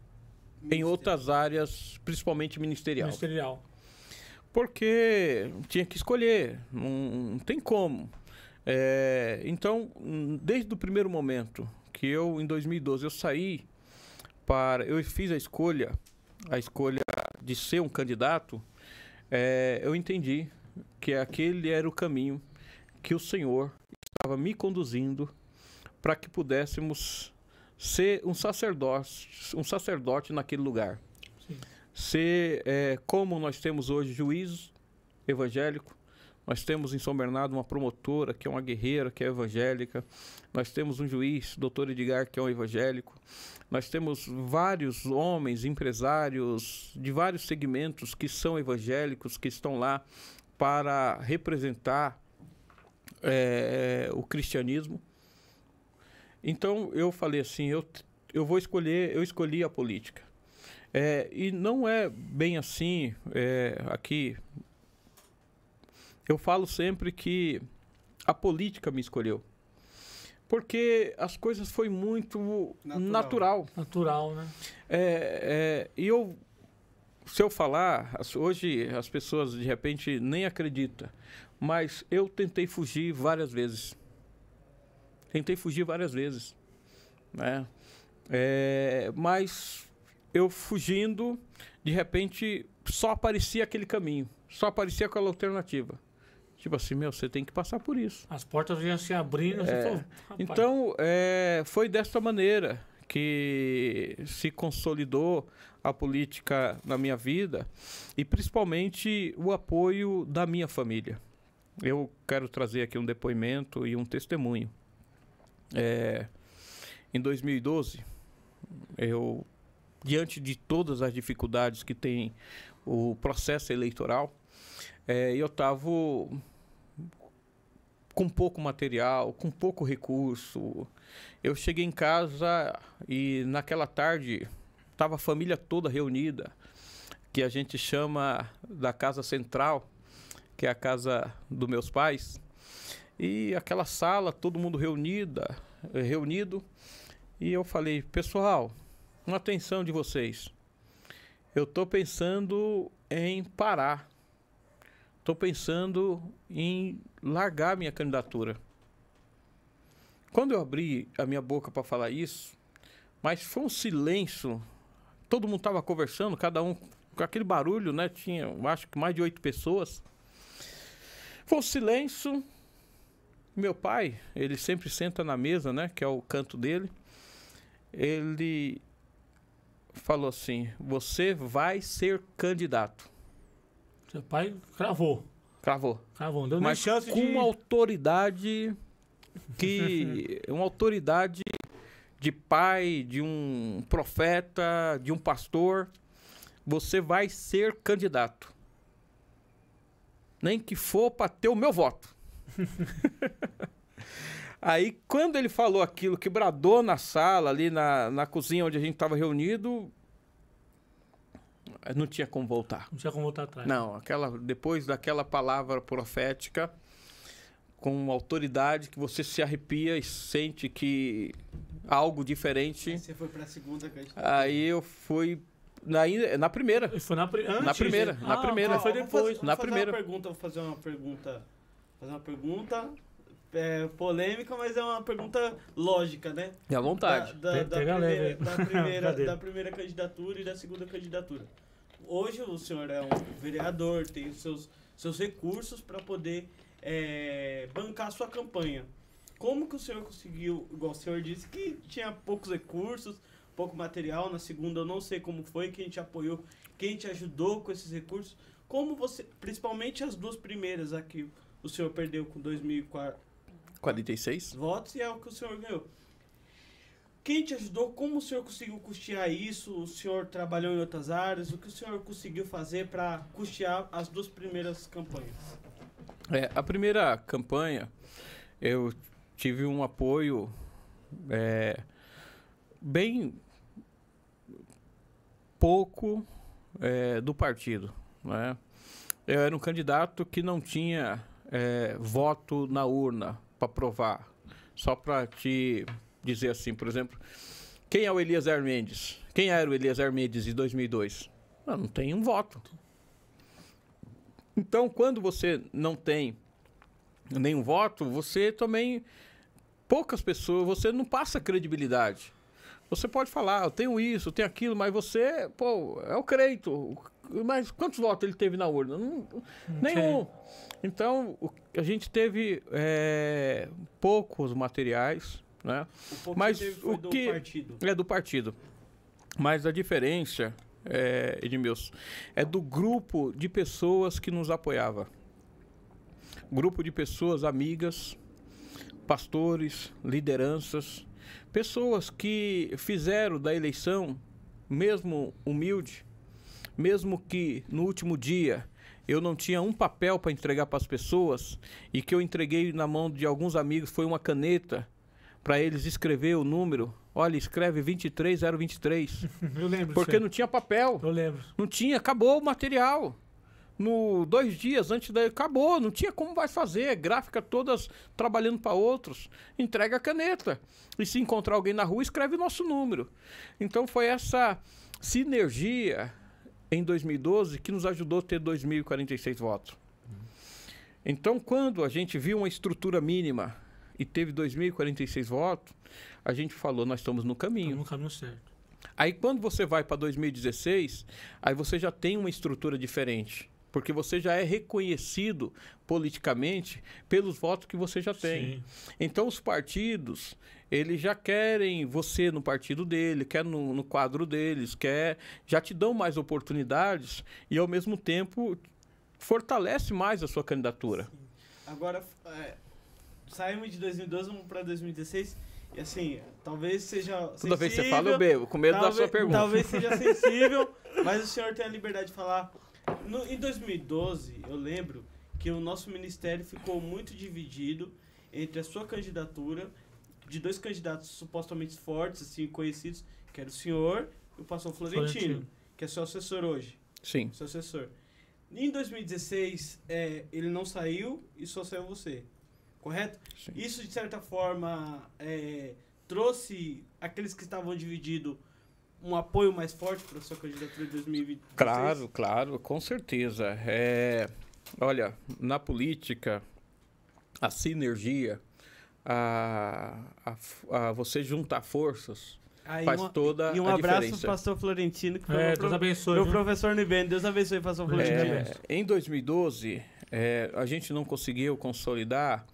em outras áreas, principalmente ministerial. Ministerial. Porque tinha que escolher, não, não tem como. É, então, desde o primeiro momento que eu, em 2012, eu saí para. Eu fiz a escolha, a escolha de ser um candidato, é, eu entendi que aquele era o caminho que o Senhor estava me conduzindo para que pudéssemos ser um sacerdote, um sacerdote naquele lugar. Sim. Ser é, como nós temos hoje juízo evangélico, nós temos em São Bernardo uma promotora que é uma guerreira, que é evangélica. Nós temos um juiz, doutor Edgar, que é um evangélico. Nós temos vários homens, empresários de vários segmentos que são evangélicos, que estão lá para representar é, o cristianismo. Então eu falei assim, eu, eu vou escolher, eu escolhi a política. É, e não é bem assim é, aqui. Eu falo sempre que a política me escolheu. Porque as coisas foi muito natural. Natural, natural né? É, é, e eu, se eu falar, hoje as pessoas de repente nem acreditam, mas eu tentei fugir várias vezes. Tentei fugir várias vezes. Né? É, mas eu fugindo, de repente só aparecia aquele caminho, só aparecia aquela alternativa. Tipo assim, meu, você tem que passar por isso. As portas iam se abrindo. É, falou, então, é, foi desta maneira que se consolidou a política na minha vida e principalmente o apoio da minha família. Eu quero trazer aqui um depoimento e um testemunho. É, em 2012, eu, diante de todas as dificuldades que tem o processo eleitoral, é, eu estava com pouco material, com pouco recurso. Eu cheguei em casa e naquela tarde estava a família toda reunida, que a gente chama da casa central, que é a casa dos meus pais. E aquela sala, todo mundo reunida, reunido. E eu falei, pessoal, uma atenção de vocês. Eu estou pensando em parar Estou pensando em largar minha candidatura. Quando eu abri a minha boca para falar isso, mas foi um silêncio. Todo mundo estava conversando, cada um com aquele barulho, né? Tinha, acho que mais de oito pessoas. Foi um silêncio. Meu pai, ele sempre senta na mesa, né? Que é o canto dele. Ele falou assim: Você vai ser candidato. Seu pai cravou. Cravou. Cravou. Não deu Mas nem chance com de... uma autoridade que. uma autoridade de pai, de um profeta, de um pastor. Você vai ser candidato. Nem que for para ter o meu voto. Aí, quando ele falou aquilo, que bradou na sala, ali na, na cozinha onde a gente estava reunido, não tinha como voltar. Não tinha como voltar atrás. Não, aquela, depois daquela palavra profética, com autoridade que você se arrepia e sente que algo diferente. Aí você foi pra segunda candidatura. Aí eu fui na, na primeira. Foi na, pri- antes, Na primeira, na Ah, primeira. Foi Ó, vou depois. fazer- vou na fazer primeira. Uma pergunta, vou fazer uma pergunta. Fazer uma pergunta é, polêmica, mas é uma pergunta lógica, né? E à vontade. Da, da, da primeira, da, primeira, da primeira candidatura e da segunda candidatura. Hoje o senhor é um vereador, tem os seus, seus recursos para poder é, bancar a sua campanha. Como que o senhor conseguiu, igual o senhor disse, que tinha poucos recursos, pouco material, na segunda eu não sei como foi, quem te apoiou, quem te ajudou com esses recursos. Como você, principalmente as duas primeiras aqui, o senhor perdeu com 2004 46? votos e é o que o senhor ganhou. Quem te ajudou? Como o senhor conseguiu custear isso? O senhor trabalhou em outras áreas? O que o senhor conseguiu fazer para custear as duas primeiras campanhas? É, a primeira campanha, eu tive um apoio é, bem pouco é, do partido. Né? Eu era um candidato que não tinha é, voto na urna para provar. Só para te dizer assim, por exemplo, quem é o Eliezer Mendes? Quem era o Eliezer Mendes em 2002? Não, não tem um voto. Então, quando você não tem nenhum voto, você também. Poucas pessoas, você não passa credibilidade. Você pode falar, eu tenho isso, eu tenho aquilo, mas você, pô, é o crédito. Mas quantos votos ele teve na urna? Não- nenhum. Então, o- a gente teve é, poucos materiais, né? O Mas que o do que- partido. É do partido. Mas a diferença, é, Edmilson, é do grupo de pessoas que nos apoiava. Grupo de pessoas amigas, pastores, lideranças, pessoas que fizeram da eleição, mesmo humilde, mesmo que no último dia eu não tinha um papel para entregar para as pessoas e que eu entreguei na mão de alguns amigos foi uma caneta para eles escrever o número. Olha, escreve 23023. Eu lembro. Porque disso não tinha papel. Eu lembro. Não tinha, acabou o material. No dois dias antes daí, acabou, não tinha como vai fazer. Gráfica todas trabalhando para outros. Entrega a caneta. E se encontrar alguém na rua, escreve o nosso número. Então foi essa sinergia em 2012 que nos ajudou a ter 2.046 votos. Então, quando a gente viu uma estrutura mínima e teve 2.046 votos, a gente falou, nós estamos no caminho. Estamos no caminho certo. Aí quando você vai para 2016, aí você já tem uma estrutura diferente. Porque você já é reconhecido politicamente pelos votos que você já tem. Sim. Então os partidos, eles já querem você no partido dele, quer no, no quadro deles, quer já te dão mais oportunidades e ao mesmo tempo fortalece mais a sua candidatura. Agora, é, saímos de 2012, vamos para 2016. E assim, talvez seja. Toda vez que você sensível, fala, eu bebo, com medo da talvez- sua pergunta. Talvez seja sensível, mas o senhor tem a liberdade de falar. No- em 2012, eu lembro que o nosso ministério ficou muito dividido entre a sua candidatura, de dois candidatos supostamente fortes, assim, conhecidos, que era o senhor e o pastor Florentino, Florentino. que é seu assessor hoje. Sim. Seu assessor. Em 2016, é, ele não saiu e só saiu você. Correto? Sim. Isso, de certa forma, é, trouxe aqueles que estavam divididos um apoio mais forte para sua candidatura de 2026? Claro, claro, com certeza. É, olha, na política, a sinergia, a, a, a você juntar forças, Aí faz uma- toda E um a abraço diferença. pro pastor Florentino, que foi É, meu, Deus abençoe. meu viu? professor Nibene. Deus abençoe, pastor Deus Florentino. É, em 2012, é, a gente não conseguiu consolidar.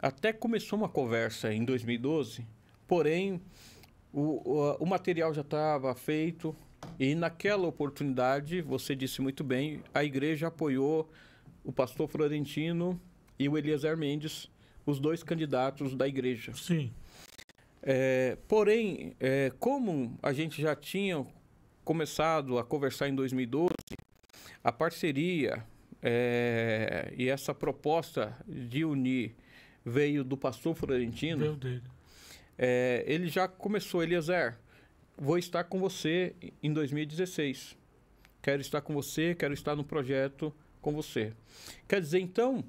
Até começou uma conversa em 2012, porém o, o, o material já estava feito e naquela oportunidade, você disse muito bem, a igreja apoiou o pastor Florentino e o Eliezer Mendes, os dois candidatos da igreja. Sim. É, porém, é, como a gente já tinha começado a conversar em 2012, a parceria é, e essa proposta de unir veio do pastor Florentino. Deus dele. É, ele já começou, Eliezer, vou estar com você em 2016. Quero estar com você, quero estar no projeto com você. Quer dizer, então,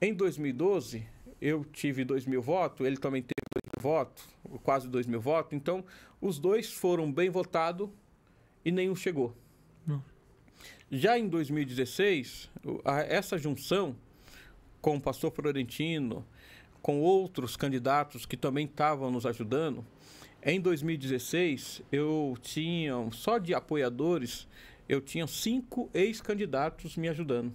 em 2012, eu tive 2 mil votos, ele também teve 2 mil votos, quase 2 mil votos. Então, os dois foram bem votados e nenhum chegou. Não. Já em 2016, o- a- essa junção com o pastor Florentino, com outros candidatos que também estavam nos ajudando, em 2016 eu tinha, só de apoiadores, eu tinha cinco ex-candidatos me ajudando.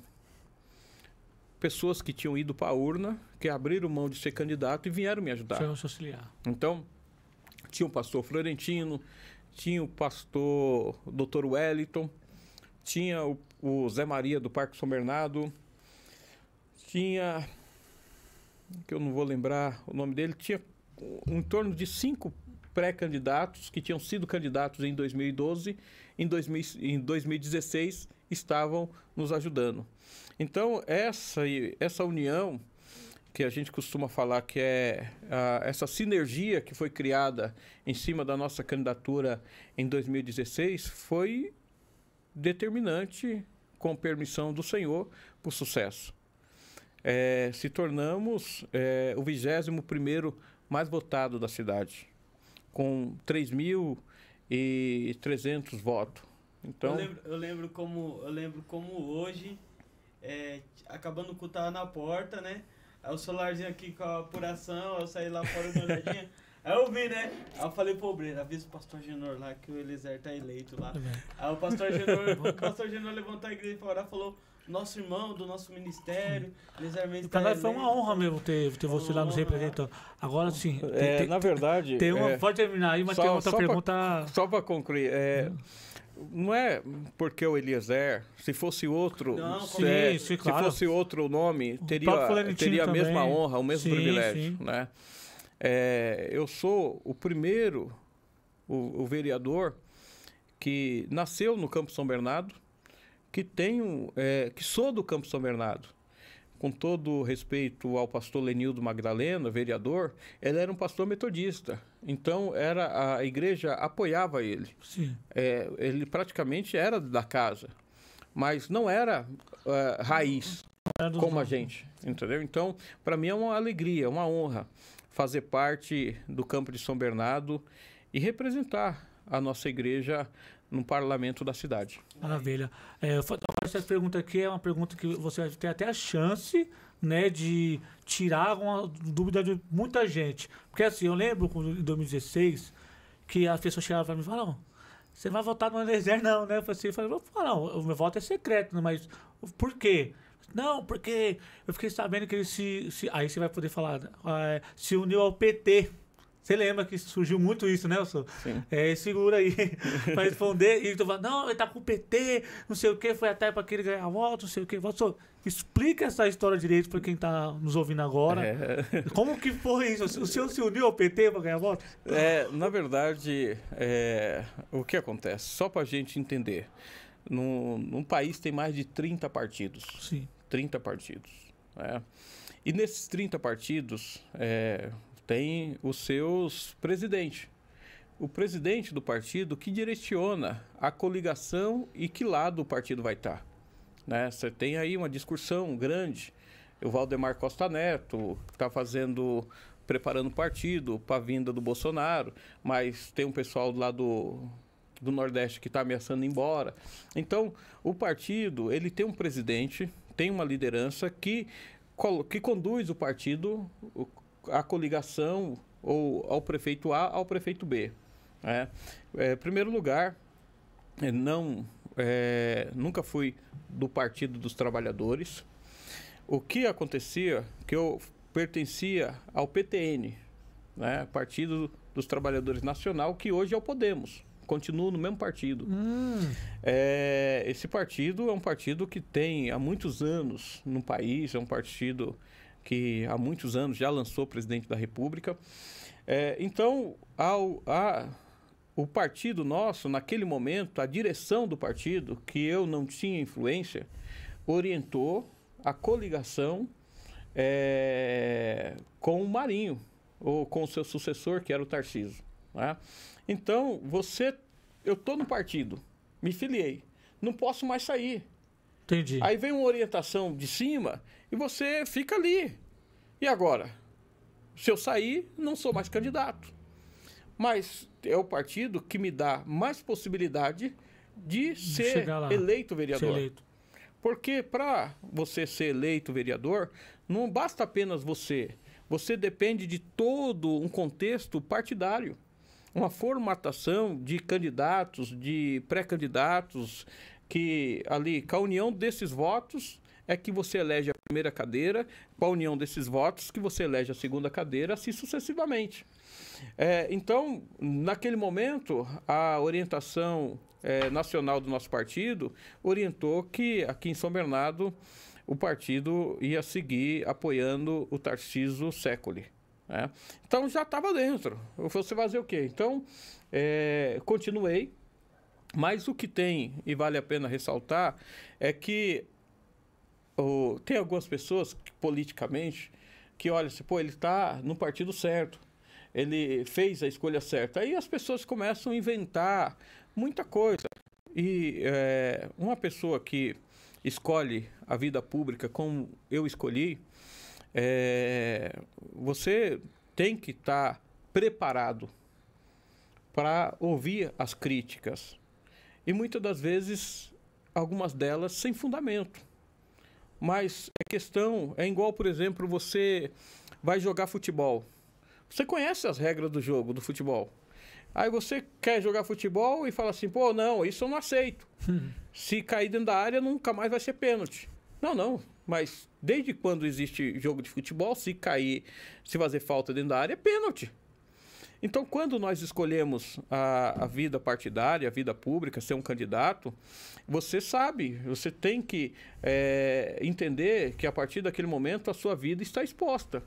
Pessoas que tinham ido para a urna, que abriram mão de ser candidato e vieram me ajudar. Se auxiliar. Então, tinha o pastor Florentino, tinha o pastor Dr. Wellington, tinha o, o Zé Maria do Parque São Bernardo, tinha, que eu não vou lembrar o nome dele, tinha em torno de cinco pré-candidatos que tinham sido candidatos em 2012, em, 2000, em 2016 estavam nos ajudando. Então, essa, essa união que a gente costuma falar que é essa sinergia que foi criada em cima da nossa candidatura em 2016 foi determinante, com permissão do Senhor, para o sucesso. É, se tornamos é, o 21º mais votado da cidade, com 3.300 votos. Então, Eu, lembro, eu lembro como eu lembro como hoje, é, acabando o tava na porta, né? Aí o celularzinho aqui com a apuração, eu saí lá fora da olhadinha. Aí eu vi, né? Aí eu falei pro obreiro, avisa o pastor Genor lá que o Eliezer tá eleito lá. Aí o pastor Genor, o pastor Genor levantou a igreja e falou, nosso irmão do nosso ministério, Pra tá nós foi uma eleito." honra mesmo ter, ter você lá nos representando. Agora sim, é, tem- na verdade, tem uma. é, Pode terminar aí, mas só- tem outra só pra- pergunta. Só para concluir, é, não é porque o Eliezer, se fosse outro, Não, se, sim, sim, claro. se fosse outro nome, teria, teria a mesma também. honra, o mesmo Sim, privilégio, sim. né? É, eu sou o primeiro, o, o vereador que nasceu no Campo São Bernardo, que tenho, é, que sou do Campo São Bernardo. Com todo respeito ao pastor Lenildo Magdalena, vereador, ele era um pastor metodista. Então era a igreja apoiava ele. É, ele praticamente era da casa, mas não era é, raiz Era como a gente, entendeu? Então, para mim é uma alegria, uma honra fazer parte do campo de São Bernardo e representar a nossa igreja no parlamento da cidade. Maravilha. É, essa pergunta aqui é uma pergunta que você vai ter até a chance né, de tirar uma dúvida de muita gente. Porque assim, eu lembro em 2016 que as pessoas chegavam para mim e falavam, você vai votar no Eliezer, não, né? Eu falei assim, eu falei, não, o meu voto é secreto, né? mas por quê? Não, porque eu fiquei sabendo que ele se. se aí você vai poder falar, é, se uniu ao PT. Você lembra que surgiu muito isso, né, Nelson? Sim. É, segura aí pra responder. E tu fala, não, ele tá com o PT, não sei o que, foi até pra que ele ganhar voto, não sei o que. Nelson, explica essa história direito pra quem tá nos ouvindo agora. É. Como que foi isso? O senhor se uniu ao PT pra ganhar voto? É, na verdade, é, o que acontece? Só pra gente entender. Num, num país tem mais de 30 partidos. Sim. 30 partidos. né? E nesses 30 partidos é, tem os seus presidentes. O presidente do partido que direciona a coligação e que lado o partido vai estar. Né? Você tem aí uma discussão grande. O Valdemar Costa Neto está fazendo, preparando o partido para a vinda do Bolsonaro, mas tem um pessoal lá do, do Nordeste que está ameaçando ir embora. Então, o partido ele tem um presidente tem uma liderança que, que conduz o partido, a coligação, ou ao prefeito A ao prefeito B. Né? É, em primeiro lugar, é, não, é, nunca fui do Partido dos Trabalhadores. O que acontecia, que eu pertencia ao PTN, né? Partido dos Trabalhadores Nacional, que hoje é o Podemos continuo no mesmo partido. Hum. É, esse partido é um partido que tem há muitos anos no país, é um partido que há muitos anos já lançou presidente da República. É, então, ao, a, o partido nosso, naquele momento, a direção do partido, que eu não tinha influência, orientou a coligação é, com o Marinho, ou com o seu sucessor, que era o Tarciso. Né? Então, você. Eu estou no partido, me filiei, não posso mais sair. Entendi. Aí vem uma orientação de cima e você fica ali. E agora? Se eu sair, não sou mais candidato. Mas é o partido que me dá mais possibilidade de ser eleito vereador. Ser eleito. Porque para você ser eleito vereador, não basta apenas você. Você depende de todo um contexto partidário uma formatação de candidatos, de pré-candidatos, que ali, com a união desses votos, é que você elege a primeira cadeira, com a união desses votos, que você elege a segunda cadeira, assim sucessivamente. É, então, naquele momento, a orientação é, nacional do nosso partido orientou que aqui em São Bernardo o partido ia seguir apoiando o Tarciso Secoli. Né? Então já estava dentro. Você fazer o quê? Então, é, continuei. Mas o que tem, e vale a pena ressaltar, é que tem algumas pessoas, que, politicamente, que olham assim, pô, ele está no partido certo, ele fez a escolha certa. Aí as pessoas começam a inventar muita coisa. E é, uma pessoa que escolhe a vida pública como eu escolhi, é, você tem que estar tá preparado para ouvir as críticas. E muitas das vezes, algumas delas sem fundamento. Mas a questão é igual, por exemplo, você vai jogar futebol. Você conhece as regras do jogo, do futebol. Aí você quer jogar futebol e fala assim, pô, não, isso eu não aceito. Se cair dentro da área, nunca mais vai ser pênalti. Não, não. Mas desde quando existe jogo de futebol, se cair, se fazer falta dentro da área, é pênalti. Então, quando nós escolhemos a, a, vida partidária, a vida pública, ser um candidato, você sabe, você tem que é, entender que a partir daquele momento a sua vida está exposta.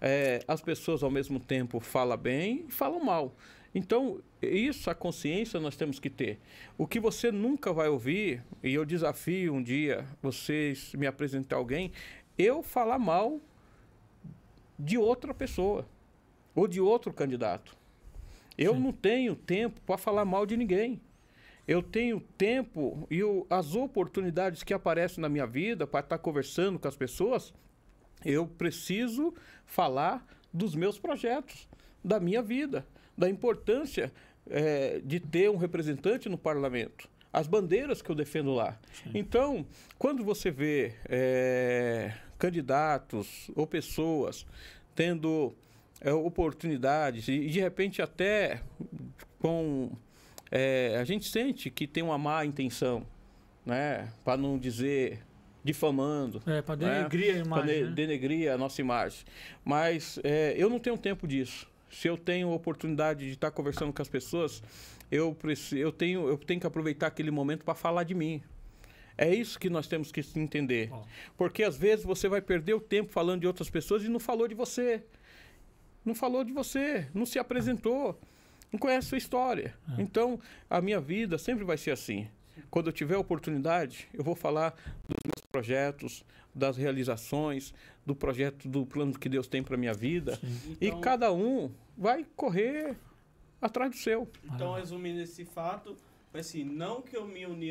É, as pessoas ao mesmo tempo falam bem e falam mal. Então, isso, a consciência nós temos que ter. O que você nunca vai ouvir, e eu desafio um dia vocês me apresentar alguém, eu falar mal de outra pessoa ou de outro candidato. Eu Sim. não tenho tempo para falar mal de ninguém. Eu tenho tempo e eu, as oportunidades que aparecem na minha vida para estar tá conversando com as pessoas, eu preciso falar dos meus projetos, da minha vida da importância é, de ter um representante no parlamento. As bandeiras que eu defendo lá. Sim. Então, quando você vê é, candidatos ou pessoas tendo é, oportunidades e, de repente até com é, a gente sente que tem uma má intenção, né? Para não dizer difamando. É, para denegrir né? a imagem. Para né? denegrir a nossa imagem. Mas é, eu não tenho tempo disso. Se eu tenho oportunidade de estar conversando com as pessoas, eu, preciso, eu, tenho, eu tenho que aproveitar aquele momento para falar de mim. É isso que nós temos que entender. Porque às vezes você vai perder o tempo falando de outras pessoas e não falou de você. Não falou de você, não se apresentou, não conhece a sua história. Então, a minha vida sempre vai ser assim. Quando eu tiver oportunidade, eu vou falar dos meus projetos, das realizações, do projeto, do plano que Deus tem para minha vida. E Então- cada um vai correr atrás do seu. Então, resumindo esse fato, foi assim, não que eu me uni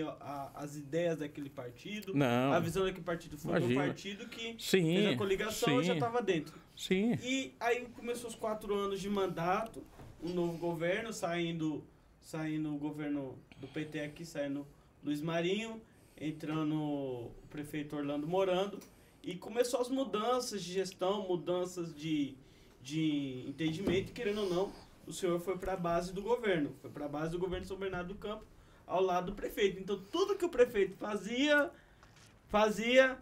às ideias daquele partido, Não. a visão daquele partido foi um Imagina. partido que Sim. fez a coligação e já sim, estava dentro. Sim. E aí começou os quatro anos de mandato, um novo governo, saindo, saindo o governo do PT aqui, saindo Luiz Marinho, entrando o prefeito Orlando Morando, e começou as mudanças de gestão, mudanças de, de entendimento, e querendo ou não, o senhor foi para a base do governo, foi para a base do governo de São Bernardo do Campo, ao lado do prefeito. Então tudo que o prefeito fazia, fazia,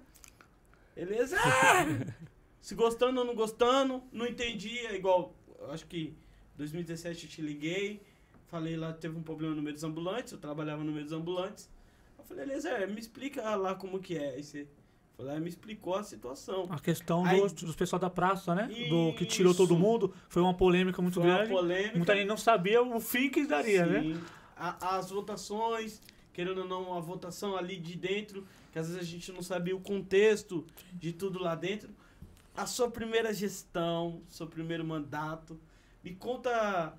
beleza? Se gostando ou não gostando, não entendia, igual, eu acho que 2017 eu te liguei, falei lá, teve um problema no meio dos ambulantes, eu trabalhava no meio dos ambulantes. Eu falei, Eliezer, me explica lá como que é. Aí você foi lá e me explicou a situação. A questão Aí- dos, dos pessoal da praça, né? Do que tirou Isso. todo mundo. Foi uma polêmica muito Foi uma grande. polêmica. Muita gente não sabia o fim que daria, né? A- as votações, querendo ou não, a votação ali de dentro, que às vezes a gente não sabia o contexto de tudo lá dentro. A sua primeira gestão, seu primeiro mandato, me conta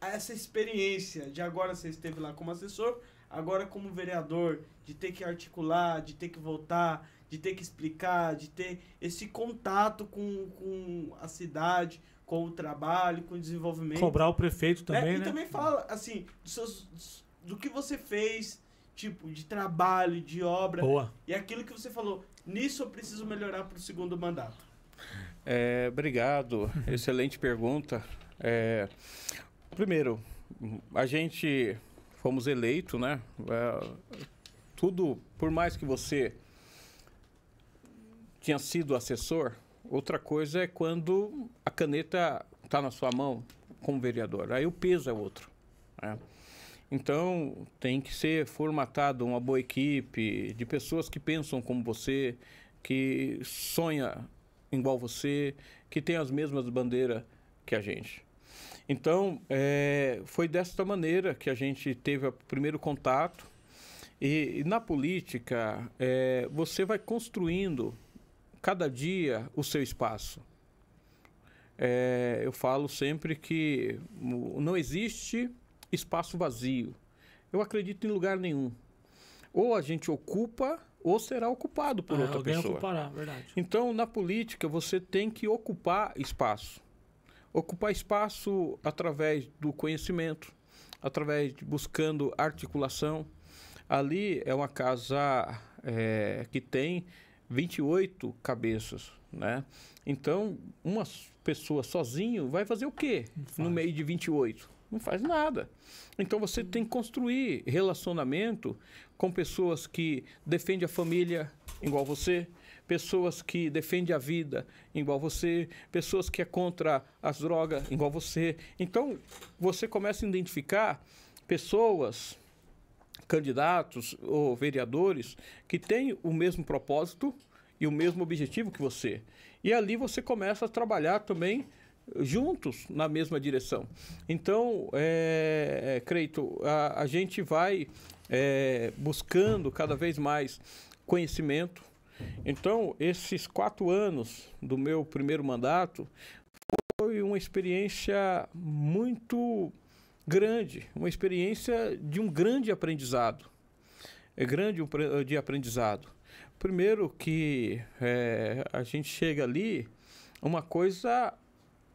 essa experiência de agora você esteve lá como assessor, agora como vereador, de ter que articular, de ter que votar, de ter que explicar, de ter esse contato com, com a cidade, com o trabalho, com o desenvolvimento. Cobrar o prefeito É, também, e né? também fala, assim, dos seus, dos- do que você fez, tipo, de trabalho, de obra, Boa. e aquilo que você falou, nisso eu preciso melhorar pro segundo mandato. É, obrigado, excelente pergunta. É, primeiro, a gente fomos eleitos, né? É, tudo, por mais que você tinha sido assessor, outra coisa é quando a caneta está na sua mão como vereador. Aí o peso é outro. né? Então tem que ser formatado uma boa equipe de pessoas que pensam como você, que sonha igual você, que tem as mesmas bandeiras que a gente. Então, é, foi desta maneira que a gente teve o primeiro contato. E, e na política, é, você vai construindo cada dia o seu espaço. É, eu falo sempre que não existe espaço vazio. Eu acredito em lugar nenhum. Ou a gente ocupa, ou será ocupado por Ah, outra alguém pessoa. ocupará, verdade. Então, na política, você tem que ocupar espaço. Ocupar espaço através do conhecimento, através de buscando articulação. Ali é uma casa é, que tem 28 cabeças, né? Então, uma pessoa sozinho vai fazer o quê no meio de 28? Não faz nada. Então você tem que construir relacionamento com pessoas que defendem a família igual você, pessoas que defendem a vida igual você, pessoas que é contra as drogas igual você. Então você começa a identificar pessoas, candidatos ou vereadores que têm o mesmo propósito e o mesmo objetivo que você. E ali você começa a trabalhar também juntos na mesma direção. Então, é, é, Creito, a, a gente vai é, buscando cada vez mais conhecimento. Então, esses quatro anos do meu primeiro mandato foi uma experiência muito grande, uma experiência de um grande aprendizado. É grande de aprendizado. Primeiro que é, a gente chega ali, uma coisa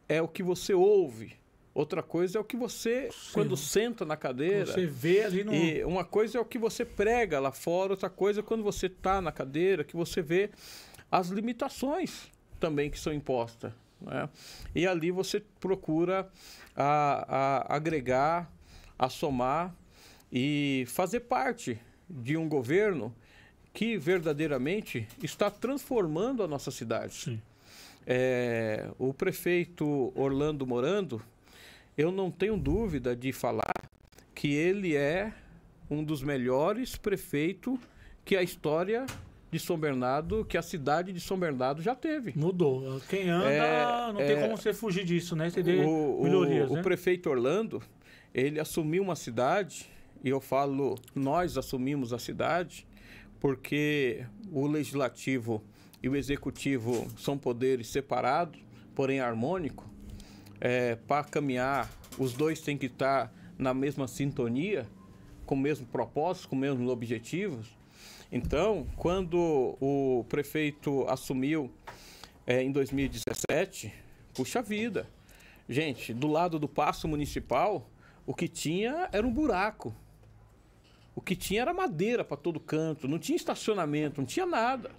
é o que você ouve, outra coisa é o que você, Sim. quando senta na cadeira, Você vê ali no. e uma coisa é o que você prega lá fora, outra coisa é quando você está na cadeira, que você vê as limitações também que são impostas. Né? E ali você procura a, a agregar, a somar e fazer parte de um governo que verdadeiramente está transformando a nossa cidade. É, o prefeito Orlando Morando, eu não tenho dúvida de falar que ele é um dos melhores prefeitos que a história de São Bernardo, que a cidade de São Bernardo já teve. Mudou. Quem anda, É, não é, tem como você fugir disso, né? Você o, o- melhorias, o né? prefeito Orlando, ele assumiu uma cidade, e eu falo, nós assumimos a cidade, porque o legislativo e o executivo são poderes separados, porém harmônicos. Para caminhar, os dois têm que estar na mesma sintonia, com o mesmo propósito, com os mesmos objetivos. Então, quando o prefeito assumiu eh, em 2017, puxa vida, Gente, do lado do passo municipal, o que tinha era um buraco. O que tinha era madeira para todo canto, não tinha estacionamento, não tinha nada.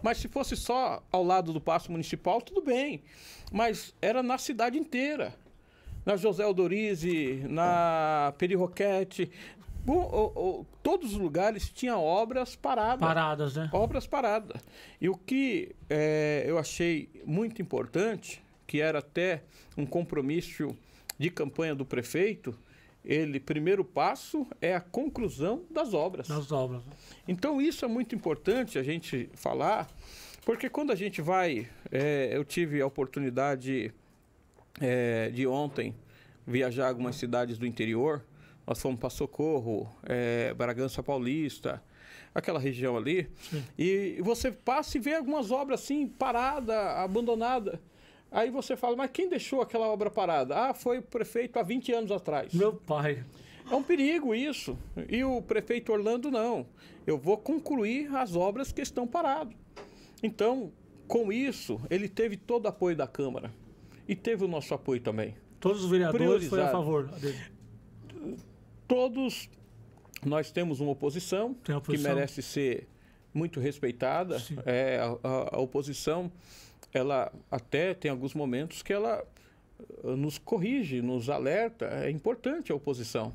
Mas se fosse só ao lado do passo municipal, tudo bem. Mas era na cidade inteira. Na José Aldorize, na Peri Roquete, o- o- o- todos os lugares tinha obras paradas Paradas, né? obras paradas. E o que eh, eu achei muito importante, que era até um compromisso de campanha do prefeito, ele, primeiro passo é a conclusão das obras. Nas obras. Então isso é muito importante a gente falar, porque quando a gente vai, eh, eu tive a oportunidade eh, de ontem viajar algumas cidades do interior. Nós fomos para Socorro, eh, Bragança Paulista, aquela região ali. Sim. E você passa e vê algumas obras assim, parada, abandonada. Aí você fala, mas quem deixou aquela obra parada? Ah, foi o prefeito há 20 anos atrás. Meu pai. É um perigo isso. E o prefeito Orlando não. Eu vou concluir as obras que estão paradas. Então, com isso, ele teve todo o apoio da Câmara. E teve o nosso apoio também. Todos os vereadores foram a favor dele. Todos nós temos uma oposição, a que oposição. merece ser muito respeitada. É, a, a- oposição, ela até tem alguns momentos que ela eh, nos corrige, nos alerta. É importante a oposição.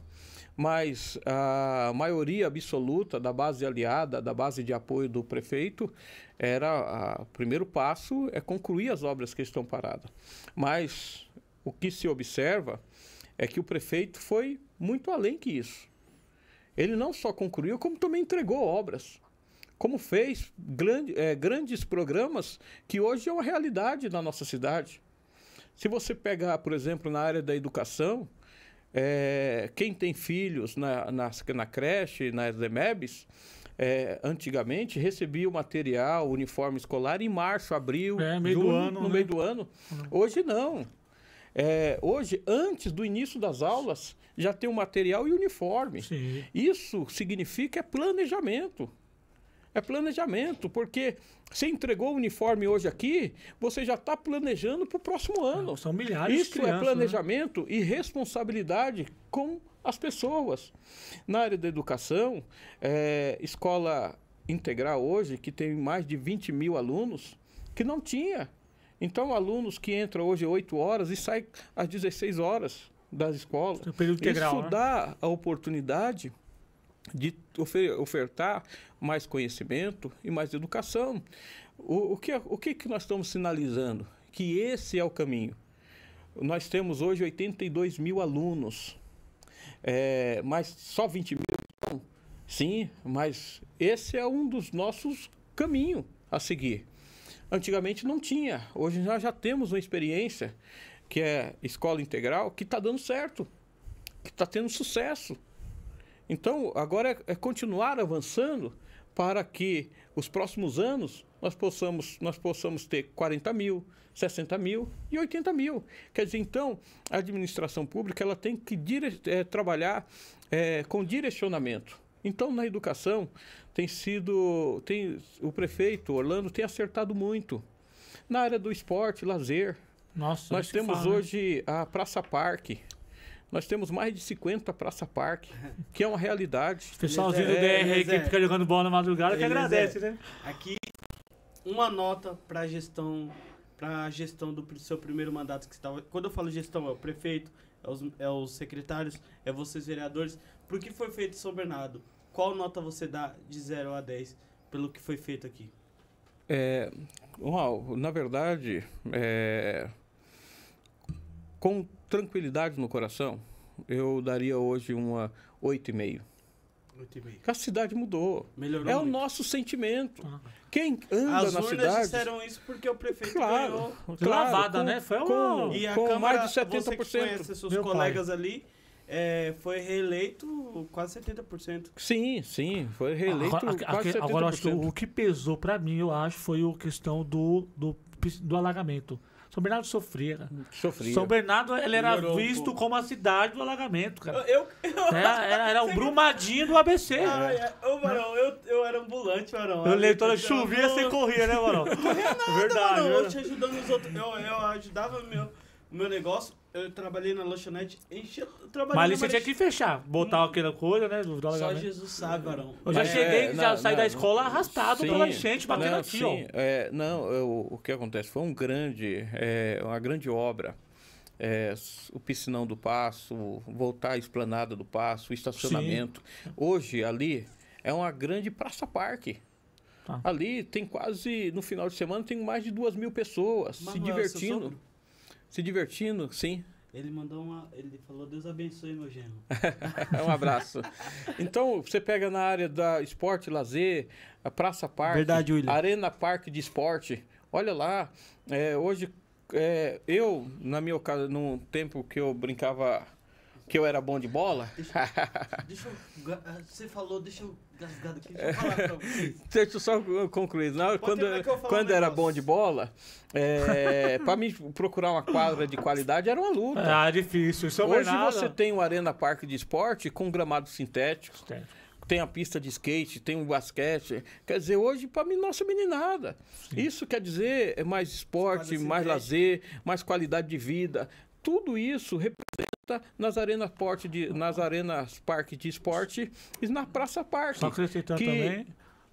Mas a maioria absoluta da base aliada, da base de apoio do prefeito, era o primeiro passo é concluir as obras que estão paradas. Mas o que se observa é que o prefeito foi muito além que isso. Ele não só concluiu, como também entregou obras. Como fez grande, eh, grandes programas que hoje é uma realidade na nossa cidade. Se você pegar, por exemplo, na área da educação, eh, quem tem filhos na, na, na creche, nas EMEBs, eh, antigamente recebia o material, o uniforme escolar em março, abril, É, meio do junho, ano, no né? meio do ano. Hoje não. É, hoje, antes do início das aulas, já tem o material e o uniforme. Sim. Isso significa é planejamento. É planejamento, porque você entregou o uniforme hoje aqui, você já está planejando para o próximo ano. São milhares de Isso crianças. é né? planejamento e responsabilidade com as pessoas. Na área da educação, é, escola integral hoje, que tem mais de 20 mil alunos, que não tinha. Então, alunos que entram hoje 8 horas e saem às 16 horas das escolas. Tem o período integral, Isso né? dá a oportunidade de ofe- ofertar mais conhecimento e mais educação. O, o que, o que, que nós estamos sinalizando? Que esse é o caminho. Nós temos hoje 82 mil alunos, é, mas só 20 mil. Sim, mas esse é um dos nossos caminhos a seguir. Antigamente não tinha, hoje nós já temos uma experiência que é escola integral que está dando certo, que está tendo sucesso. Então, agora é, é continuar avançando para que os próximos anos nós possamos, nós possamos ter 40 mil, 60 mil e 80 mil. Quer dizer, então, a administração pública ela tem que dire- eh, trabalhar eh, com direcionamento. Então, na educação, tem sido. Tem, o prefeito Orlando tem acertado muito. Na área do esporte, lazer, Nossa, nós temos fala, né? hoje a Praça Parque. Nós temos mais de 50 Praça Parque, que é uma realidade. O pessoalzinho do É, DR aí que Eliezer. fica jogando bola na madrugada que Eliezer. agradece, né? Aqui, uma nota para gestão para gestão do seu primeiro mandato que estava. Quando eu falo gestão, é o prefeito, é os, é os secretários, é vocês vereadores. Por que foi feito em São Bernardo? Qual nota você dá de 0 a 10 pelo que foi feito aqui? É, uau, na verdade, é, com tranquilidade no coração, eu daria hoje uma 8,5. 8,5. Porque a cidade mudou. Melhorou É o muito. nosso sentimento. Ah. Quem anda As na urnas cidade. disseram isso porque o prefeito Claro, ganhou. claro, Lavada, com- né? Foi com, uma- E a com Câmara, mais de você que 70%. conhece seus Meu colegas ali, é, foi reeleito quase 70%. Sim, sim, foi reeleito agora, quase aque- 70%. agora eu acho que o que pesou pra mim, eu acho, foi a questão do, do, do alagamento. São Bernardo sofria, cara. Sofria. São Bernardo ele era Melhorou visto como a cidade do alagamento, cara. Eu, eu, Era, era, era o Brumadinho do ABC. Ai, ai, ô, Marão, eu, eu era ambulante, Marão. Eu lembro toda Eu- chovia, você corria, né, mano? corria nada, Verdade, mano. Eu verdade. te ajudando os outros. Eu, eu ajudava meu, o meu negócio. Eu trabalhei na lanchonete, enchia. Mas ali você tinha que fechar, botar aquela coisa, né, do, Só alagamento. Jesus sabe, Marão. Eu já Mas cheguei, é, já não, saí não, da escola arrastado Sim, pela enchente, batendo não, aqui, sim, ó. é, não, eu- o que acontece? Foi um grande, é, uma grande obra. É, o piscinão do Passo, voltar à esplanada do Passo, o estacionamento. Hoje, ali, é uma grande praça-parque. Tá. Ali tem quase, no final de semana, tem mais de duas mil pessoas se Manuel, seu divertindo. Se divertindo, sim. Ele mandou uma. Ele falou: Deus abençoe, meu genro. um abraço. Então, você pega na área da esporte, lazer, a Praça Parque, Verdade, William. Arena Parque de Esporte. Olha lá, é, hoje é, eu, na minha ocasião, num tempo que eu brincava, que eu era bom de bola, Deixa eu. ga- ah, Você falou, deixa eu gasgar aqui. Deixa eu falar pra vocês. Deixa eu só concluir. Pode quando que eu quando um era bom de bola, é, para mim procurar uma quadra de qualidade era uma luta. Ah, difícil. São Hoje Bernardo. você tem o Arena Parque de Esporte com gramado sintético. tem a pista de skate, tem o basquete. Quer dizer, hoje, para mim, nossa meninada. Isso quer dizer é mais esporte, mais lazer, mais qualidade de vida. Tudo isso representa nas arenas, porte de, nas arenas parque de esporte e na Praça Parque. Só acrescentando que- também.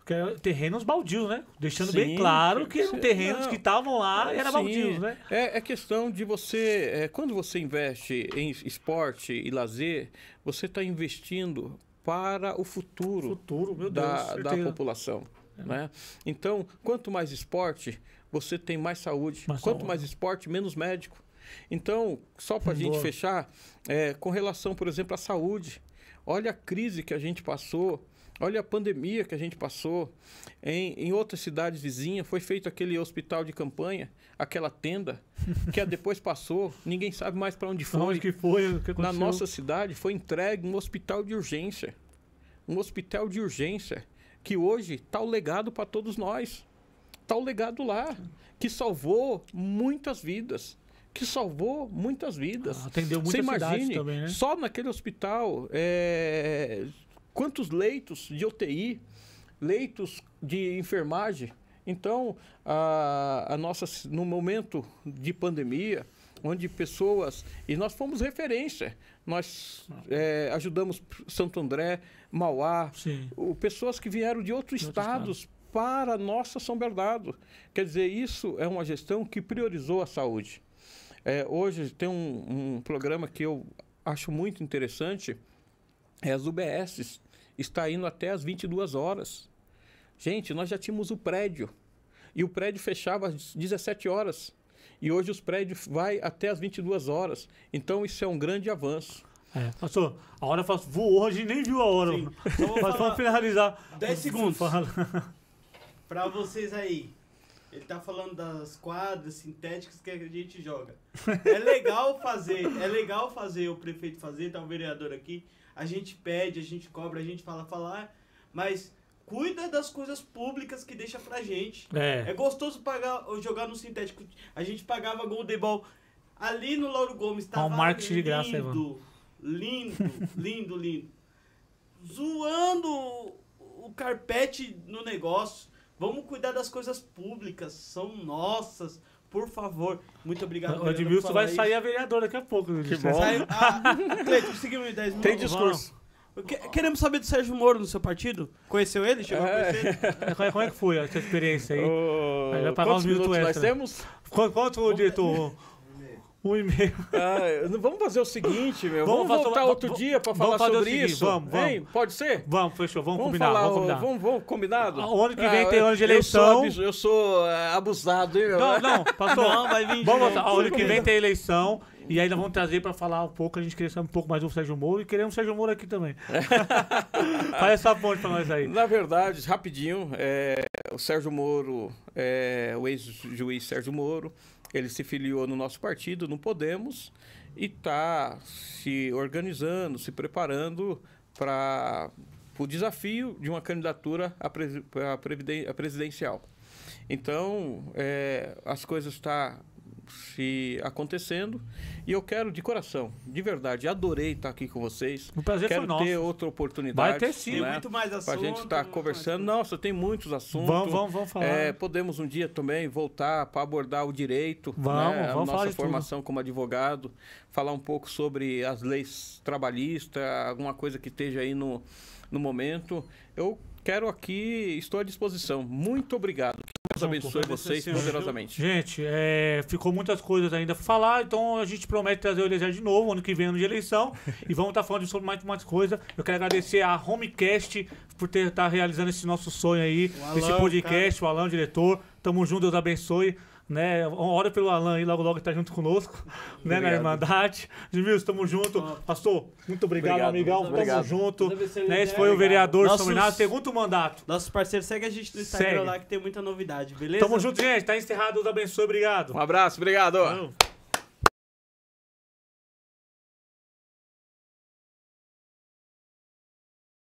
Que é terrenos baldios, né? Deixando bem Sim, claro que eram terrenos não. que estavam lá e eram baldios, né? É, é questão de você. é, quando você investe em esporte e lazer, você está investindo para o futuro Futuro, meu Deus. da, da certeza. É. população. Né? Então, quanto mais esporte, você tem mais saúde. Mais quanto saúde. mais esporte, menos médico. Então, só para a gente fechar, é, com relação, por exemplo, à saúde, olha a crise que a gente passou. Olha a pandemia que a gente passou. Em, em outras cidades vizinhas, foi feito aquele hospital de campanha, aquela tenda, que depois passou, ninguém sabe mais para onde foi. Onde que foi? O que Na nossa cidade foi entregue um hospital de urgência. Um hospital de urgência que hoje está o legado para todos nós. Está o legado lá, que salvou muitas vidas. Que salvou muitas vidas. Ah, Atendeu Você muitas imagine, também, né? só naquele hospital, é, quantos leitos de UTI, leitos de enfermagem. Então, a, a nossa, no momento de pandemia, onde pessoas. E nós fomos referência. Nós é, ajudamos Santo André, Mauá, Sim. o- pessoas que vieram de outros De estados para a nossa São Bernardo. Quer dizer, isso é uma gestão que priorizou a saúde. É, hoje tem um, um programa que eu acho muito interessante, é as UBSs. Está indo até às 22 horas. Gente, nós já tínhamos o prédio. E o prédio fechava às 17 horas. E hoje os prédios vai até às 22 horas. Então isso é um grande avanço. É. Pastor, a hora faz- voou, gente nem viu a hora. Sim. Então vou Mas vamos finalizar. 10 segundos. Pra vocês aí. Ele tá falando das quadras sintéticas que a gente joga. É legal fazer, é legal fazer, o prefeito fazer, tá o vereador aqui. A gente pede, a gente cobra, a gente fala falar, mas cuida das coisas públicas que deixa pra gente. É É. gostoso pagar, jogar no sintético. A gente pagava Golden Ball ali no Lauro Gomes. Tava um marketing de graça lindo, lindo, lindo, lindo. Zoando o carpete no negócio. Vamos cuidar das coisas públicas, são nossas. Por favor. Muito obrigado. O Edmilson vai falar sair isso. a vereadora daqui a pouco. Que Você bom. sai- ah, Cleiton, conseguimos em 10 minutos. Tem discurso. Que- Queremos saber do Sérgio Moro no seu partido? Conheceu ele? Chegou a É. conhecer? Como é- Como é que foi essa experiência aí? Aí vai pagar quantos uns minutos minutos nós extra. temos? Quanto, quanto diretor? Um e meio. Ah, vamos fazer o seguinte, meu. Vamos Vamos, voltar outro va- dia pra vamos falar sobre seguinte, isso. vamos, vamos. Hein? Pode ser? Vamos, fechou. Vamos, Vamos combinar, falar, vamos combinar. vamos, vamos, combinado? O ano que vem tem eu- ano de eu eleição. sou abus- Eu sou, é, abusado, hein, meu? Não, não, pastor. Não, vai vir Vamos voltar. Ano que vem tem eleição. E ainda vamos trazer pra falar um pouco. A gente queria saber um pouco mais do Sérgio Moro. E queremos o Sérgio Moro aqui também. Faz essa ponte pra nós aí. Na verdade, rapidinho, é, o Sérgio Moro, é, o ex-juiz Sérgio Moro, ele se filiou no nosso partido, no Podemos, e está se organizando, se preparando para o desafio de uma candidatura à, à previden- presidencial. Então, é, as coisas estão se acontecendo e eu quero de coração, de verdade, adorei estar aqui com vocês. O prazer quero foi nosso. ter outra oportunidade. Vai ter sim. Tem né? muito mais Pra assunto. gente estar muito conversando. mais- Nossa, tem muitos assuntos. Vamos, vamos, vamos falar. É, podemos um dia também voltar para abordar o direito, Vamos, né, a vamos falar nossa de tudo. formação como advogado, falar um pouco sobre as leis trabalhistas, alguma coisa que esteja aí no, no momento. Eu quero aqui, estou à disposição. Muito obrigado. Deus abençoe vocês poderosamente. Gente, é, ficou muitas coisas ainda pra falar, então a gente promete trazer o Eliezer de novo, ano que vem, ano de eleição, e vamos estar falando sobre mais mais coisas. Eu quero agradecer a Homecast por ter estar realizando esse nosso sonho aí, Alan, esse podcast, o Alan, o diretor. Tamo junto, Deus abençoe. Né? Ora pelo Alan aí, logo logo tá junto conosco, né, na. Irmandade. Edmilson, tamo junto. Pastor, muito obrigado, Obrigado, amigão. obrigado. Tamo junto. Né, esse foi o vereador Nossos- Bernardo, segundo mandato. Nossos parceiros, segue a gente no Instagram Segue. lá que tem muita novidade, beleza? Tamo junto, gente. Tá encerrado, Deus abençoe. Obrigado. Um abraço, obrigado. Valeu.